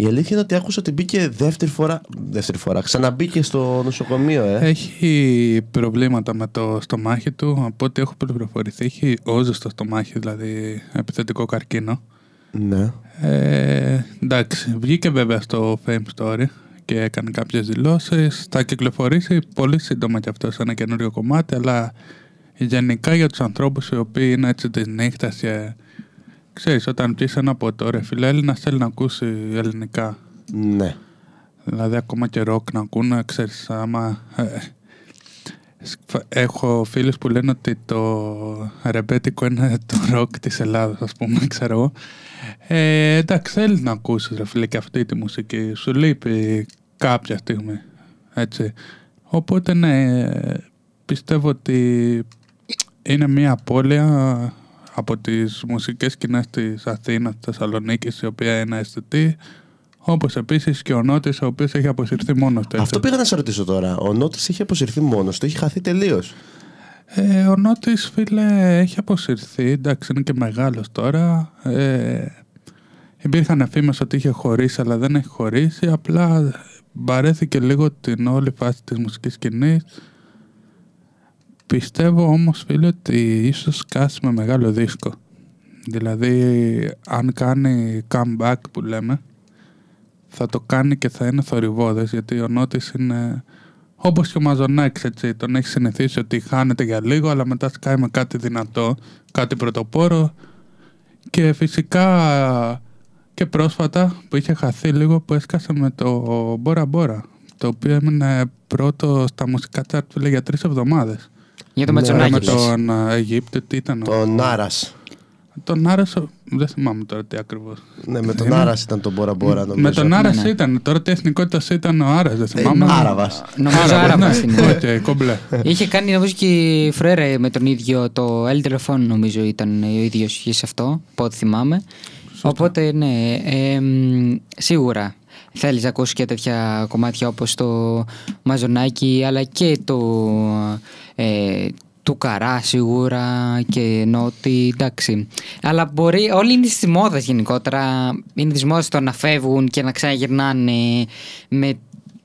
Η αλήθεια είναι ότι άκουσα ότι μπήκε δεύτερη φορά. Δεύτερη φορά. Ξαναμπήκε στο νοσοκομείο, ε. Έχει προβλήματα με το στομάχι του, από ό,τι έχω πληροφορηθεί. Έχει όζο στο στομάχι, δηλαδή επιθετικό καρκίνο. Ναι. Ε, εντάξει, βγήκε βέβαια στο Fame Story και έκανε κάποιες δηλώσεις. Θα κυκλοφορήσει πολύ σύντομα κι αυτό σε ένα καινούριο κομμάτι, αλλά γενικά για τους ανθρώπους οι οποίοι είναι έτσι της νύχτας και ξέρεις, όταν πεις ένα ποτό ρε φίλε, Έλληνας θέλει να ακούσει ελληνικά. Ναι. Δηλαδή ακόμα και ροκ να ακούνε, ξέρεις, άμα... ε, σκφα- έχω φίλους που λένε ότι το ρεμπέτικο είναι το ροκ της Ελλάδας, ας πούμε, ξέρω εγώ. Ε, εντάξει, θέλει να ακούσεις, ρε φίλε, και αυτή τη μουσική. Σου λείπει κάποια στιγμή, έτσι. Οπότε, ναι, πιστεύω ότι είναι μια απώλεια από τις μουσικές σκηνές της Αθήνας, της Θεσσαλονίκης, η οποία είναι αισθητή, όπως επίσης και ο Νότης, ο οποίος έχει αποσυρθεί μόνος του. έτσι. Αυτό πήγα να σε ρωτήσω τώρα. Ο Νότης είχε αποσυρθεί μόνος του, είχε χαθεί τελείως; Ε, ο Νότης, φίλε, έχει αποσυρθεί. Εντάξει, είναι και μεγάλος τώρα. Ε, υπήρχαν φήμες ότι είχε χωρίσει, αλλά δεν έχει χωρίσει. Απλά βαρέθηκε λίγο την όλη φάση της μουσικής σκηνής. Πιστεύω όμως, φίλε, ότι ίσως σκάσει με μεγάλο δίσκο. Δηλαδή, αν κάνει comeback που λέμε, θα το κάνει και θα είναι θορυβόδες, γιατί ο Νότης είναι όπως και ο Μαζονάκης, έτσι, τον έχει συνηθίσει ότι χάνεται για λίγο, αλλά μετά σκάει με κάτι δυνατό, κάτι πρωτοπόρο και φυσικά και πρόσφατα που είχε χαθεί λίγο που έσκασε με το Μπόρα Μπόρα, το οποίο έμεινε πρώτο στα μουσικά chart φίλε, για τρεις εβδομάδες. Για το Ναι, Ματσονάκι. με λες. τον ε, Αιγύπτιο, τι ήταν. ο- Τον Άρας. Τον Άρας, δεν θυμάμαι τώρα τι ακριβώς. Ναι, με τον Είναι- Άρας ήταν τον Μπόρα Μπόρα νομίζω. Με τον Άρας Ναι, ναι. ήταν. Τώρα τι εθνικότητας ήταν ο Άρας, δεν Ε, θυμάμαι. Άραβας. Νομίζω Άραβας, Άραβας ναι. είναι. Οκ, κομπλέ. Είχε κάνει νομίζω και η Φρέρα με τον ίδιο το El Telefon νομίζω ήταν ο ίδιος και σε αυτό, από ό,τι θυμάμαι. Οπότε ναι, ε, μ, σίγουρα θέλεις να ακούσεις και τέτοια κομμάτια όπως το Μαζονάκι αλλά και το ε, του Καρά σίγουρα και Νότι, εντάξει. Αλλά μπορεί, όλοι είναι στη μόδα γενικότερα. Είναι τη μόδα το να φεύγουν και να ξαναγυρνάνε με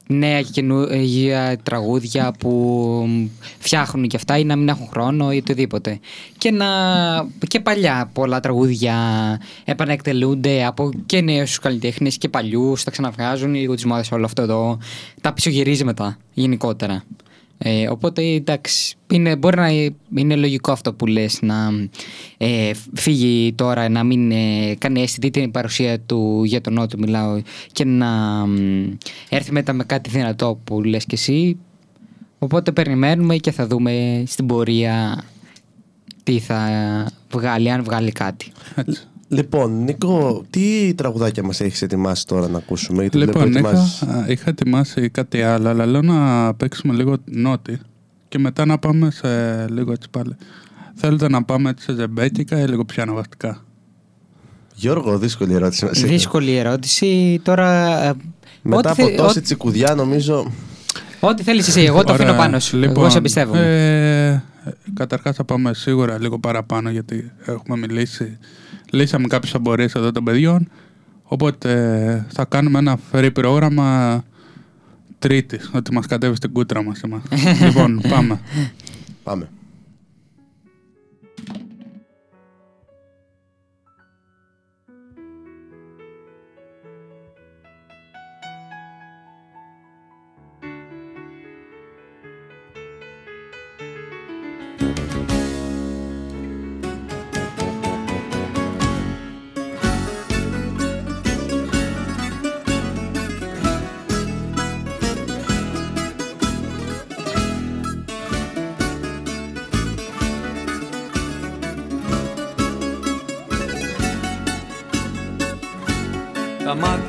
νέα και καινούργια τραγούδια που φτιάχνουν και αυτά ή να μην έχουν χρόνο ή οτιδήποτε. Και, να, και παλιά πολλά τραγούδια επανεκτελούνται από και νέους καλλιτέχνες και παλιούς, τα ξαναβγάζουν λίγο τις μόδες όλο αυτό εδώ. Τα πισωγυρίζει μετά γενικότερα. Ε, οπότε εντάξει, είναι, μπορεί να είναι λογικό αυτό που λες να ε, φύγει τώρα, να μην ε, κάνει αισθητή την παρουσία του για τον Νότο μιλάω και να μ, έρθει μετά με κάτι δυνατό που λες και εσύ. Οπότε περιμένουμε και θα δούμε στην πορεία τι θα βγάλει, αν βγάλει κάτι. Έτσι. Λοιπόν, Νίκο, τι τραγουδάκια μας έχεις ετοιμάσει τώρα να ακούσουμε, γιατί Λοιπόν, βλέπω είχα, ετοιμάζεις. α, είχα ετοιμάσει κάτι άλλο, αλλά λέω να παίξουμε λίγο νότι και μετά να πάμε σε λίγο έτσι πάλι. Θέλετε να πάμε έτσι σε ζεμπέκικα ή λίγο πιο αναβαστικά. Γιώργο, δύσκολη ερώτηση μας έκανες. Δύσκολη ερώτηση. Τώρα. ε, Μετά ό,τι από θε- τόση ό,τι- τσικουδιά νομίζω... Ό,τι θέλεις εσύ, εγώ το Ωραία. αφήνω πάνω σου. Λοιπόν, εγώ σε πιστεύω. Ε, καταρχάς θα πάμε σίγουρα λίγο παραπάνω γιατί έχουμε μιλήσει. Λύσαμε κάποιες απορίες εδώ των παιδιών. Οπότε ε, θα κάνουμε ένα free πρόγραμμα τρίτης, ότι μας κατέβει στην κούτρα μας. εμάς. λοιπόν, πάμε. Πάμε.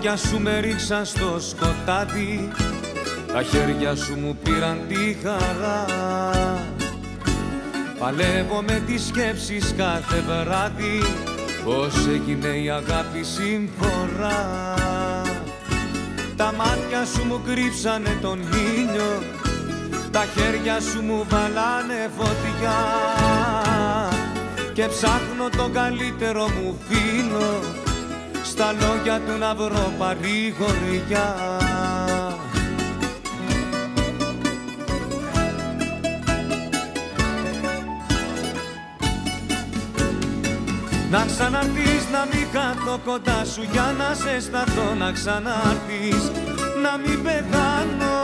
Μάτια σου με ρίξαν στο σκοτάδι. Τα χέρια σου μου πήραν τη χαρά. Παλεύω με τις σκέψεις κάθε βράδυ Πώς έγινε η αγάπη συμφορά. Τα μάτια σου μου κρύψανε τον ήλιο Τα χέρια σου μου βαλάνε φωτιά. Και ψάχνω τον καλύτερο μου φίλο στα λόγια του να βρω παρηγοριά. Να ξαναρθείς να μην κάτω κοντά σου για να σε σταθώ να ξαναρθείς να μην πεθάνω.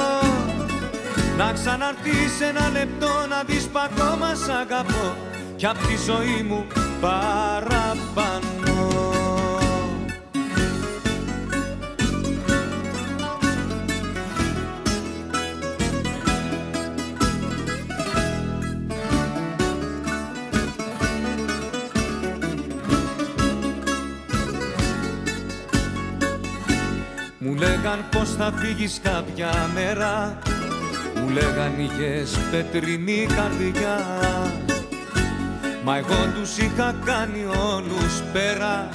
Να ξαναρθείς ένα λεπτό να δεις π' ακόμα σ' αγαπώ. Κι απ' τη ζωή μου παραπάνω πως θα φύγεις κάποια μέρα Μου λέγαν είχες πετρινή καρδιά. Μα εγώ τους είχα κάνει όλους πέρα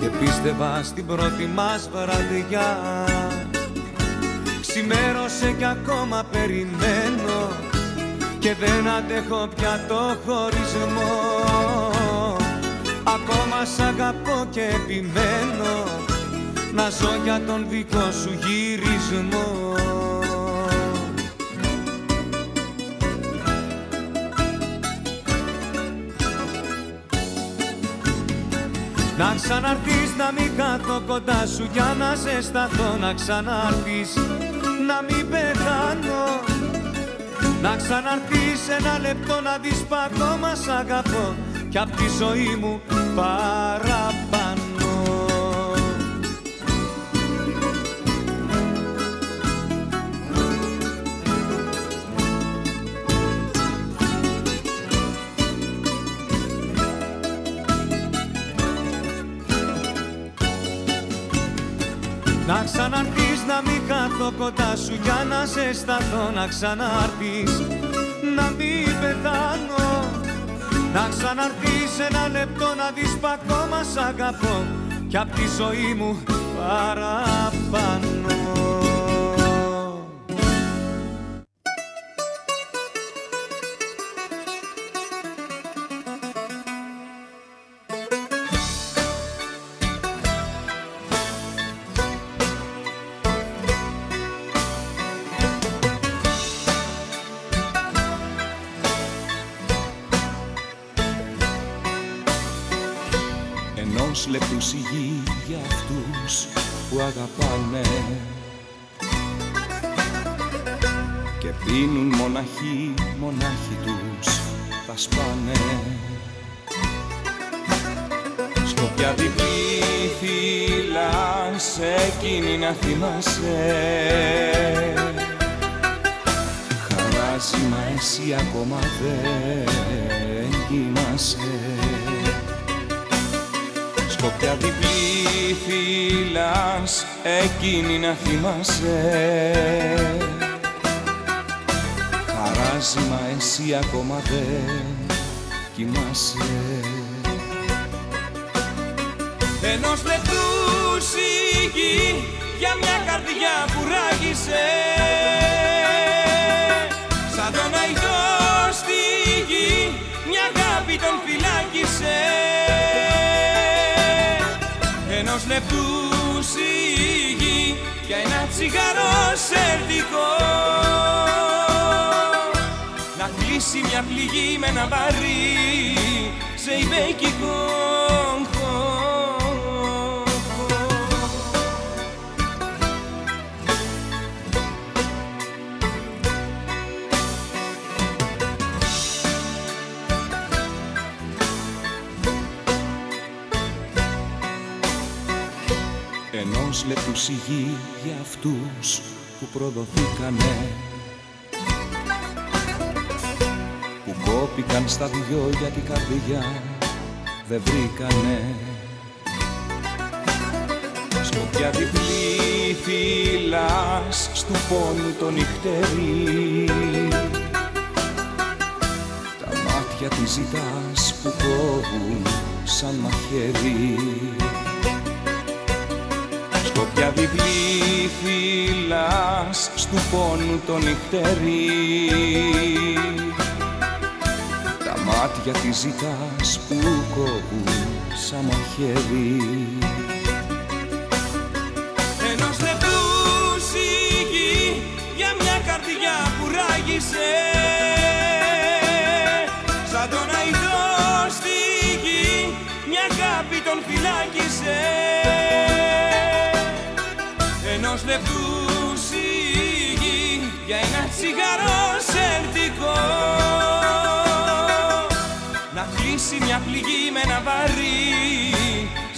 Και πίστευα στην πρώτη μας βραδιά. Ξημέρωσε κι ακόμα περιμένω Και δεν αντέχω πια το χωρισμό. Ακόμα σ' αγαπώ και επιμένω Να ζω για τον δικό σου γυρισμό. Να ξαναρθείς να μην κάθω κοντά σου για να ζεσταθώ Να ξαναρθείς να μην πεθάνω. Να ξαναρθείς ένα λεπτό να δεις παγώμα σ' αγαπώ. Κι απ' τη ζωή μου παραπάνω κάθω κοντά σου για να ζεσταθώ Να ξαναρθείς να μην πεθάνω Να ξαναρθείς ένα λεπτό να δεις π' ακόμα σ' αγαπώ. Κι απ' τη ζωή μου παραπάνω μοναχοί, μονάχοι τους τα σπάνε. Σκοπιά διπλή φύλλα σε εκείνη να θυμάσαι. Χαράζει μα εσύ ακόμα δεν κοιμάσαι. Σκοπιά διπλή φύλλας εκείνη να θυμάσαι Χαράζει μα εσύ ακόμα δεν κοιμάσαι. Ενός λεπτού σιγή για μια καρδιά που ράγισε. Σαν τον αϊδό στη γη μια αγάπη τον φυλάκισε. Ενός λεπτού σιγή για ένα τσιγάρο σερτικό να κλείσει μια πληγή με ένα βαρύ σε υπέκικο Ενός λεπτού σιγή για αυτούς που προδοθήκανε κόπηκαν στα δυο για την καρδιά δεν βρήκανε. Σκοπιά διπλή φύλλας στου πόνου το νυχτερί Τα μάτια της ζητάς που κόβουν σαν μαχαίρι. Σκοπιά διπλή φύλλας στου πόνου το νυχτερί Τα μάτια της ζητάς που κόβουν σαν μαχαίρι. Ενός λεπτούς σιγή για μια καρδιά που ράγισε. Σαν τον αϊδό στη γη μια αγάπη τον φυλάκισε. Ενός λεπτούς σιγή για ένα τσιγάρο σερτικό. να κλείσει μια πληγή με ένα βαρύ.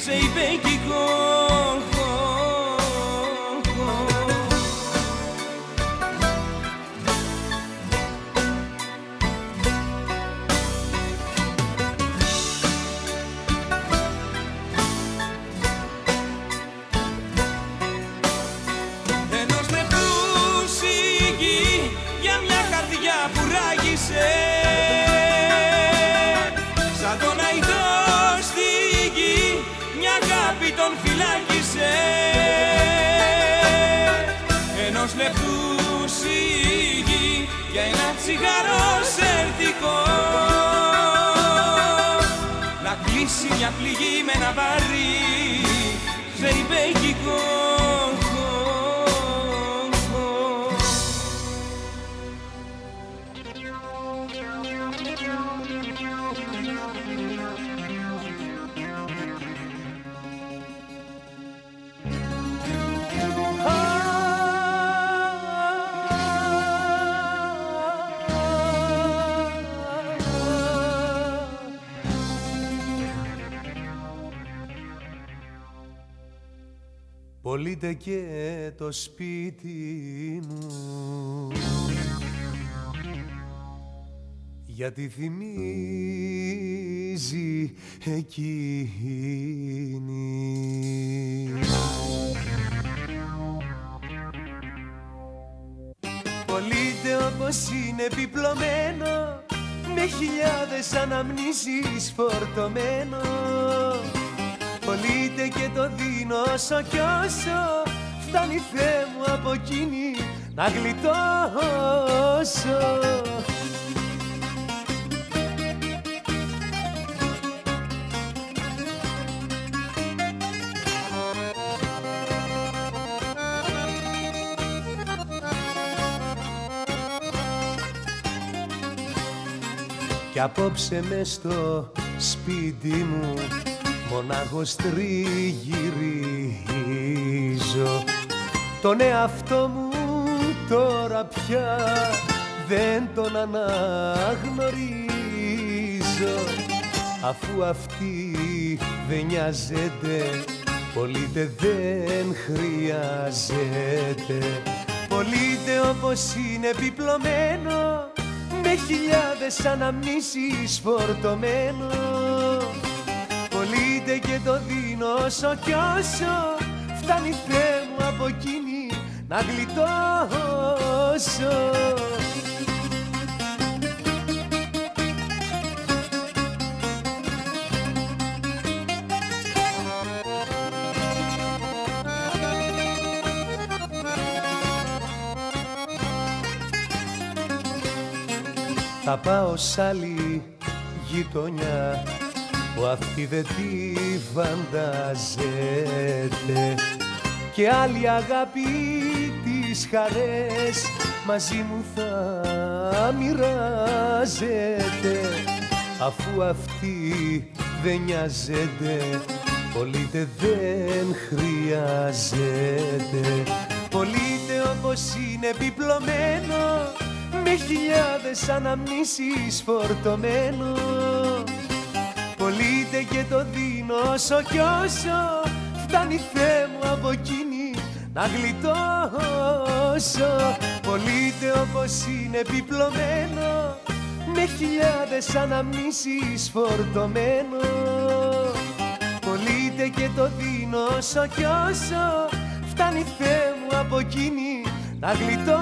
Σε υπέκικο ενός μια πληγή με ένα βαρύ ζεϊμπέκικο Πολύτε και το σπίτι μου. Γιατί θυμίζει εκείνη. Πολύτε όπως είναι επιπλωμένο με χιλιάδες αναμνήσεις φορτωμένο. Πολύτε και το δίνω όσο κι όσο φτάνει Θεέ μου από εκείνη να γλιτώσω. Κι απόψε μες στο σπίτι μου μονάχος τριγυρίζω. Τον εαυτό μου τώρα πια δεν τον αναγνωρίζω. Αφού αυτή δεν νοιάζεται Πολύτε δεν χρειάζεται. Πολύτε όπως είναι επιπλωμένο Με χιλιάδες αναμνήσεις φορτωμένο Πολύτε και το δίνω όσο κι όσο Φτάνει Θεέ μου από εκείνη να γλιτώσω. Θα πάω σ' άλλη γειτονιά που αυτή δεν τη φανταζέται. Και άλλη αγάπη τις χαρές μαζί μου θα μοιράζεται. Αφού αυτή δεν νοιάζεται πολύτε δεν χρειάζεται. Πολύτε όπως είναι επιπλωμένο με χιλιάδες αναμνήσεις φορτωμένο Πολύτε και το δίνω όσο κι όσο φτάνει Θεέ μου από εκείνη να γλιτώσω. Πολύτε όπως είναι επιπλωμένο με χιλιάδες αναμνήσεις φορτωμένο. Πολύτε και το δίνω όσο κι όσο φτάνει Θεέ μου από εκείνη να γλιτώσω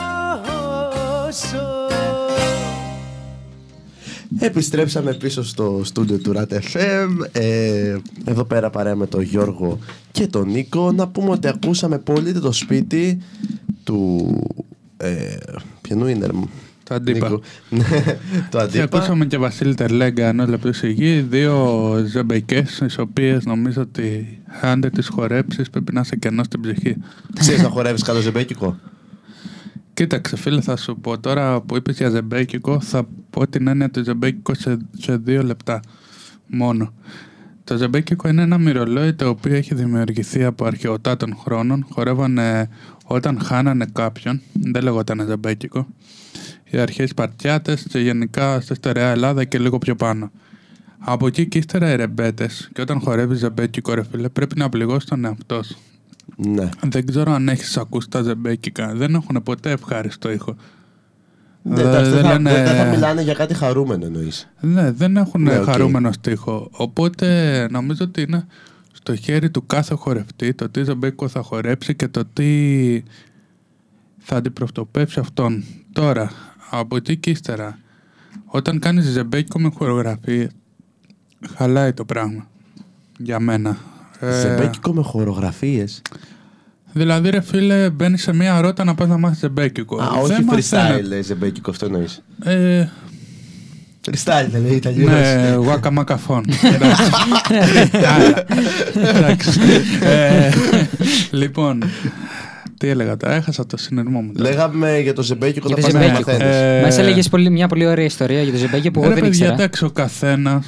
Επιστρέψαμε πίσω στο στούντιο του RAT FM. Ε, εδώ πέρα παρέα με τον Γιώργο και τον Νίκο. Να πούμε ότι ακούσαμε πολύ το σπίτι του... Ε, ποιανού είναι ρε, Το αντίπα. Νίκο. Ναι, το Και αντίπα. ακούσαμε και Βασίλη Τερλέγκα ενό λεπτού σιγή, δύο ζεμπαϊκές, τις οποίες νομίζω ότι αν δεν τις χορέψεις πρέπει να είσαι κενός στην ψυχή. Ξέρεις να χορεύεις καλό ζεμπέκικο. Κοίταξε, φίλε, θα σου πω τώρα που είπες για ζεμπέκικο, θα πω την έννοια του ζεμπέκικο σε, σε δύο λεπτά μόνο. Το ζεμπέκικο είναι ένα μυρολόι το οποίο έχει δημιουργηθεί από αρχαιοτά των χρόνων. Χορεύανε όταν χάνανε κάποιον, δεν λεγόταν ζεμπέκικο. Οι αρχαίοι Σπαρτιάτες και γενικά στη στερεά Ελλάδα και λίγο πιο πάνω. Από εκεί και ύστερα οι ρεμπέτες, και όταν χορεύεις ζεμπέκικο, ρε φίλε, πρέπει να πληγώσεις τον εαυτό σου. Ναι. Δεν ξέρω αν έχεις ακούσει τα ζεμπέκικα. Δεν έχουν ποτέ ευχάριστο ήχο. Ναι, Ε, εντάξει, δεν, δεν θα, λένε- δεν θα μιλάνε για κάτι χαρούμενο εννοείς. Ναι, δεν έχουν Ναι, οκ. χαρούμενο στίχο. Οπότε νομίζω ότι είναι στο χέρι του κάθε χορευτή το τι ζεμπέκικο θα χορέψει και το τι θα αντιπροσωπεύσει αυτόν. Τώρα, από εκεί και ύστερα, όταν κάνεις ζεμπέκικο με χορογραφία, χαλάει το πράγμα. Για μένα. Ε, Ζεμπέκικο με χορογραφίες. Δηλαδή, ρε φίλε, μπαίνεις σε μια ρότα να πας να μάθεις ζεμπέκικο. Α, Δεν όχι μαθαίνω- freestyle, ε, ζεμπέκικο, αυτό εννοείς. Ε, Freestyle δεν λέει Ιταλιός. ναι, waka μακαφών. Εντάξει. Άρα, Εντάξει. Ε, Λοιπόν, τι έλεγα τώρα, έχασα το συνειρμό μου. τώρα. Λέγαμε για το ζεμπέκικο Για θα το πας να ζεμπέκικο. μαθαίνεις. Ε, Μας έλεγες μια πολύ ωραία ιστορία για το Ζεμπέκι που εγώ Ρε δεν παιδιά, ήξερα. εντάξει, ο καθένας.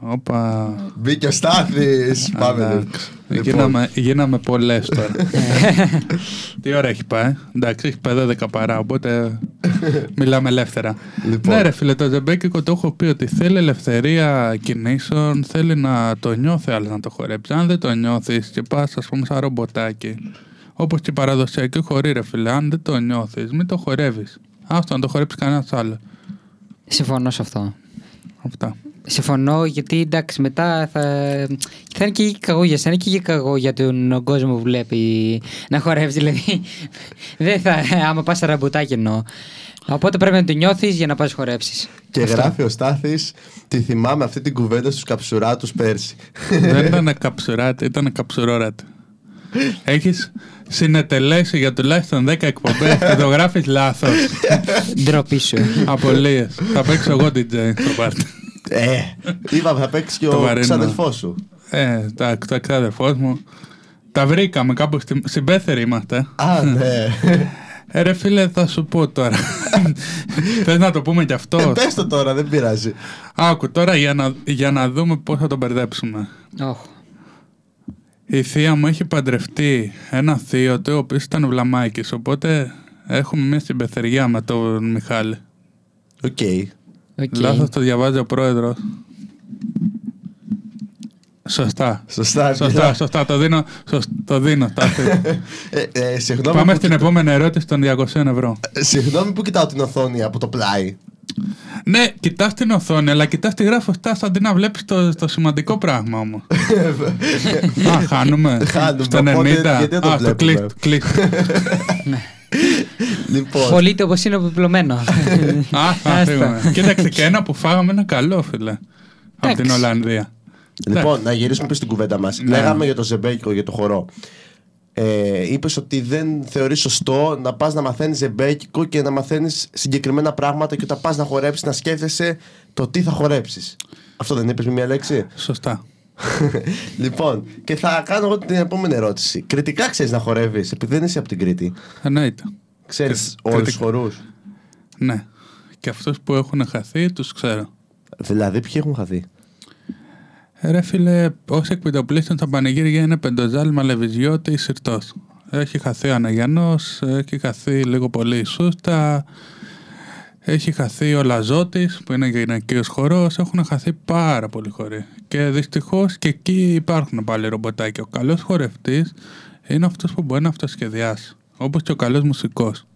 Όπα. Μπήκε ο Στάθης. Πάμε. Εντάξει. Λοιπόν, Γίναμε, γίναμε πολλές τώρα. Τι ώρα έχει πάει; Εντάξει, έχει πάει 12 παρά, οπότε μιλάμε ελεύθερα. Λοιπόν. Ναι, ρε φίλε, το Ζεμπέκικο το έχω πει ότι θέλει ελευθερία κινήσεων, θέλει να το νιώθει άλλος να το χορέψει. Αν δεν το νιώθεις και πας, ας πούμε, σαν ρομποτάκι, όπως και η παραδοσιακή χορή, ρε φίλε, αν δεν το νιώθεις, μην το χορεύεις. Άστο να το χορέψεις κανένας άλλο. Συμφωνώ σε αυτό. Αυτά. Συμφωνώ γιατί εντάξει μετά θα, θα είναι και κακό για σένα και κακό για τον κόσμο που βλέπει να χορεύει. Δηλαδή δεν θα, άμα πας στα ραμπουτάκια εννοώ. Οπότε πρέπει να το νιώθεις για να πας χορέψεις. Και γράφει ο Στάθης, τη θυμάμαι αυτή την κουβέντα στους καψουράτους πέρσι. Δεν ήταν καψουράτη, ήταν καψουρόρατη. Έχεις συνετελέσει για τουλάχιστον 10 εκπομπές και το γράφεις λάθος. Ντροπή σου. Απολύες. Θα παίξω εγώ DJ στο πάρτι. Ε, είπαμε θα παίξεις και Το ο βαρύνω. ξαδελφός σου. Ε, τα, τα εξάδερφό μου. Τα βρήκαμε κάπου στην συμπέθερη είμαστε. Α, ναι. Ε, ρε φίλε, θα σου πω τώρα. Θες να το πούμε κι Ε, αυτό. πες το τώρα, δεν πειράζει. Άκου τώρα για να, για να δούμε πώς θα τον μπερδέψουμε. Όχ. Η θεία μου έχει παντρευτεί ένα θείο του, ο οποίος ήταν βλαμάκης, οπότε έχουμε μια συμπεθεριά με τον Μιχάλη. OK. OK. Λάθος το διαβάζει ο πρόεδρος. Σωστά. Σωστά. Σωστά, σωστά. Το δίνω, σωσ- το δίνω. Στάθη. Ε, ε, συγγνώμη, Πάμε που στην κοιτά- επόμενη ερώτηση των 200 ευρώ. ε, Συγγνώμη που κοιτάω την οθόνη από το πλάι. Ναι, κοιτάς την οθόνη, αλλά κοιτάς τη γράφω στάς αντί να βλέπεις το, το σημαντικό πράγμα όμως. Α, χάνουμε. Χάνουμε, Στο 90. οπότε γιατί δεν το Α, το βλέπουμε; κλείστ, κλείστ. Λοιπόν, Πολύτε όπως είναι επιπλωμένο. Α, θα Άστα. φύγουμε. Κοίταξε και ένα που φάγαμε είναι καλό, φίλε. Από Εντάξει. την Ολλανδία. λοιπόν, να γυρίσουμε πίσω στην κουβέντα μας. Ναι. Λέγαμε για το ζεμπέκικο, για το χορό. Ε, είπες ότι δεν θεωρείς σωστό να πας να μαθαίνεις ζεμπέκικο και να μαθαίνεις συγκεκριμένα πράγματα και όταν πας να χορέψεις να σκέφτεσαι το τι θα χορέψεις. Αυτό δεν είπες με μια λέξη; Σωστά. λοιπόν, και θα κάνω εγώ την επόμενη ερώτηση. Κριτικά ξέρεις να χορεύεις, επειδή δεν είσαι από την Κρήτη. Εννοείται. Ξέρεις Κρι- όλους τους κριτικά. χορούς. Ναι. Και αυτούς που έχουν χαθεί, τους ξέρω. Δηλαδή, ποιοι έχουν χαθεί; Ε, Ρε φίλε, όσοι εκπαιδευτούν στα πανηγύρια είναι πεντοζάλ, μαλεβιζιώτη, συρτό. Έχει χαθεί ο Αναγιανός, έχει χαθεί λίγο πολύ η Σούστα, έχει χαθεί ο Λαζότης που είναι γυναικείος χορός, έχουν χαθεί πάρα πολλοί χοροί. Και δυστυχώς και εκεί υπάρχουν πάλι ρομποτάκια. Ο καλός χορευτής είναι αυτός που μπορεί να αυτοσχεδιάσει, όπως και ο καλός μουσικός.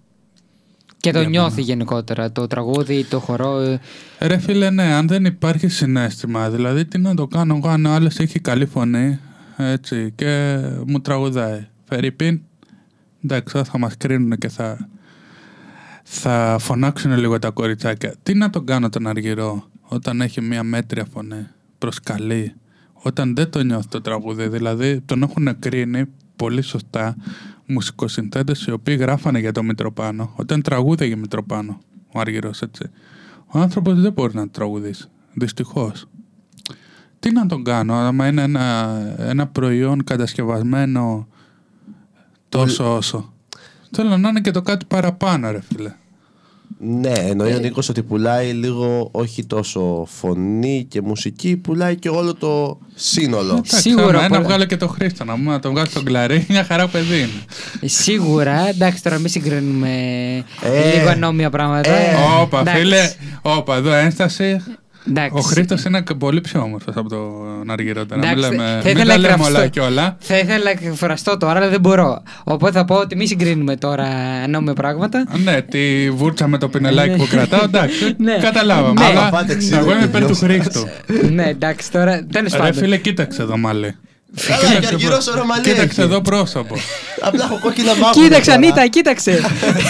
και το Για νιώθει γενικότερα. Το τραγούδι, το χορό. ε, Ρε φίλε, ναι, αν δεν υπάρχει συνέστημα, δηλαδή τι να το κάνω εγώ αν ο άλλος έχει καλή φωνή, έτσι, και μου τραγουδάει. Φερρυπίν, εντάξει, θα μας κρίνουν και θα, θα φωνάξουν λίγο τα κοριτσάκια. Τι να τον κάνω τον αργυρό όταν έχει μια μέτρια φωνή, προσκαλεί, όταν δεν το νιώθει το τραγούδι, δηλαδή τον έχουν κρίνει πολύ σωστά μουσικοσυνθέτες οι οποίοι γράφανε για το Μητροπάνο, όταν τραγούδαγε Μητροπάνο ο Αργυρός, έτσι. Ο άνθρωπος δεν μπορεί να τραγουδήσει. Δυστυχώς. Τι να τον κάνω, άμα είναι ένα, ένα προϊόν κατασκευασμένο τόσο όσο. Θέλω να είναι και το κάτι παραπάνω, ρε φίλε. Ναι, εννοεί ο Νίκος ότι πουλάει λίγο όχι τόσο φωνή και μουσική, πουλάει και όλο το σύνολο. Εντάξει, Σίγουρα, άμα ένα πολλά- βγάλω και το Χρήστο να μου να τον βγάλω στον κλαρί, μια χαρά παιδί είναι. Σίγουρα, εντάξει, τώρα μην συγκρίνουμε Ε. λίγο ανώμια πράγματα. Ε. Όπα, Εντάξει. φίλε, όπα, εδώ ένσταση. Εντάξει. Ο Χρήστος είναι πολύ πιο όμορφος από τον Αργυρό. τώρα. Μην, Εντάξει, λέμε, θα μην ήθελα τα να λέμε εκφραστώ. όλα και όλα. Θα ήθελα να εκφραστώ τώρα, αλλά δεν μπορώ. Οπότε θα πω ότι μην συγκρίνουμε τώρα ανώμια πράγματα. Ναι, τη βούρτσα με το πινελάκι που κρατάω, εντάξει, Ναι. καταλάβαμε. Ναι. Αλλά Πάτε ξύλο εγώ είμαι και υπέρ του δυο σας. Χρήστου. ναι, εντάξει, τώρα τέλος Ρε πάντων. φίλε, κοίταξε εδώ μάλλον. Καλά, και αργυρός ο Ρωμαλή Κοίταξε έχει. εδώ πρόσωπο. Απλά έχω κόκκινα μαύρα. Κοίταξε, τώρα. Ανίτα, κοίταξε.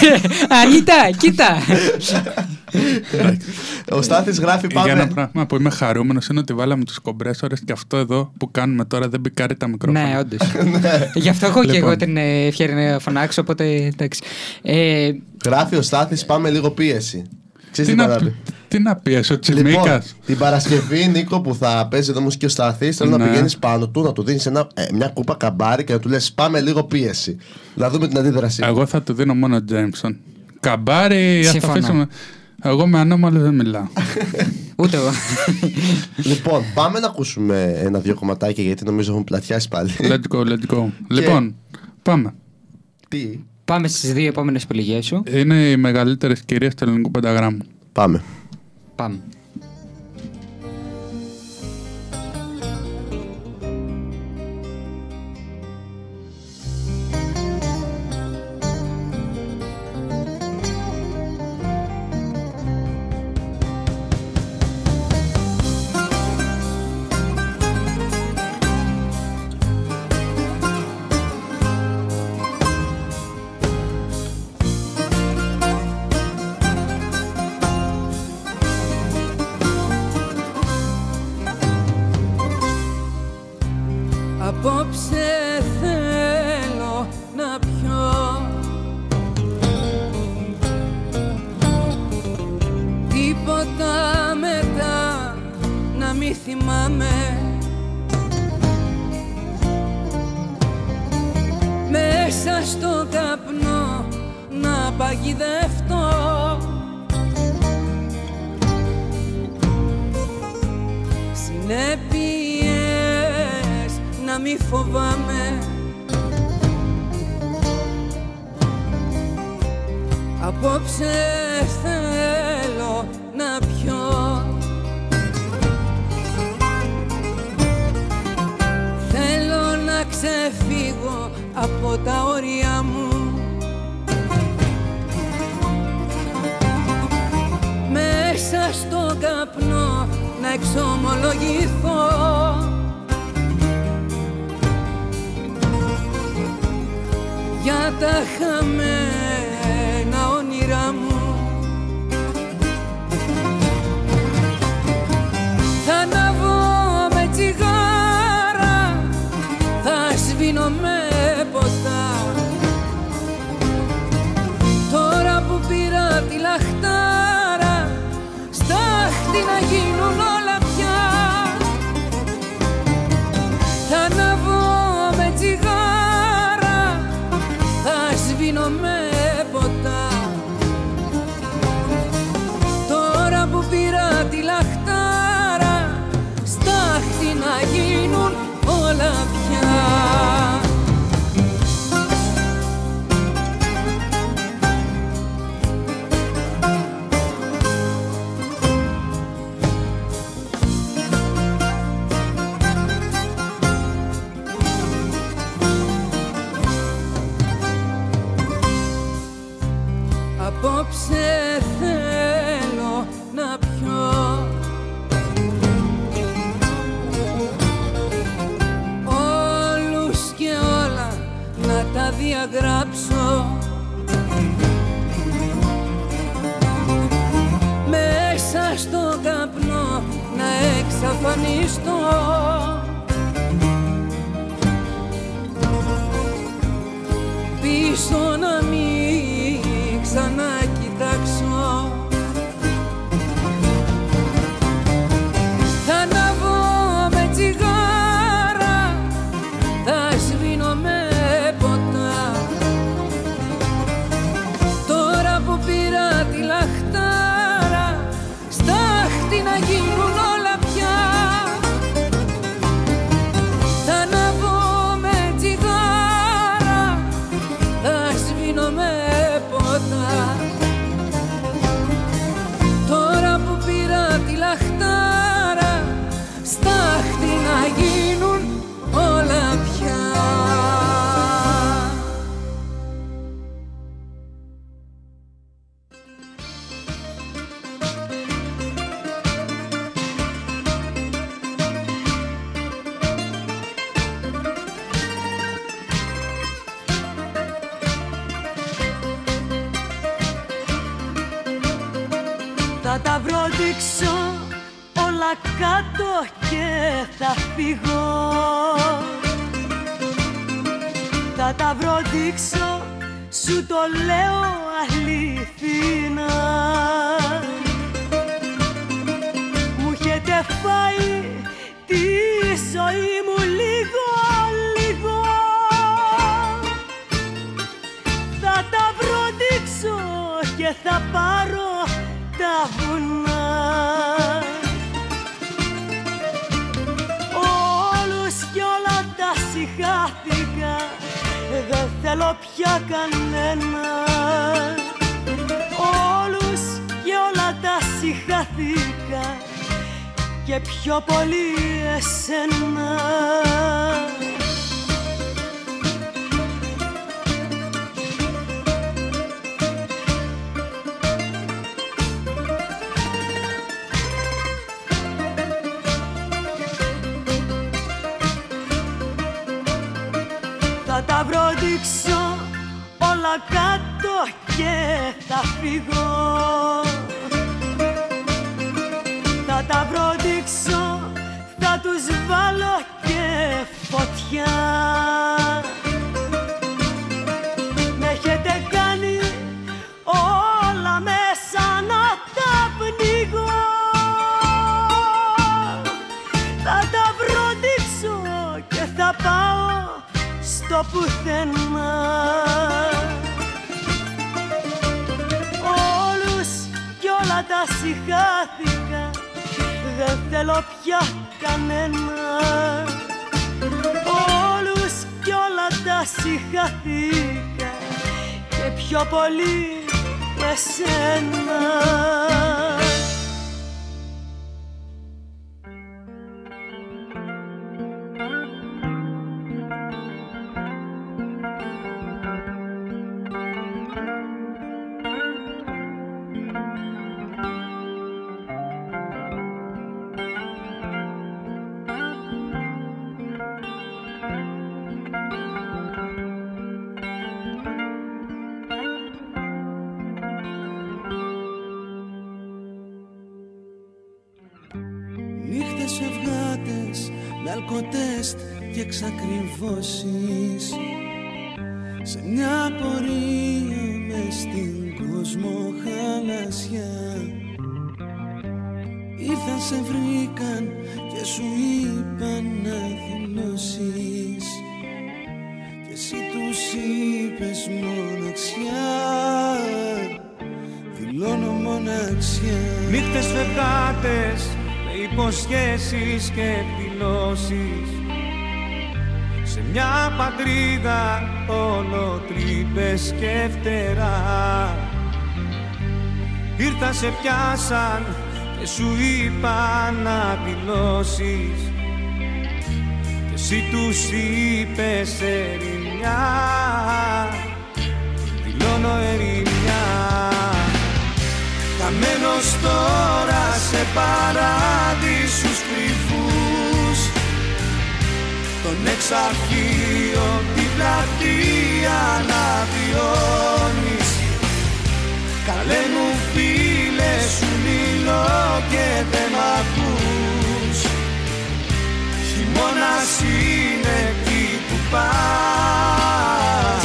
Ανίτα, κοίτα. Ο Στάθης γράφει Για ένα πάμε. πράγμα που είμαι χαρούμενος είναι ότι βάλαμε τους κομπρέσορε και αυτό εδώ που κάνουμε τώρα δεν μπικάρει τα μικρόφωνα. Ναι, όντως. Γι' αυτό έχω και Λοιπόν. εγώ την ε, ευκαιρία να φωνάξω, οπότε εντάξει. Ε, Γράφει ο Στάθης πάμε λίγο πίεση. Ξέρεις Τι τι να, να πει. πει- τι να πιέσει, ο Λοιπόν, Τσιμίκας. την Παρασκευή, Νίκο, που θα παίζει εδώ και ο Σταθή, θέλω να Ναι. πηγαίνεις πάνω του, να του δίνεις μια κούπα καμπάρι και να του λες: Πάμε λίγο πίεση. Να δούμε την αντίδρασή του. Εγώ θα του δίνω μόνο Τζέμψον. Καμπάρι, ας το Συμφωνώ. αφήσουμε. Εγώ με ανώμαλο δεν μιλάω. ούτε εγώ. Λοιπόν, πάμε να ακούσουμε ένα-δυο κομματάκια γιατί νομίζω έχουν πλατιάσει πάλι. let's go, let's go. Λοιπόν, πάμε. Τι; Πάμε στις δύο επόμενες επιλογέ σου. Είναι οι μεγαλύτερες κυρίες του ελληνικού πενταγράμμου. Πάμε. Πάμε. Θα τα βροντίξω, σου το λέω αληθινά. Μου έχετε φάει τη ζωή μου λίγο λίγο. Θα τα βροντίξω και θα πάρω τα βουνά θέλω πια κανένα. Όλους κι όλα τα συγχάθηκα Και πιο πολύ εσένα Θα τα βροντίξω όλα κάτω και θα φύγω. Θα τα βροντίξω, θα τους βάλω και φωτιά Δεν θέλω πια κανένα. Όλους κι όλα τα συγχάθηκα Και πιο πολύ εσένα υποσχέσεις και εκδηλώσεις. Σε μια πατρίδα όλο τρύπες και φτερά. Ήρθαν σε πιάσαν και σου είπαν να δηλώσεις. Και εσύ τους είπες ερημιά Δηλώνω ερημιά Χαμένος τώρα σε παράδεισους Τον εξαρχείο την πλατεία να βιώνεις. Καλέ μου φίλε σου μιλώ και δεν μ' ακούς. Χειμώνας είναι εκεί που πας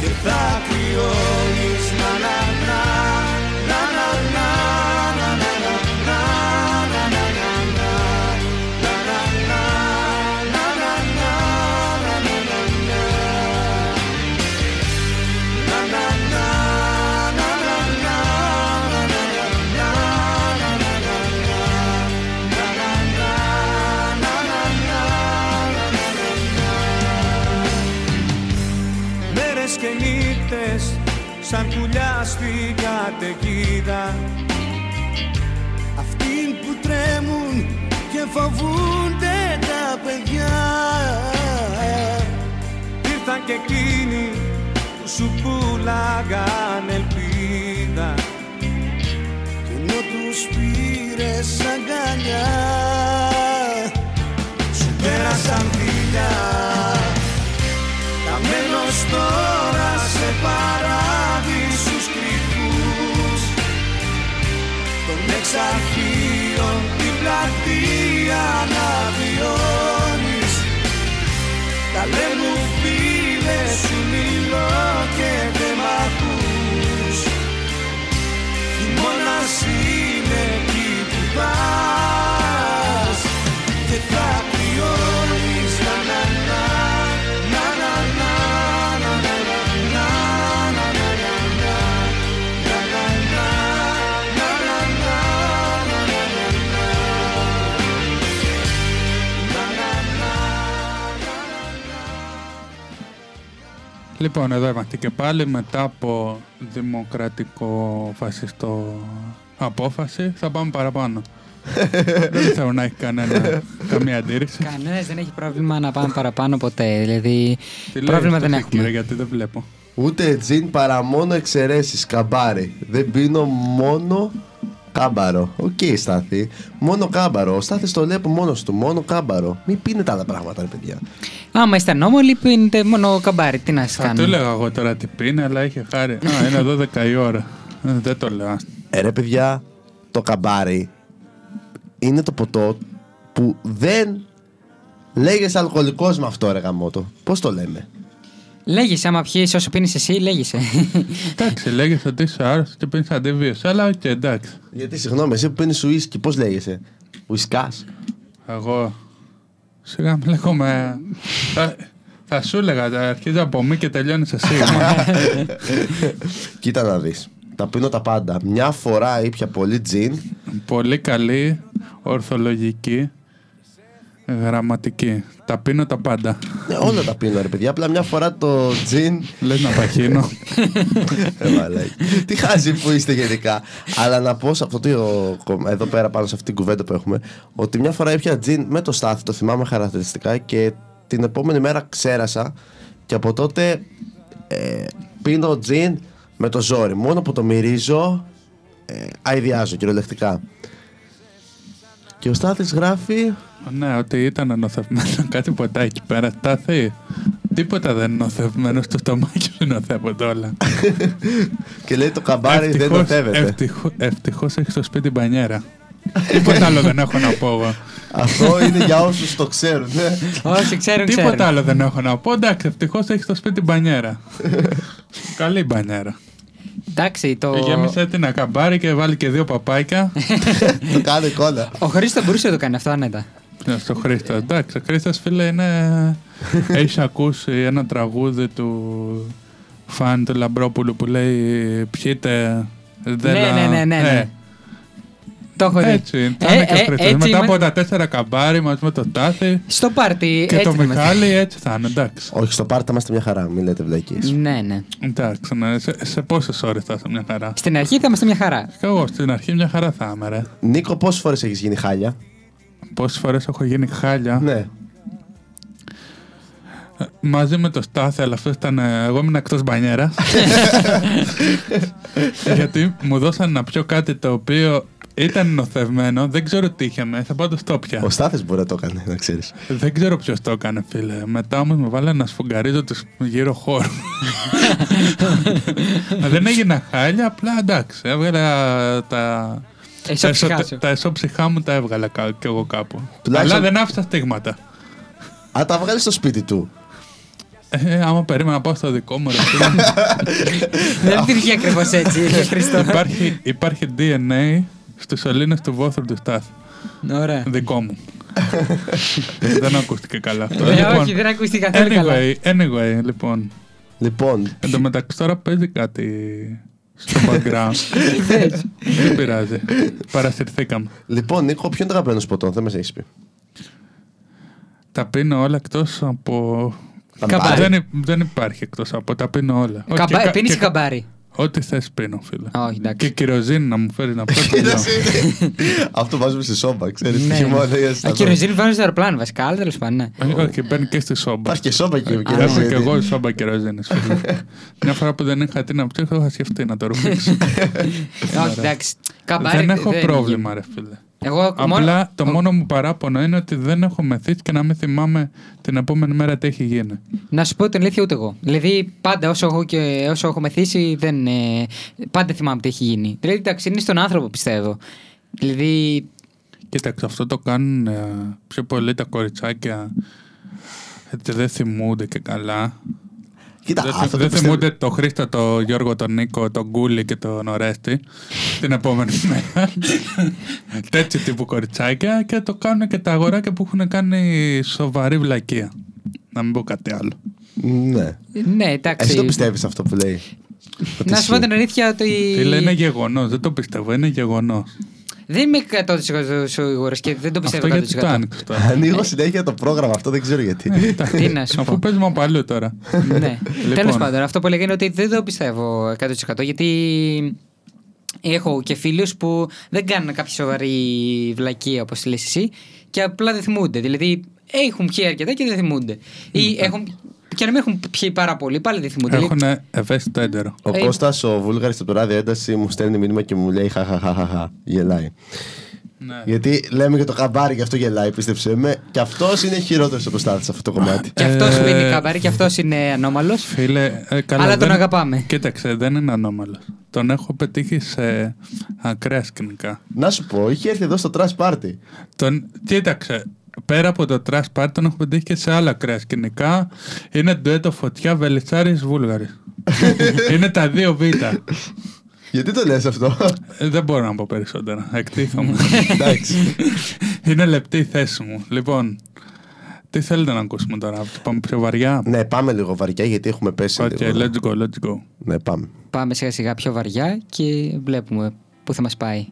Και θα κρυώνεις καταιγίδα Αυτοί που τρέμουν και φοβούνται τα παιδιά. Ήρθαν και εκείνοι που σου πουλάγαν ελπίδα. Κι ενώ τους πήρες αγκαλιά Σου πέρασαν φιλιά. Χαμένος τώρα σε σαν χείρο την πλατεία να βιώνεις. Τα μου φίλες σου μιλώ και Λοιπόν, εδώ είμαστε και πάλι μετά από δημοκρατικό φασιστό απόφαση. Θα πάμε παραπάνω. δεν θέλω να έχει κανένα, καμία αντίρρηση. Κανένας δεν έχει πρόβλημα να πάμε παραπάνω ποτέ. Δηλαδή, Τι λέει πρόβλημα αυτός δεν ο έχουμε. κύριος, γιατί δεν βλέπω. Ούτε τζιν παρά μόνο εξαιρέσεις. Καμπάρι. Δεν πίνω μόνο κάμπαρο. Οκ, Στάθη. Μόνο κάμπαρο. Ο Στάθης το λέει από μόνος του. Μόνο κάμπαρο. Μην πίνετε άλλα πράγματα, ρε παιδιά. Άμα είστε ανώμαλοι, πίνετε μόνο καμπάρι. Τι να σας Θα του κάνω. έλεγα εγώ τώρα τι πίνει, αλλά είχε χάρη. Α, είναι 12 η ώρα. Ε, Δεν το λέω. Ε, ρε παιδιά, το καμπάρι είναι το ποτό που δεν λέγεσαι αλκοολικός με αυτό, ρε γαμώτο. Πώς το λέμε; Λέγεσαι, άμα πιει όσο πίνεις εσύ, λέγεσαι. Εντάξει, λέγεσαι ότι είσαι άρρωστος και πίνεις αντίβιωση, αλλά οκ, εντάξει. Γιατί, συγγνώμη, εσύ που πίνεις ουίσκι, πώς λέγεσαι; Ουισκάς. Εγώ. Σιγά με λέγομαι. θα, θα σου έλεγα, θα αρχίζει από μη και τελειώνεις εσύ. Κοίτα να δεις. Τα πίνω τα πάντα. Μια φορά ήπια πολύ τζιν. Πολύ καλή, ορθολογική, γραμματική. Τα πίνω τα πάντα. Ναι, όλα τα πίνω, ρε παιδιά. Απλά μια φορά το τζιν. Λες να παχύνω. Ε, μαλάκι. Τι χάζι που είστε γενικά. Αλλά να πω σε αυτό το. εδώ πέρα πάνω σε αυτή την κουβέντα που έχουμε. Ότι μια φορά ήπια τζιν με το στάθι, το θυμάμαι χαρακτηριστικά και την επόμενη μέρα ξέρασα. Και από τότε ε, πίνω τζιν με το ζόρι. Μόνο που το μυρίζω, ε, αειδιάζω κυριολεκτικά. Και ο Στάθης γράφει ναι, ότι ήταν νοθευμένο κάτι ποτά εκεί πέρα. Στάθη, τίποτα δεν είναι νοθευμένο. Στο στομάχι σου νοθεύονται όλα. και λέει το καμπάρι δεν Ευτυχώς- νοθεύεται. ευτυχώ- Ευτυχώς έχεις στο σπίτι μπανιέρα. Τίποτα άλλο δεν έχω να πω εγώ. Αυτό είναι για όσους το ξέρουν. Ναι. Όσοι ξέρουν, Τίποτα ξέρουν. άλλο δεν έχω να πω. Εντάξει, ευτυχώς έχεις στο σπίτι μπανιέρα. Καλή μπανιέρα. Εντάξει, το. Γέμισε την ακαμπάρι και βάλει και δύο παπάκια. το κάνει εικόνα. Ο Χρήστος μπορούσε να το κάνει αυτό άνετα. Ναι, στο Χρήστο. Εντάξει, ο Χρήστος φίλε είναι. Έχει ακούσει ένα τραγούδι του φαν του Λαμπρόπουλου που λέει Πιείτε. Δεν Ναι, ναι, ναι, ναι, ναι. Το έχω δει. Έτσι, θα Ε, είναι και ο ε, Χρήστος. έτσι Μετά είμαι- από τα τέσσερα καμπάρι μαζί με το Τάθη Στο πάρτι. και έτσι το θα είμαστε. Μιχάλη, έτσι θα είναι. Εντάξει. Όχι, στο πάρτι είμαστε μια χαρά, μην λέτε βλακίες. Ναι, ναι. Εντάξει, ναι. Σε, σε πόσες ώρες θα είσαι μια χαρά; Στην αρχή θα είμαστε μια χαρά. Και εγώ στην αρχή μια χαρά θα είμαι, ρε. Νίκο, πόσες φορές έχεις γίνει χάλια; Πόσες φορές έχω γίνει χάλια; Ναι. Μαζί με το Στάθη, αλλά αυτό ήταν. ε, Εγώ ήμουν εκτός μπανιέρας. Γιατί μου δώσαν να πιω κάτι το οποίο ήταν νοθευμένο. Δεν ξέρω τι είχε μέσα, πάντω το πια. Ο Στάθης μπορεί να το κάνει, να ξέρεις. Δεν ξέρω ποιος το έκανε, φίλε. Μετά όμως με βάλανε να σφουγγαρίζω τους γύρω χώρους. Δεν έγινα χάλια, απλά εντάξει. Έβγαλα τα. Εσώψυχά τα, σου. τα εσώψυχά μου τα έβγαλα κα- κι εγώ κάπου. Τουλάχιστον- Αλλά δεν άφησα στίγματα. Α, τα βγάλεις στο σπίτι του. Ε, άμα περίμενα να πάω στο δικό μου, ρε φίλε. Δεν υπήρχε ακριβώς έτσι, Χριστό. υπάρχει, υπάρχει DNA στου σωλήνε του βόθρου του Στάθη. Ωραία. Δικό μου. δεν ακούστηκε καλά αυτό. Ε, Λοιπόν, όχι, δεν ακούστηκε καθόλου καλά. anyway, anyway, λοιπόν. Λοιπόν, Εν τω μεταξύ τώρα παίζει κάτι στο background. δεν πειράζει. Παρασυρθήκαμε. λοιπόν, Νίκο, ποιο είναι το αγαπημένο σου ποτό, δεν μας έχεις πει. Τα πίνω όλα εκτός από. Καμπάρι. Δεν, υ- δεν υπάρχει εκτός από. Τα πίνω όλα. Όχι, Καμπά- και κα- Πίνεις και- καμπάρι. Ό,τι θες πίνω, φίλε. Όχι, Και εντάξει. κυροζίνη να μου φέρει να πω. τελειώνω. Αυτό βάζουμε στη σόμπα, ξέρεις. Ναι, χειμώνα ναι. ή Α, στα Κυροζίνη βάζω στο αεροπλάνο βασικά, αλλά τέλος πάντων, ναι. Όχι, Όχι, μπαίνει και στη σόμπα. Υπάρχει και σόμπα εκεί, Α, κύριε Έχω ναι. και Σίδη. εγώ σόμπα κεροζίνη. Μια φορά που δεν είχα τι να πιω, είχα σκεφτεί να το ρουφήξω. Όχι, εντάξει. Καμπάρι. δεν έχω δεν- πρόβλημα, ρε φίλε. Εγώ Απλά μόνο. το μόνο μου παράπονο είναι ότι δεν έχω μεθύσει και να μην θυμάμαι την επόμενη μέρα τι έχει γίνει. Να σου πω την αλήθεια ούτε εγώ. Δηλαδή, πάντα όσο έχω, και, όσο έχω μεθύσει, δεν, ε, πάντα θυμάμαι τι έχει γίνει. Δηλαδή, εντάξει, είναι στον άνθρωπο, πιστεύω. Δηλαδή, Κοίταξε, αυτό το κάνουν ε, πιο πολύ τα κοριτσάκια Έτσι δεν θυμούνται και καλά. Κοίτα, δεν αυτό το δεν πιστεύω- θυμούνται το Χρήστο, το Γιώργο, τον Νίκο, τον Γκούλη και τον Ορέστη την επόμενη μέρα. Τέτοιου τύπου κοριτσάκια και το κάνουν και τα αγοράκια που έχουν κάνει σοβαρή βλακεία. Να μην πω κάτι άλλο. Ναι. Ναι, εντάξει. Εσύ το πιστεύεις αυτό που λέει; Ότι Να σου πω ισχύει. την αλήθεια ότι. Φίλε, είναι γεγονός. Δεν το πιστεύω. Είναι γεγονός. Δεν είμαι 100% σίγουρος και δεν το πιστεύω Αυτό γιατί το 100%. άνοιξε τώρα. Ανοίγω συνέχεια το πρόγραμμα αυτό, δεν ξέρω γιατί. Τι να σου πω. Αφού παίζουμε από αλλού τώρα. ναι. Λοιπόν. Τέλος πάντων, αυτό που έλεγα είναι ότι δεν το πιστεύω 100% γιατί έχω και φίλους που δεν κάνουν κάποια σοβαρή βλακεία όπως λες εσύ και απλά δεν θυμούνται. Δηλαδή έχουν πιει αρκετά και δεν θυμούνται. Ή έχουν, και να μην έχουν πιει πάρα πολύ, πάλι δεν θυμούνται. Έχουν ευαίσθητο έντερο. Ο Ε, Κώστας ο Βούλγαρης από το ράδιο ένταση μου στέλνει μήνυμα και μου λέει χαχαχαχαχα. Γελάει. Ναι. Γιατί λέμε και το χαμπάρι και αυτό γελάει, πίστεψε με. Και αυτός είναι χειρότερος από σε αυτό το κομμάτι. Και αυτός Ε, πίνει καμπάρι και αυτός είναι ανώμαλος. Φίλε, ε, καλά, Αλλά τον δεν- αγαπάμε. Κοίταξε, δεν είναι ανώμαλος. Τον έχω πετύχει σε ακραία σκηνικά. Να σου πω, είχε έρθει εδώ στο Trash Party. Τον, κοίταξε, πέρα από το Trash Party τον έχω πετύχει και σε άλλα ακραία σκηνικά. Είναι ντουέτο φωτιά Βελιτσάρης Βούλγαρης. είναι τα δύο β. Γιατί το λες αυτό; Ε, δεν μπορώ να πω περισσότερα. Εκτίθομαι. Εντάξει. είναι λεπτή η θέση μου. Λοιπόν, τι θέλετε να ακούσουμε τώρα, πάμε πιο βαριά; ναι, πάμε λίγο βαριά γιατί έχουμε πέσει Οκ, λίγο. let's go, let's go. Ναι, πάμε. Πάμε σιγά σιγά πιο βαριά και βλέπουμε πού θα μας πάει.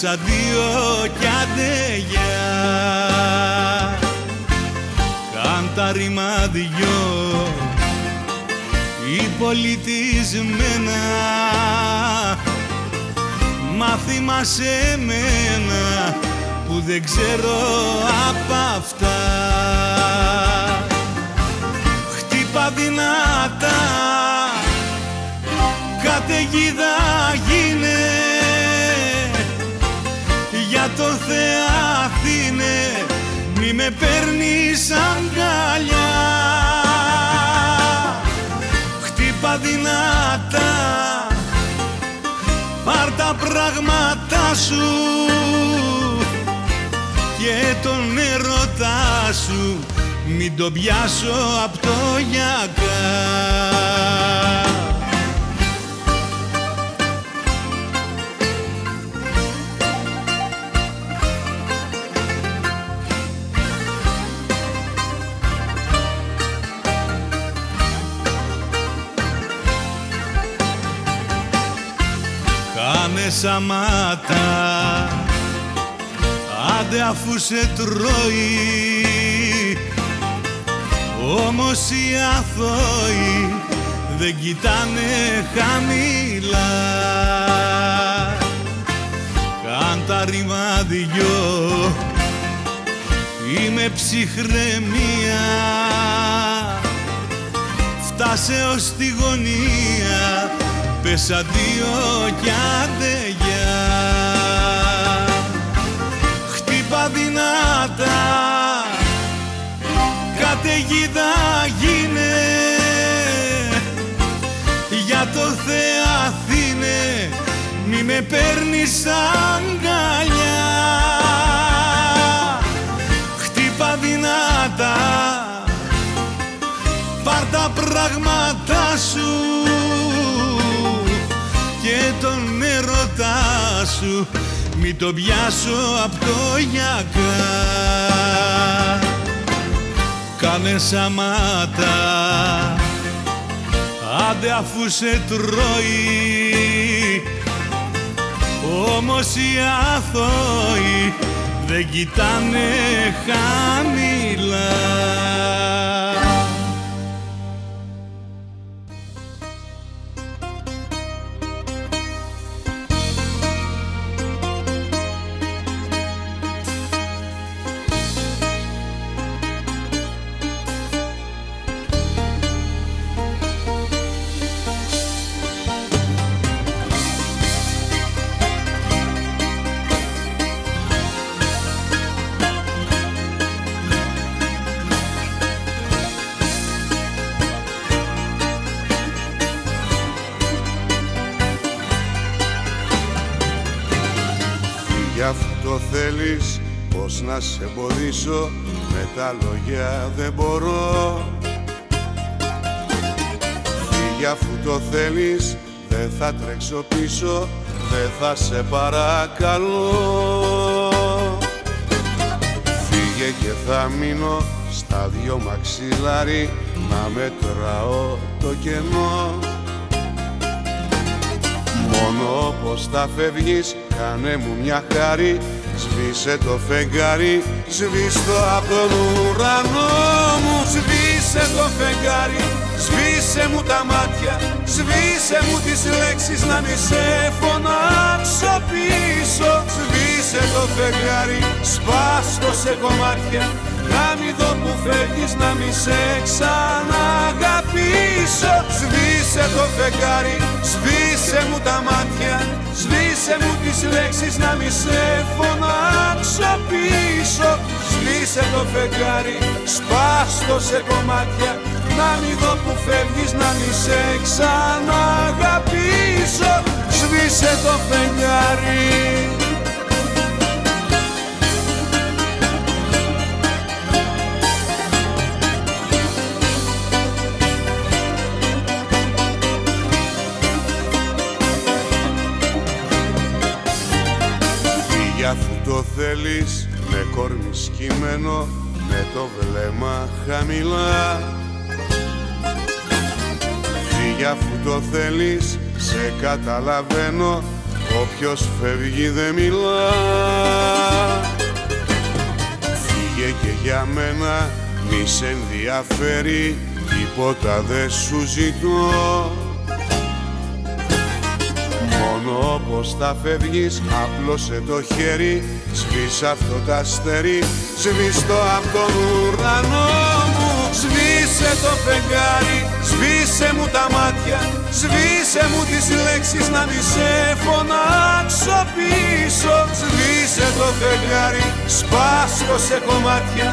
Πες αντίο κι άντε γεια Κάν τα ρήμα δυο Ή πολιτισμένα Μάθημα σε μένα που δεν ξέρω απ' αυτά. Χτύπα δυνατά καταιγίδα για το Θεαθήνε μη με παίρνεις αγκαλιά Χτύπα δυνατά Πάρ' τα πράγματά σου και τον έρωτά σου. Μην τον πιάσω απ' το γιακά σαμάτα Άντε αφού σε τρώει. Όμως οι αθώοι δεν κοιτάνε χαμηλά. Κάν τα ρήμα δυο Είμαι ψυχρεμία Φτάσε ως τη γωνία Πες αντίο κι άντε δυνατά Καταιγίδα γίνε. Για το Θεαθήνε Μη με παίρνεις αγκαλιά. Χτύπα δυνατά. Πάρ' τα πράγματά σου και τον έρωτά σου μη το πιάσω απ' το γιακά. Κάνε σαμάτα. Άντε αφού σε τρώει. Όμως οι αθώοι δεν κοιτάνε χαμηλά Πώς να σε εμποδίσω Με τα λόγια δεν μπορώ. Φύγε αφού το θέλεις Δεν θα τρέξω πίσω Δεν θα σε παρακαλώ. Φύγε και θα μείνω Στα δυο μαξιλάρι Να μετράω το κενό. Μόνο πως θα φεύγεις Κάνε μου μια χάρη Σβήσε το φεγγάρι Σβήστο από τον ουρανό μου. Σβήσε το φεγγάρι Σβήσε μου τα μάτια. Σβήσε μου τις λέξεις Να μη σε φωνάξω πίσω. Σβήσε το φεγγάρι Σπάστο σε κομμάτια. Να μη δω που φεύγεις να μη σε ξαναγαπήσω. Σβήσε το φεγγάρι, σβήσε μου τα μάτια Σβήσε μου τις λέξεις να μη σε φωνάξω πίσω. Σβήσε το φεγγάρι, σπάστο σε κομμάτια Να μη δω που φεύγεις να μη σε ξαναγαπήσω. Σβήσε το φεγγάρι το θέλεις με κόρμι σκυμμένο με το βλέμμα χαμηλά. Φύγε αφού το θέλεις σε καταλαβαίνω όποιος φεύγει δεν μιλά. Φύγε και για μένα μη σε ενδιαφέρει τίποτα δεν σου ζητώ Μόνο πως θα φεύγεις Απλώσε το χέρι Σβήσε αυτό το αστέρι Σβήστο από τον ουρανό μου Σβήσε το φεγγάρι Σβήσε μου τα μάτια Σβήσε μου τις λέξεις Να μη σε φωνάξω πίσω Σβήσε το φεγγάρι Σπάστο σε κομμάτια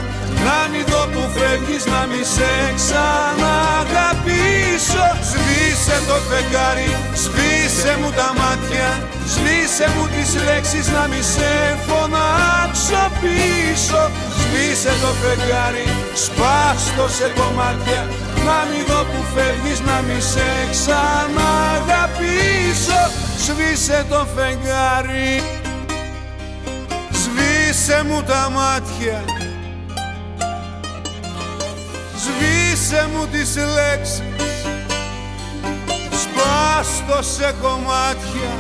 Να μη δω που φεύγεις Να μη σε ξαναγαπήσω. Σβήσε το φεγγάρι Σβήσε μου τα μάτια Σβήσε μου τις λέξεις να μη σε φωνάξω πίσω. Σβήσε το φεγγάρι Σπάστο σε κομμάτια. Να μη δω που φεύγεις να μη σε ξαναγαπήσω. Σβήσε το φεγγάρι Σβήσε μου τα μάτια Σβήσε μου τις λέξεις. Σπάστος σε κομμάτια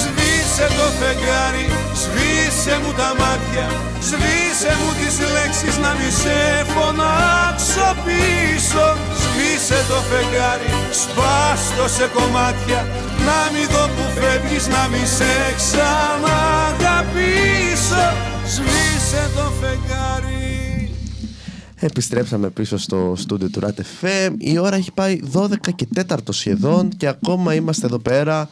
Σβήσε το φεγγάρι Σβήσε μου τα μάτια. Σβήσε μου τις λέξεις Να μη σε φωνάξω πίσω. Σβήσε το φεγγάρι Σπάστος σε κομμάτια Να μη δω που φεύγεις Να μη σε ξαναγαπήσω Σβήσε το φεγγάρι Επιστρέψαμε πίσω στο στούντιο του RAT FM. Η ώρα έχει πάει 12 και 4 σχεδόν και ακόμα είμαστε εδώ πέρα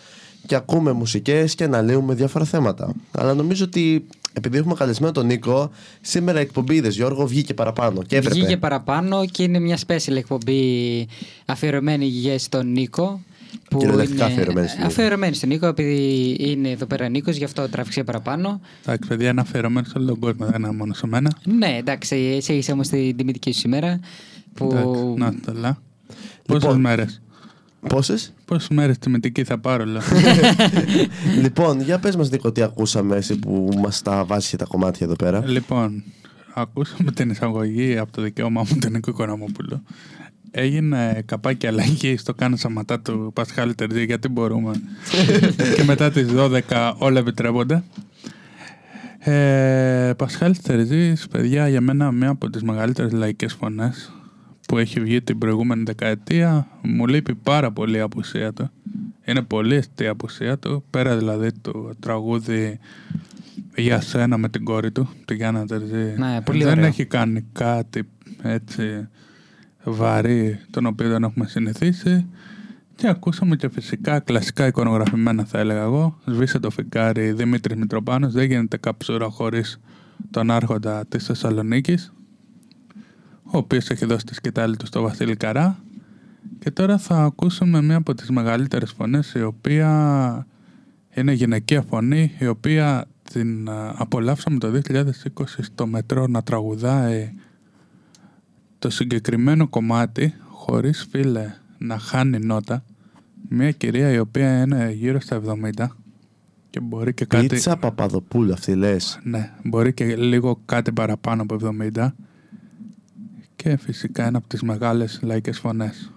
και ακούμε μουσικές και αναλύουμε διάφορα θέματα. Αλλά νομίζω ότι επειδή έχουμε καλεσμένο τον Νίκο, σήμερα η εκπομπή είδες, Γιώργο βγήκε παραπάνω και έπρεπε. Βγήκε παραπάνω και είναι μια special εκπομπή αφιερωμένη για στον Νίκο. Που Κυριολεκτικά είναι αφιερωμένη στον Νίκο. αφιερωμένη στον Νίκο, επειδή είναι εδώ πέρα Νίκος, γι' αυτό τράβηξε παραπάνω. Εντάξει, παιδιά, είναι αφιερωμένο σε όλο τον κόσμο, δεν είναι μόνο σε μένα. Ναι, εντάξει, εσύ είσαι όμως την τιμητική σου σήμερα. Που... Εντάξει, να το λέω. Λοιπόν. Πόσε μέρες; Πόσες; Πόσες μέρες τιμητική θα πάρω, λέω. λοιπόν, για πες μας Νίκο τι ακούσαμε εσύ που μας τα βάζεις και τα κομμάτια εδώ πέρα. λοιπόν, ακούσαμε την εισαγωγή από το δικαίωμά μου τον Νίκο Οικονομόπουλο. Έγινε καπάκι αλλαγή στο κάνω σαματά του Πασχάλη Τερζή γιατί μπορούμε και μετά τις 12 όλα επιτρέπονται. Ε, Πασχάλης Τερζής, παιδιά, για μένα μία από τις μεγαλύτερες λαϊκές φωνές που έχει βγει την προηγούμενη δεκαετία. Μου λείπει πάρα πολύ η απουσία του. Είναι πολύ αισθητή η απουσία του. Πέρα δηλαδή το τραγούδι για σένα με την κόρη του, τη Γιάννα Τερζή. Ναι, πολύ δεν ωραίο. έχει κάνει κάτι έτσι βαρύ τον οποίο δεν έχουμε συνηθίσει. Και ακούσαμε και φυσικά κλασικά εικονογραφημένα θα έλεγα εγώ. Σβήσε το φεγγάρι Δημήτρης Μητροπάνος. Δεν γίνεται καψούρα χωρίς τον άρχοντα της Θεσσαλονίκης, ο οποίος έχει δώσει τη σκητάλη του στο Βασίλη Καρά. Και τώρα θα ακούσουμε μία από τις μεγαλύτερες φωνές η οποία είναι γυναικεία φωνή η οποία την α, απολαύσαμε το 2020 στο μετρό να τραγουδάει το συγκεκριμένο κομμάτι χωρίς φίλε να χάνει νότα μια κυρία η οποία είναι γύρω στα 70 και μπορεί και κάτι Πίτσα Παπαδοπούλου αυτή λες; ναι, μπορεί και λίγο κάτι παραπάνω από 70 και φυσικά είναι από τις μεγάλες λαϊκές φωνές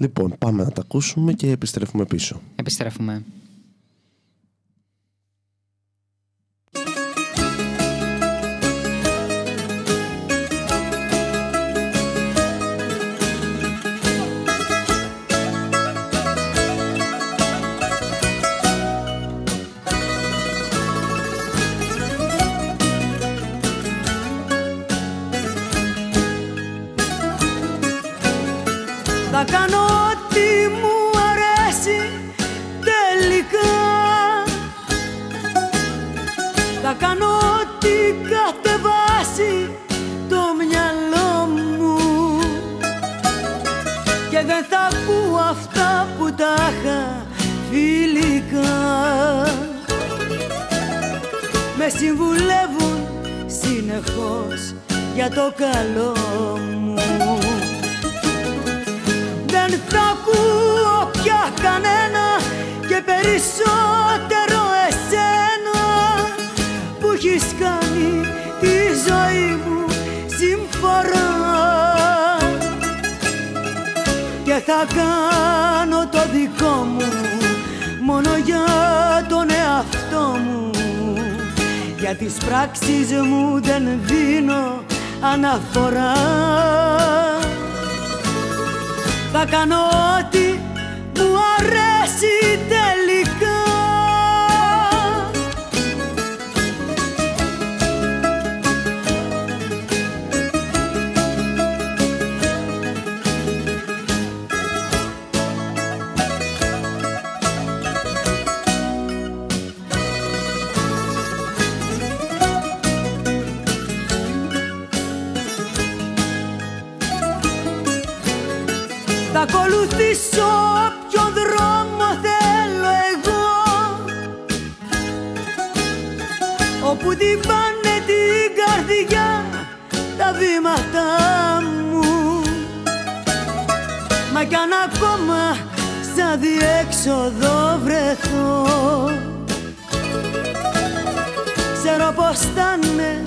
Λοιπόν, πάμε να τα ακούσουμε και επιστρέφουμε πίσω. Επιστρέφουμε. Κάνω ό,τι μου αρέσει τελικά. Θα κάνω ό,τι κατεβάσει το μυαλό μου. Και δεν θα ακούω αυτά που τα είχα φιλικά. Με συμβουλεύουν συνεχώς για το καλό μου δεν θα ακούω πια κανένα και περισσότερο εσένα που έχεις κάνει τη ζωή μου συμφορά και θα κάνω το δικό μου μόνο για τον εαυτό μου. Για τις πράξεις μου δεν δίνω αναφορά θα κάνω ό,τι μου αρέσει τελικά Θα ακολουθήσω όποιο δρόμο θέλω εγώ. Όπου την πάνε την καρδιά τα βήματα μου. Μα κι αν ακόμα σαν διέξοδο βρεθώ. Ξέρω πως θα είναι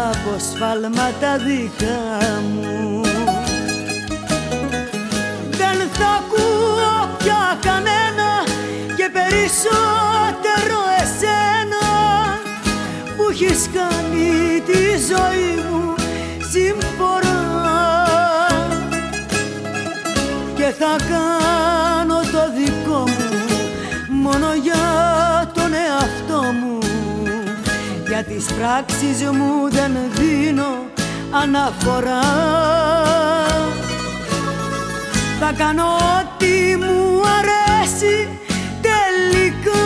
από σφάλματα δικά μου θα ακούω πια κανένα και περισσότερο εσένα που έχεις κάνει τη ζωή μου συμφορά και θα κάνω το δικό μου μόνο για τον εαυτό μου για τις πράξεις μου δεν δίνω αναφορά θα κάνω ό,τι μου αρέσει τελικά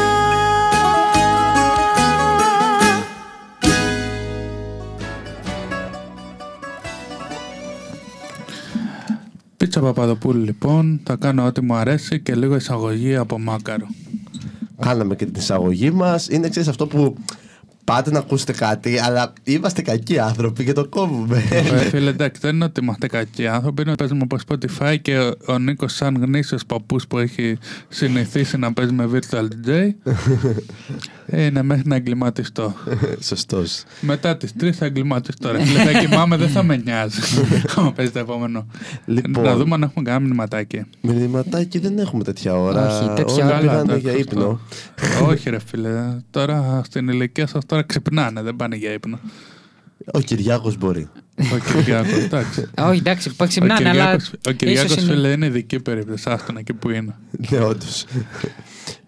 Πίτσα Παπαδοπούλου λοιπόν, θα κάνω ό,τι μου αρέσει και λίγο εισαγωγή από μάκαρο. Κάναμε και την εισαγωγή μας. Είναι ξέρεις αυτό που πάτε να ακούσετε κάτι, αλλά είμαστε κακοί άνθρωποι και το κόβουμε. Ε, φίλε, εντάξει, δεν είναι ότι είμαστε κακοί άνθρωποι. Είναι ότι παίζουμε από Spotify και ο, ο Νίκος, σαν γνήσιος παππούς που έχει συνηθίσει να παίζει με virtual DJ, είναι μέχρι να εγκληματιστώ. Σωστός. Μετά τις τρεις θα εγκληματιστώ. Ρε φίλε, θα κοιμάμαι, δεν θα με νοιάζει. Άμα παίζεις το επόμενο. Λοιπόν. Να δούμε αν έχουμε κανένα μηνυματάκι. Μηνυματάκι δεν έχουμε τέτοια ώρα. Όχι, τέτοια Όλα ώρα. πήγανε εντάξει, για σωστό. ύπνο. Όχι, ρε φίλε. Τώρα στην ηλικία σας τώρα ξυπνάνε, δεν πάνε για ύπνο. Ο Κυριάκος μπορεί. Ο Κυριάκος, εντάξει. Όχι, εντάξει, που Ο ξυπνάνε, αλλά. Κυριάκος, ο Κυριάκος ίσως είναι- φίλε, είναι ειδική περίπτωση. Άστον εκεί που είναι. Ναι, όντως.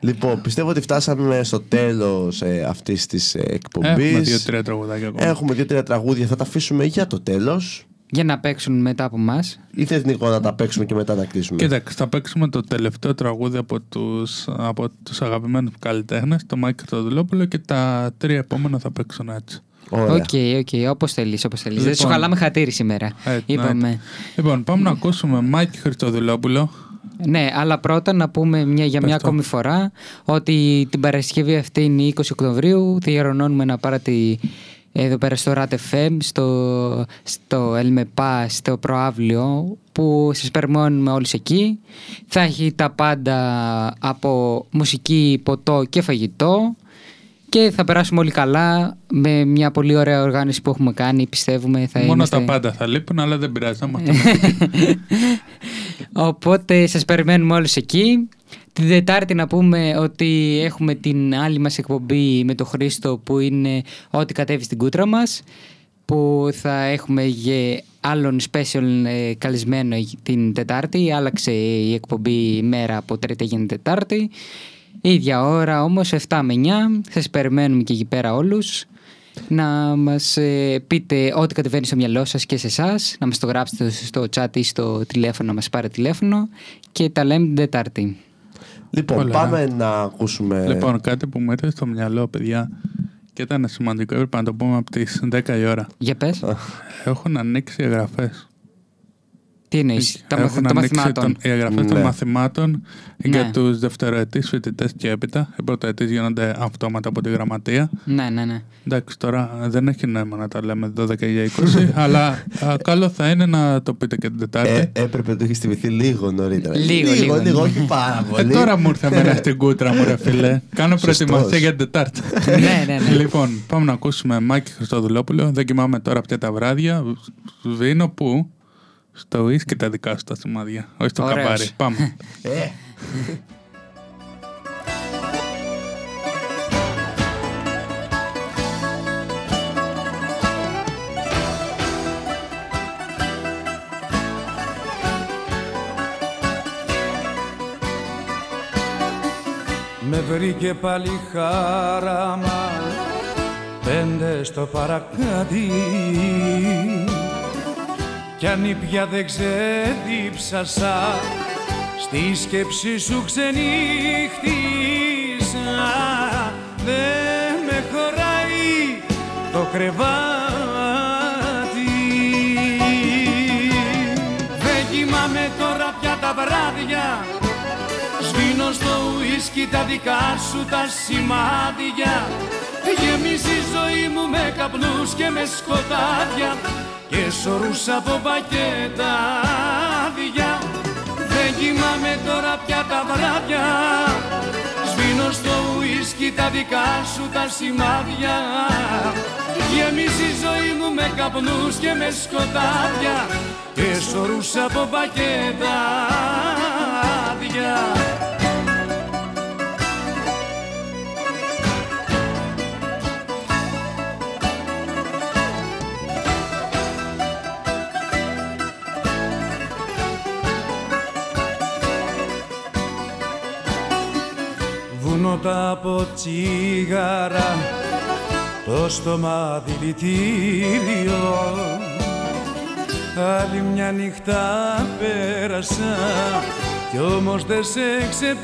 Λοιπόν, πιστεύω ότι φτάσαμε στο τέλος ε, αυτής της εκπομπής. Έχουμε δύο-τρία τραγουδάκια ακόμα. Έχουμε δύο-τρία τραγούδια. Θα τα αφήσουμε για το τέλος. Για να παίξουν μετά από εμάς. Ή θες Νίκο να τα παίξουμε και μετά να κλείσουμε. Κοίταξε, θα παίξουμε το τελευταίο τραγούδι από τους, από τους αγαπημένους καλλιτέχνες, το Μάκη Χριστοδουλόπουλο και τα τρία επόμενα θα παίξουν έτσι. Ωραία. OK, OK, όπως θέλεις, όπως θέλεις. Δεν σου Λοιπόν. χαλάμε χατήρι σήμερα. Έτσι, Είπαμε. ναι. Λοιπόν, πάμε να ακούσουμε Μάκη Χριστοδουλόπουλο. Ναι, αλλά πρώτα να πούμε μια, για μια Πες το. ακόμη φορά ότι την Παρασκευή αυτή είναι η 20 Οκτωβρίου. Διοργανώνουμε ένα πάρτι εδώ πέρα στο RAT FM, στο, στο ΕΛΜΕΠΑ, στο Προαύλιο, που σας περιμένουμε όλους εκεί. Θα έχει τα πάντα από μουσική, ποτό και φαγητό. Και θα περάσουμε όλοι καλά με μια πολύ ωραία οργάνωση που έχουμε κάνει, πιστεύουμε. Θα Μόνο είμαστε... τα πάντα θα λείπουν, αλλά δεν πειράζει. θα είμαστε Οπότε σας περιμένουμε όλους εκεί. Την Δετάρτη να πούμε ότι έχουμε την άλλη μας εκπομπή με τον Χρήστο που είναι ό,τι κατέβει στην κούτρα μας που θα έχουμε για άλλον special ε, καλεσμένο την Τετάρτη. Άλλαξε η εκπομπή μέρα από Τρίτη έγινε Τετάρτη. Ίδια ώρα όμως 7 με 9. Σας περιμένουμε και εκεί πέρα όλους. Να μας ε, πείτε ό,τι κατεβαίνει στο μυαλό σας και σε εσάς, να μας το γράψετε στο chat ή στο τηλέφωνο, να μας πάρετε τηλέφωνο και τα λέμε την Τετάρτη. Λοιπόν, Πολύ πάμε να ακούσουμε. Λοιπόν, κάτι που μου ήρθε στο μυαλό, παιδιά, και ήταν σημαντικό, έπρεπε να το πούμε από τις 10 η ώρα. Για πες, Έχουν ανοίξει εγγραφές. Τι εννοείς, τα Έχουν μαθ- των ανοίξει μαθημάτων. τον- οι εγγραφές των Ναι. μαθημάτων Ναι. για τους δευτεροετής φοιτητές και έπειτα. Οι πρωτοετής γίνονται αυτόματα από τη γραμματεία. Ναι, ναι, ναι. Εντάξει, τώρα δεν έχει νόημα να τα λέμε 12 για 20, αλλά α, καλό θα είναι να το πείτε και την Τετάρτη. Ε, έπρεπε να το έχει θυμηθεί λίγο νωρίτερα. Λίγο, λίγο, λίγο. όχι πάρα Ε, πολύ. τώρα μου ήρθε εμένα στην κούτρα μου, ρε φίλε. Κάνω Σωστός. προετοιμασία για την Τετάρτη. ναι, ναι, ναι. λοιπόν, πάμε να ακούσουμε Μάκη Χριστοδουλόπουλο. Δεν κοιμάμαι τώρα πια τα βράδια. Σβήνω που στο ίσκι τα δικά σου τα σημάδια. Όχι στο Ωραίος. καμπάρι. Πάμε. Ε, Με βρήκε πάλι χάραμα Πέντε στο παρακάτι Κι αν ήπια δεν ξεδίψασα Στη σκέψη σου ξενύχτησα. Δεν με χωράει το κρεβάτι. Δεν κοιμάμαι τώρα πια τα βράδια. Σβήνω στο ουίσκι τα δικά σου τα σημάδια Γεμίζει η ζωή μου με καπνούς και με σκοτάδια Και σωρούς από πακέτα άδεια. Δεν κοιμάμαι τώρα πια τα βράδια. Σβήνω στο ουίσκι τα δικά σου τα σημάδια. Γεμίζει η ζωή μου με καπνούς και με σκοτάδια Και σωρούς από πακέτα άδεια Βουνότα από τσίγαρα το στόμα δηλητήριο Άλλη μια νύχτα πέρασα κι όμως δεν σε ξεπέρασα.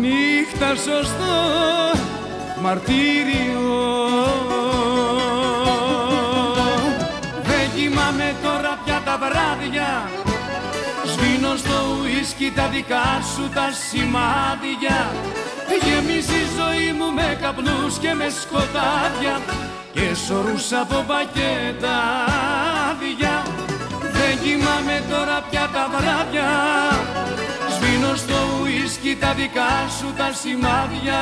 Νύχτα σωστό μαρτύριο. Δεν κοιμάμαι τώρα πια τα βράδια. Σβήνω στο ουίσκι τα δικά σου τα σημάδια. Γεμίζει η ζωή μου με καπνούς και με σκοτάδια Και σωρούς από πακέτα άδεια. Δεν κοιμάμαι τώρα πια τα βράδια. Σβήνω στο ουίσκι τα δικά σου τα σημάδια.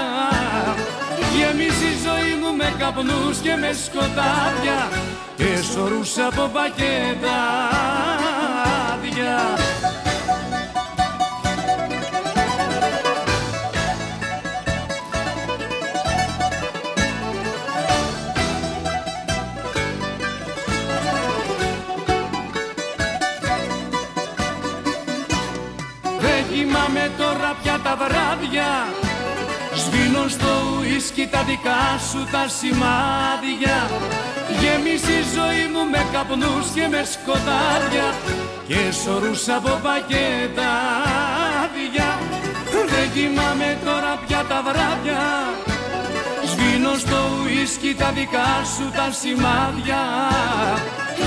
Γεμίζει η ζωή μου με καπνούς και με σκοτάδια Και σωρούς από πακέτα πια τα βράδια. Σβήνω στο ουίσκι τα δικά σου τα σημάδια. Γεμίσει η ζωή μου με καπνούς και με σκοτάδια Και σωρούς από πακέτα άδεια Δεν κοιμάμαι τώρα πια τα βράδια. Σβήνω στο ουίσκι τα δικά σου τα σημάδια.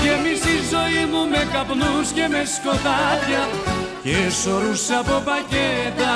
Γεμίσει η ζωή μου με καπνούς και με σκοτάδια Και σωρούς από πακέτα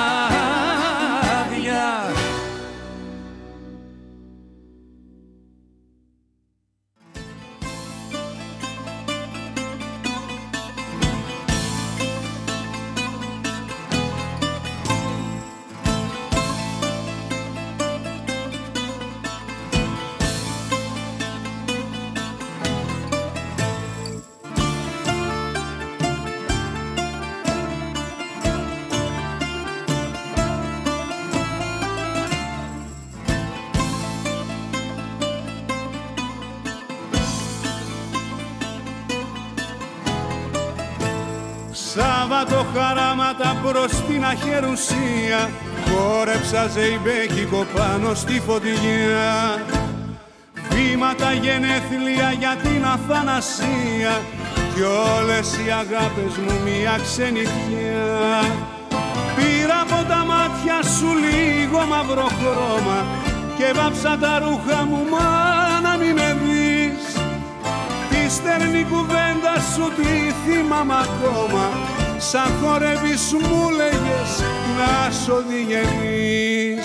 προς την αχερουσία Χόρεψα ζεϊμπέκικο πάνω στη φωτιά Βήματα γενέθλια για την αθανασία. Κι όλες οι αγάπες μου μια ξενιτιά Πήρα από τα μάτια σου λίγο μαύρο χρώμα Και βάψα τα ρούχα μου μα να μην με δεις. Τη στερνή κουβέντα σου τι θυμάμαι ακόμα Σαν χορεύεις μου λέγες να σ' οδηγενείς.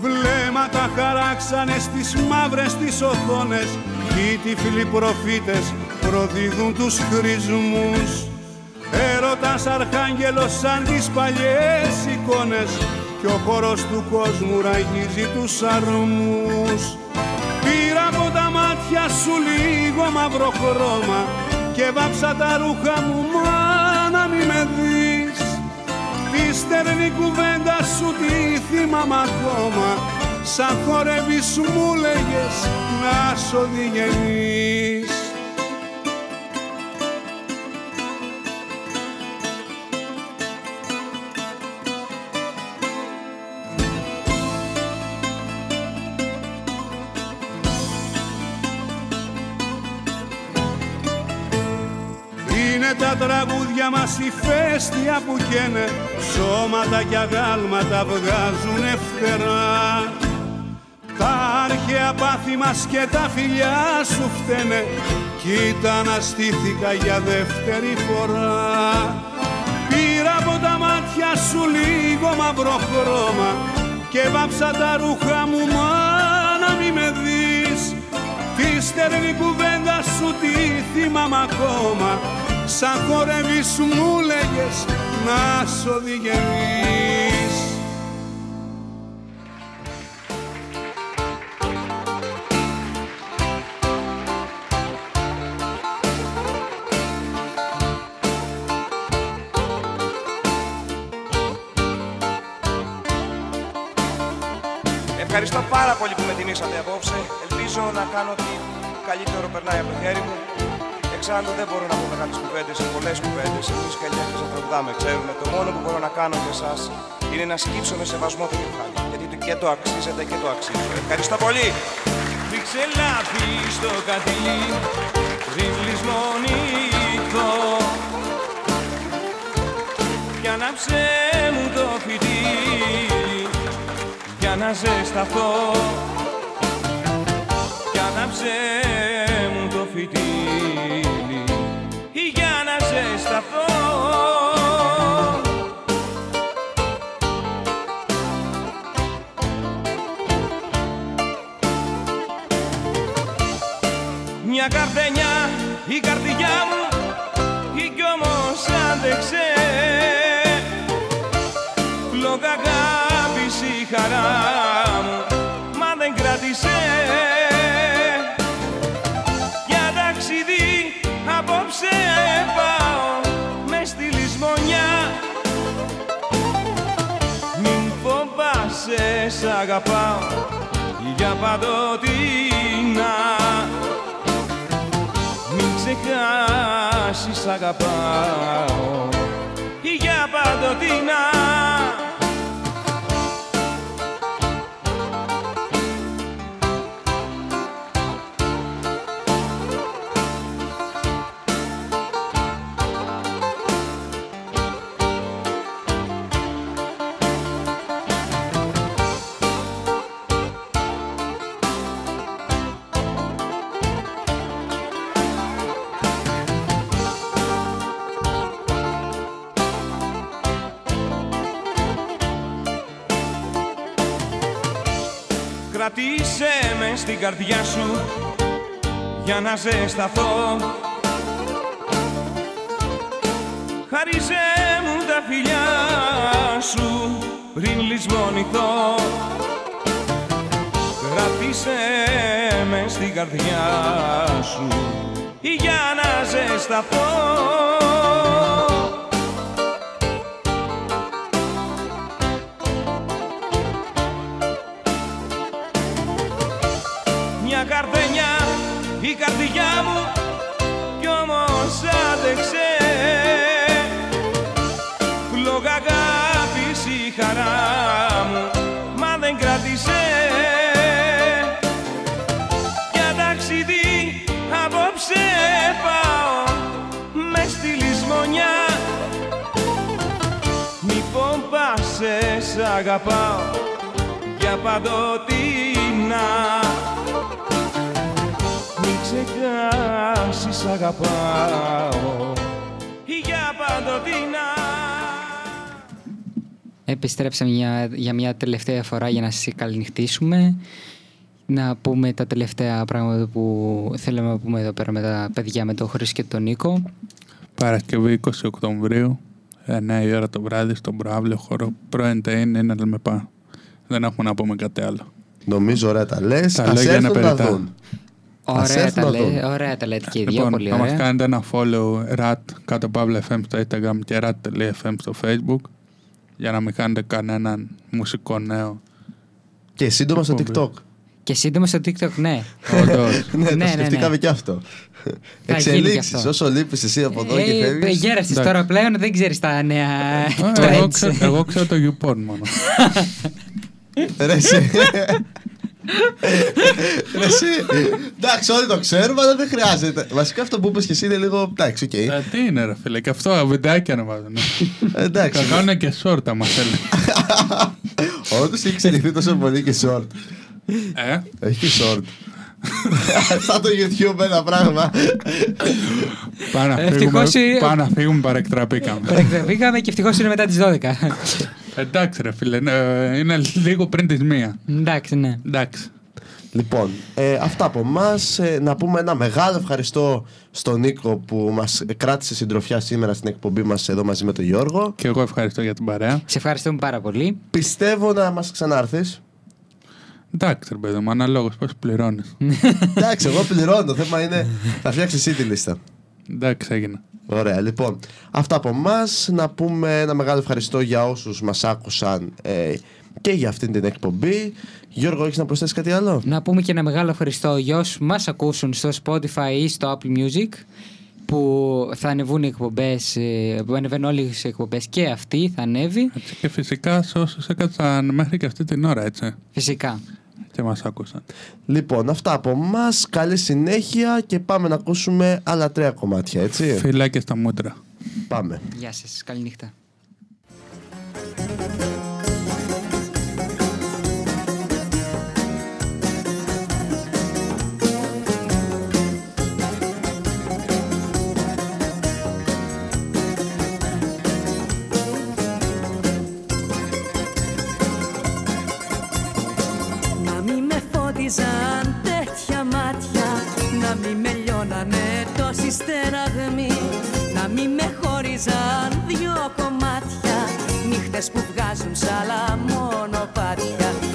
Βλέμματα χαράξανε στις μαύρες τις οθόνες Κι οι τυφλοί προφήτες προδίδουν τους χρησμούς. Έρωτας αρχάγγελος σαν τις παλιές εικόνες Κι ο χώρος του κόσμου ραγίζει τους αρμούς. Πήρα από τα μάτια σου λίγο μαύρο χρώμα Και βάψα τα ρούχα μου μα να μη με δεις. Τη στερνή κουβέντα σου τι θυμάμαι ακόμα Σαν χορεύεις μου λέγες να σ' οδηγενείς τραγούδια μας η φέστια που καίνε Σώματα κι αγάλματα βγάζουν φτερά. Τα αρχαία πάθη μας και τα φιλιά σου φταίνε Κοίτα αναστήθηκα για δεύτερη φορά. Πήρα από τα μάτια σου λίγο μαύρο χρώμα Και βάψα τα ρούχα μου μα να μη με δεις. Τη στερνή κουβέντα σου τι θυμάμαι ακόμα Σαν χορεύεις μου λέγες να σ' οδηγενείς Ευχαριστώ πάρα πολύ που με τιμήσατε απόψε. Ελπίζω να κάνω ότι καλύτερο περνάει από το χέρι μου. Εξάλλου δεν μπορώ να πω μεγάλες κουβέντες, πολλές κουβέντες. Εμείς καλλιέργειες να τραγουδάμε, ξέρουμε. Το μόνο που μπορώ να κάνω για εσάς είναι να σκύψω με σεβασμό το κεφάλι. Γιατί το- και το αξίζετε και το αξίζω. Ευχαριστώ πολύ. Ρίξε λάπη στο κατήλι πριν λησμονηθώ Κι ανάψε μου το φυτί για να ζεσταθώ κι άναψε μου το φυτίλι για να ζεσταθώ Μια καρδενιά η καρδιά μου κι όμως άντεξε. Λόγω αγάπης η χαρά μου μα δεν κράτησε σ' αγαπάω για παντοτινά. Μην ξεχάσεις αγαπάω για παντοτινά στην καρδιά σου για να ζεσταθώ. Χάριζε μου τα φιλιά σου πριν λησμονηθώ. Κράτησε με στην καρδιά σου για να ζεσταθώ η καρδιά μου κι όμως άντεξε. Λόγω αγάπης η χαρά μου μα δεν κράτησε. Για ταξίδι απόψε πάω με στη λησμονιά. Μη φοβάσαι σ' αγαπάω για παντοτινά Μην ξεχάσεις αγαπάω για παντοτινά Επιστρέψαμε για, για μια τελευταία φορά για να σας καληνυχτήσουμε. Να πούμε τα τελευταία πράγματα που θέλουμε να πούμε εδώ πέρα με τα παιδιά, με τον Χρήση και τον Νίκο. Παρασκευή 20 Οκτωβρίου, 9 η ώρα το βράδυ, στον προάβλιο χώρο. Πρώην είναι ένα λεμεπά. Δεν έχουμε να πούμε κάτι άλλο. Νομίζω ωραία τα λες. Τα Α λέω για να έρθουν να περιτά. δουν. Ας Ωραία έρθουν τα, να λέ, δουν. ωραία τα λέτε και οι δύο, Λοιπόν, πολύ να μας ωραία. κάνετε ένα follow rat κάτω παύλα FM στο Instagram και rat.fm στο Facebook για να μην κάνετε κανέναν μουσικό νέο. Και σύντομα στο Εκπομπή. TikTok. Και σύντομα στο TikTok, ναι. Όντως. ναι, Ναι, ναι, το σκεφτήκαμε ναι. και αυτό. Θα γίνει και Εξελίξεις. αυτό. Όσο λείπεις εσύ από εδώ και Ε, φεύγει. γέρασες Εντάξει. τώρα πλέον, δεν ξέρεις τα νέα Α, trends. εγώ, ξέρω, εγώ ξέρω το YouPorn μόνο. Ρε εσύ. Ρε εσύ. Εντάξει, όλοι το ξέρουμε, αλλά δεν χρειάζεται. Βασικά αυτό που είπες και εσύ είναι λίγο. Εντάξει, οκ. Ε, Τι είναι ρε φίλε, και αυτό βιντεάκια να βάζουν. Εντάξει. Θα κάνουν και short άμα θέλουν. Όντως έχει εξελιχθεί τόσο πολύ και short. Ε, Έχει και short. Σαν το YouTube ένα πράγμα. πάμε να Ευτυχώς φύγουμε, η- πάμε να φύγουμε, παρεκτραπήκαμε. Πήγαμε και ευτυχώς είναι μετά τις 12. Εντάξει ρε φίλε, ε, είναι λίγο πριν τις μία. Εντάξει, ναι. Εντάξει. Λοιπόν, ε, αυτά από εμάς. να πούμε ένα μεγάλο ευχαριστώ στον Νίκο που μας κράτησε συντροφιά σήμερα στην εκπομπή μας εδώ μαζί με τον Γιώργο. Και εγώ ευχαριστώ για την παρέα. Σε ευχαριστούμε πάρα πολύ. Πιστεύω να μας ξανάρθεις. Εντάξει ρε παιδί μου, αναλόγως πώς πληρώνεις. Εντάξει, εγώ πληρώνω. Το θέμα είναι να φτιάξεις εσύ τη λίστα. Εντάξει έγινε. Ωραία, λοιπόν. Αυτά από εμά. Να πούμε ένα μεγάλο ευχαριστώ για όσους μας άκουσαν ε, και για αυτήν την εκπομπή. Γιώργο, έχεις να προσθέσεις κάτι άλλο; Να πούμε και ένα μεγάλο ευχαριστώ για όσους μας ακούσουν στο Spotify ή στο Apple Music που θα ανεβούν οι εκπομπές, ε, που ανεβαίνουν όλες οι εκπομπές και αυτή θα ανέβει Έτσι, και φυσικά σε όσους έκατσαν μέχρι και αυτή την ώρα έτσι φυσικά. Και μας άκουσαν. Λοιπόν, αυτά από εμά. Καλή συνέχεια και πάμε να ακούσουμε άλλα τρία κομμάτια, έτσι. Φιλάκια στα μούτρα. Πάμε. Γεια σας, καληνύχτα. Στη στεναγμή Να μη με χώριζαν δυο κομμάτια. Νύχτες που βγάζουν σάλα μονοπάτια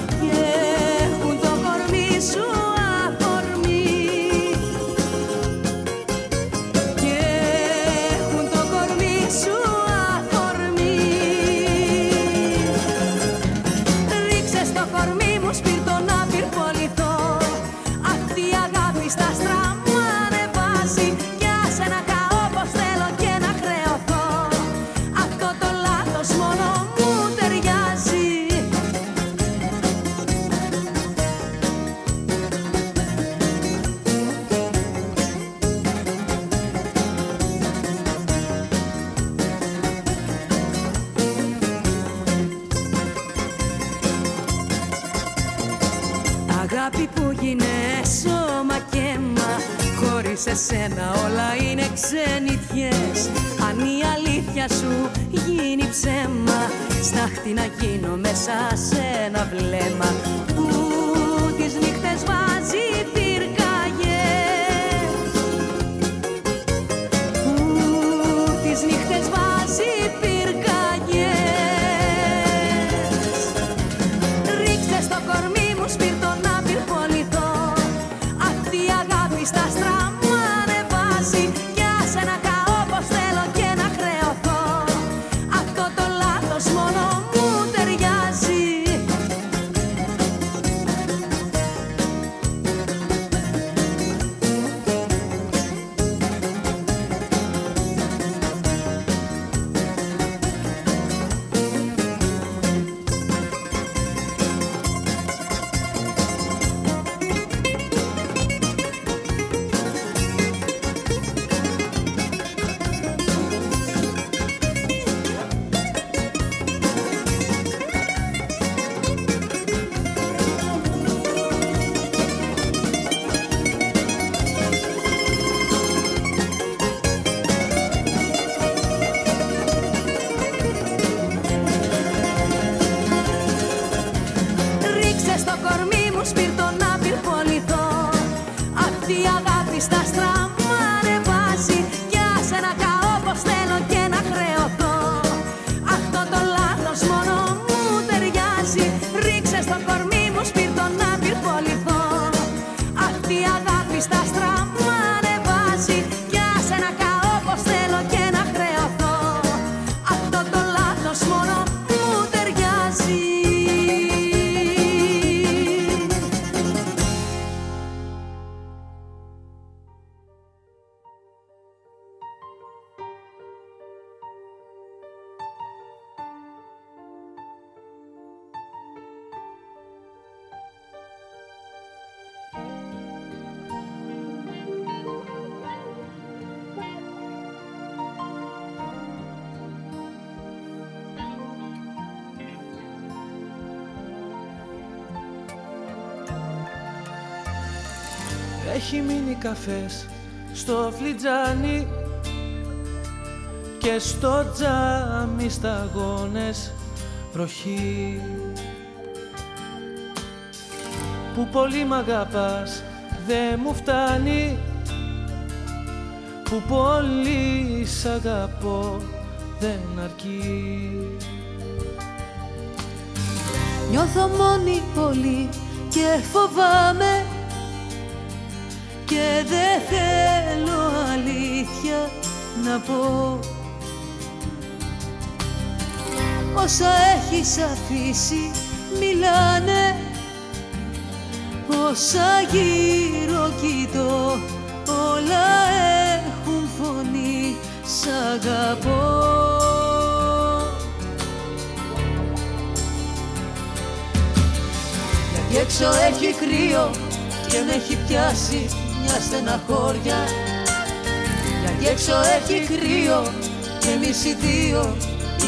Αγάπη που γίνε σώμα και αίμα. Χωρίς εσένα όλα είναι ξενιτιές. Αν η αλήθεια σου γίνει ψέμα Στάχτη να γίνω μέσα σε ένα βλέμμα. Που τις νύχτες βάζει καφές στο φλιτζάνι και στο τζάμι σταγόνες βροχή. Που πολύ μ' αγαπάς δεν μου φτάνει. Που πολύ σ' αγαπώ δεν αρκεί. Νιώθω μόνη πολύ και φοβάμαι και δεν θέλω αλήθεια να πω. Όσα έχεις αφήσει μιλάνε Όσα γύρω κοιτώ όλα έχουν φωνή Σ' αγαπώ. Γιατί έξω έχει κρύο και με έχει πιάσει μια στεναχώρια. Γιατί έξω έχει κρύο και εμείς οι δύο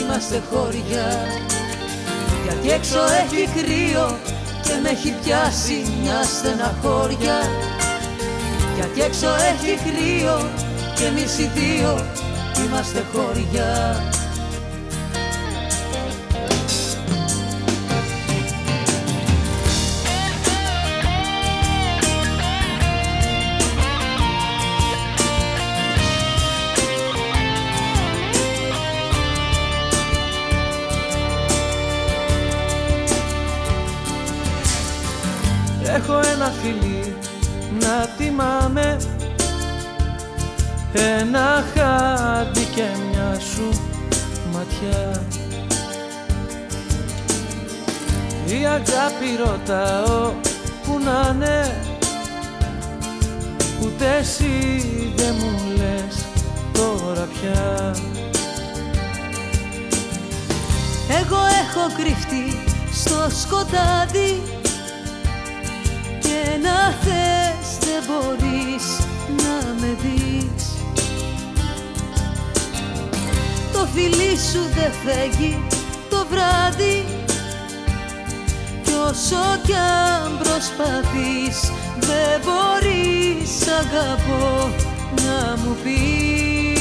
είμαστε χώρια. Γιατί έξω έχει κρύο και με έχει πιάσει μια στεναχώρια. Γιατί έξω έχει κρύο και εμείς οι δύο είμαστε χώρια ματιά Η αγάπη ρωτάω που να είναι; Ούτε εσύ δεν μου λες τώρα πια. Εγώ έχω κρυφτεί στο σκοτάδι Και να θες δεν μπορείς να με δεις φιλί σου δεν φεύγει το βράδυ. Κι όσο κι αν προσπαθείς δεν μπορείς αγαπώ να μου πεις.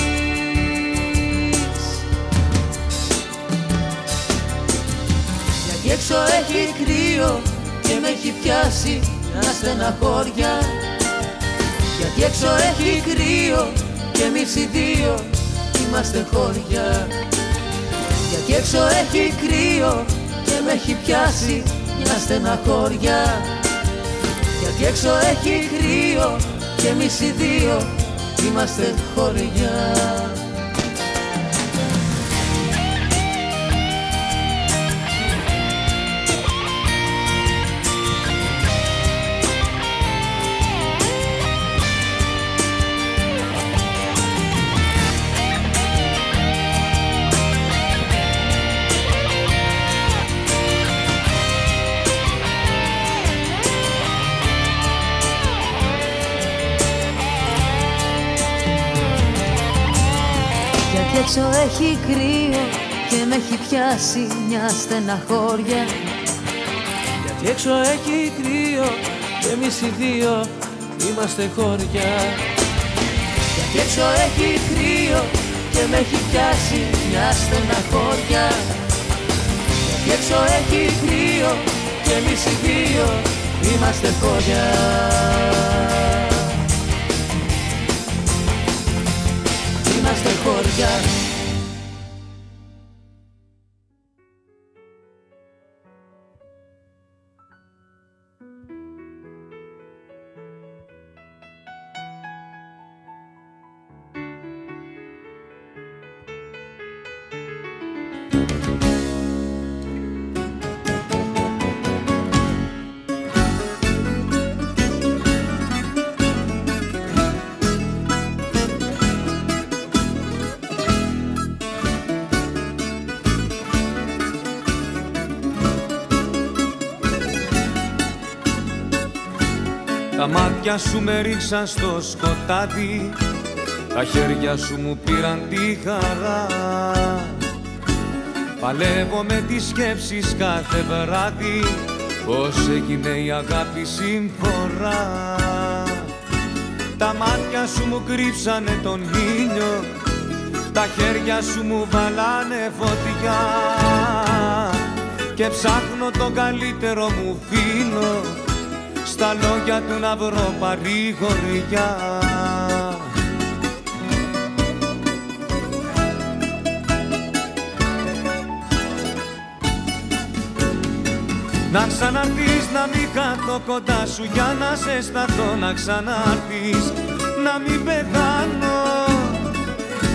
Γιατί έξω έχει κρύο και με έχει πιάσει μια στεναχώρια. Γιατί έξω έχει κρύο και εμείς οι δύο είμαστε χώρια. Γιατί έξω έχει κρύο και με έχει πιάσει μια στεναχώρια. Γιατί έξω έχει κρύο και εμείς οι δύο είμαστε χώρια έξω έχει κρύο και με έχει πιάσει μια στεναχώρια. Γιατί έξω έχει κρύο και εμείς οι δύο είμαστε χώρια. Γιατί έξω έχει κρύο και με έχει πιάσει μια στεναχώρια. Γιατί έξω έχει κρύο και εμείς οι δύο είμαστε χώρια. Είμαστε χώρια Τα μάτια σου με ρίξαν στο σκοτάδι. Τα χέρια σου μου πήραν τη χαρά. Παλεύω με τις σκέψεις κάθε βράδυ Πώς έγινε η αγάπη συμφορά. Τα μάτια σου μου κρύψανε τον ήλιο Τα χέρια σου μου βαλάνε φωτιά. Και ψάχνω τον καλύτερο μου φίλο στα λόγια του να βρω παρηγοριά. Να ξαναρθείς να μην κάτω κοντά σου για να σε σταθώ Να ξαναρθείς να μην πεθάνω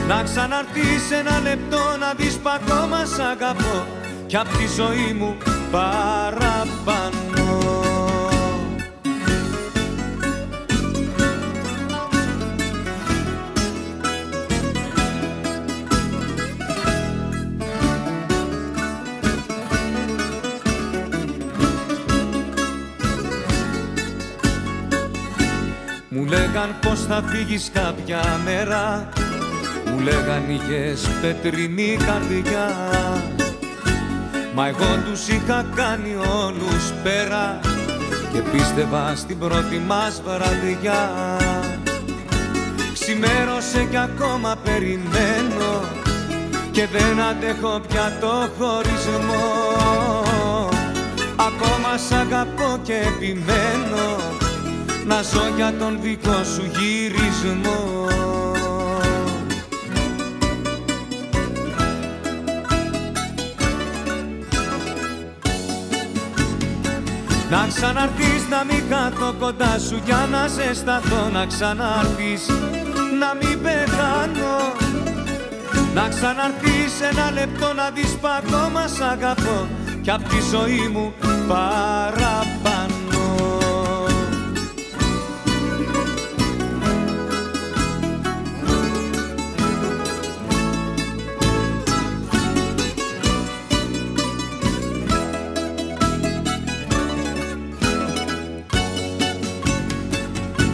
Να ξαναρθείς ένα λεπτό να δεις π' ακόμα σ' αγαπώ Κι απ' τη ζωή μου παραπάνω λέγαν πως θα φύγεις κάποια μέρα. Μου λέγαν είχες πετρινή καρδιά Μα εγώ τους είχα κάνει όλους πέρα Και πίστευα στην πρώτη μας βραδιά. Ξημέρωσε κι ακόμα περιμένω Και δεν αντέχω πια το χωρισμό. Ακόμα σ' αγαπώ και επιμένω να ζω για τον δικό σου γυρισμό. Να ξαναρθείς να μην κάθω κοντά σου για να ζεσταθώ. Να ξαναρθείς να μην πεθάνω. Να ξαναρθείς ένα λεπτό να δεις π' ακόμα σ' αγαπώ. Κι απ' τη ζωή μου παραπάνω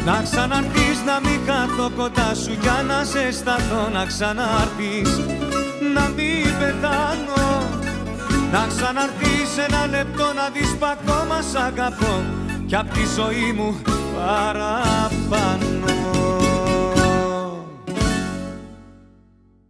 Να ξαναρθείς να μην κάθω κοντά σου για να ζεσταθώ Να ξαναρθείς να μην πεθάνω. Να ξαναρθείς ένα λεπτό να δεις π' ακόμα σ' αγαπώ. Κι απ' τη ζωή μου παραπάνω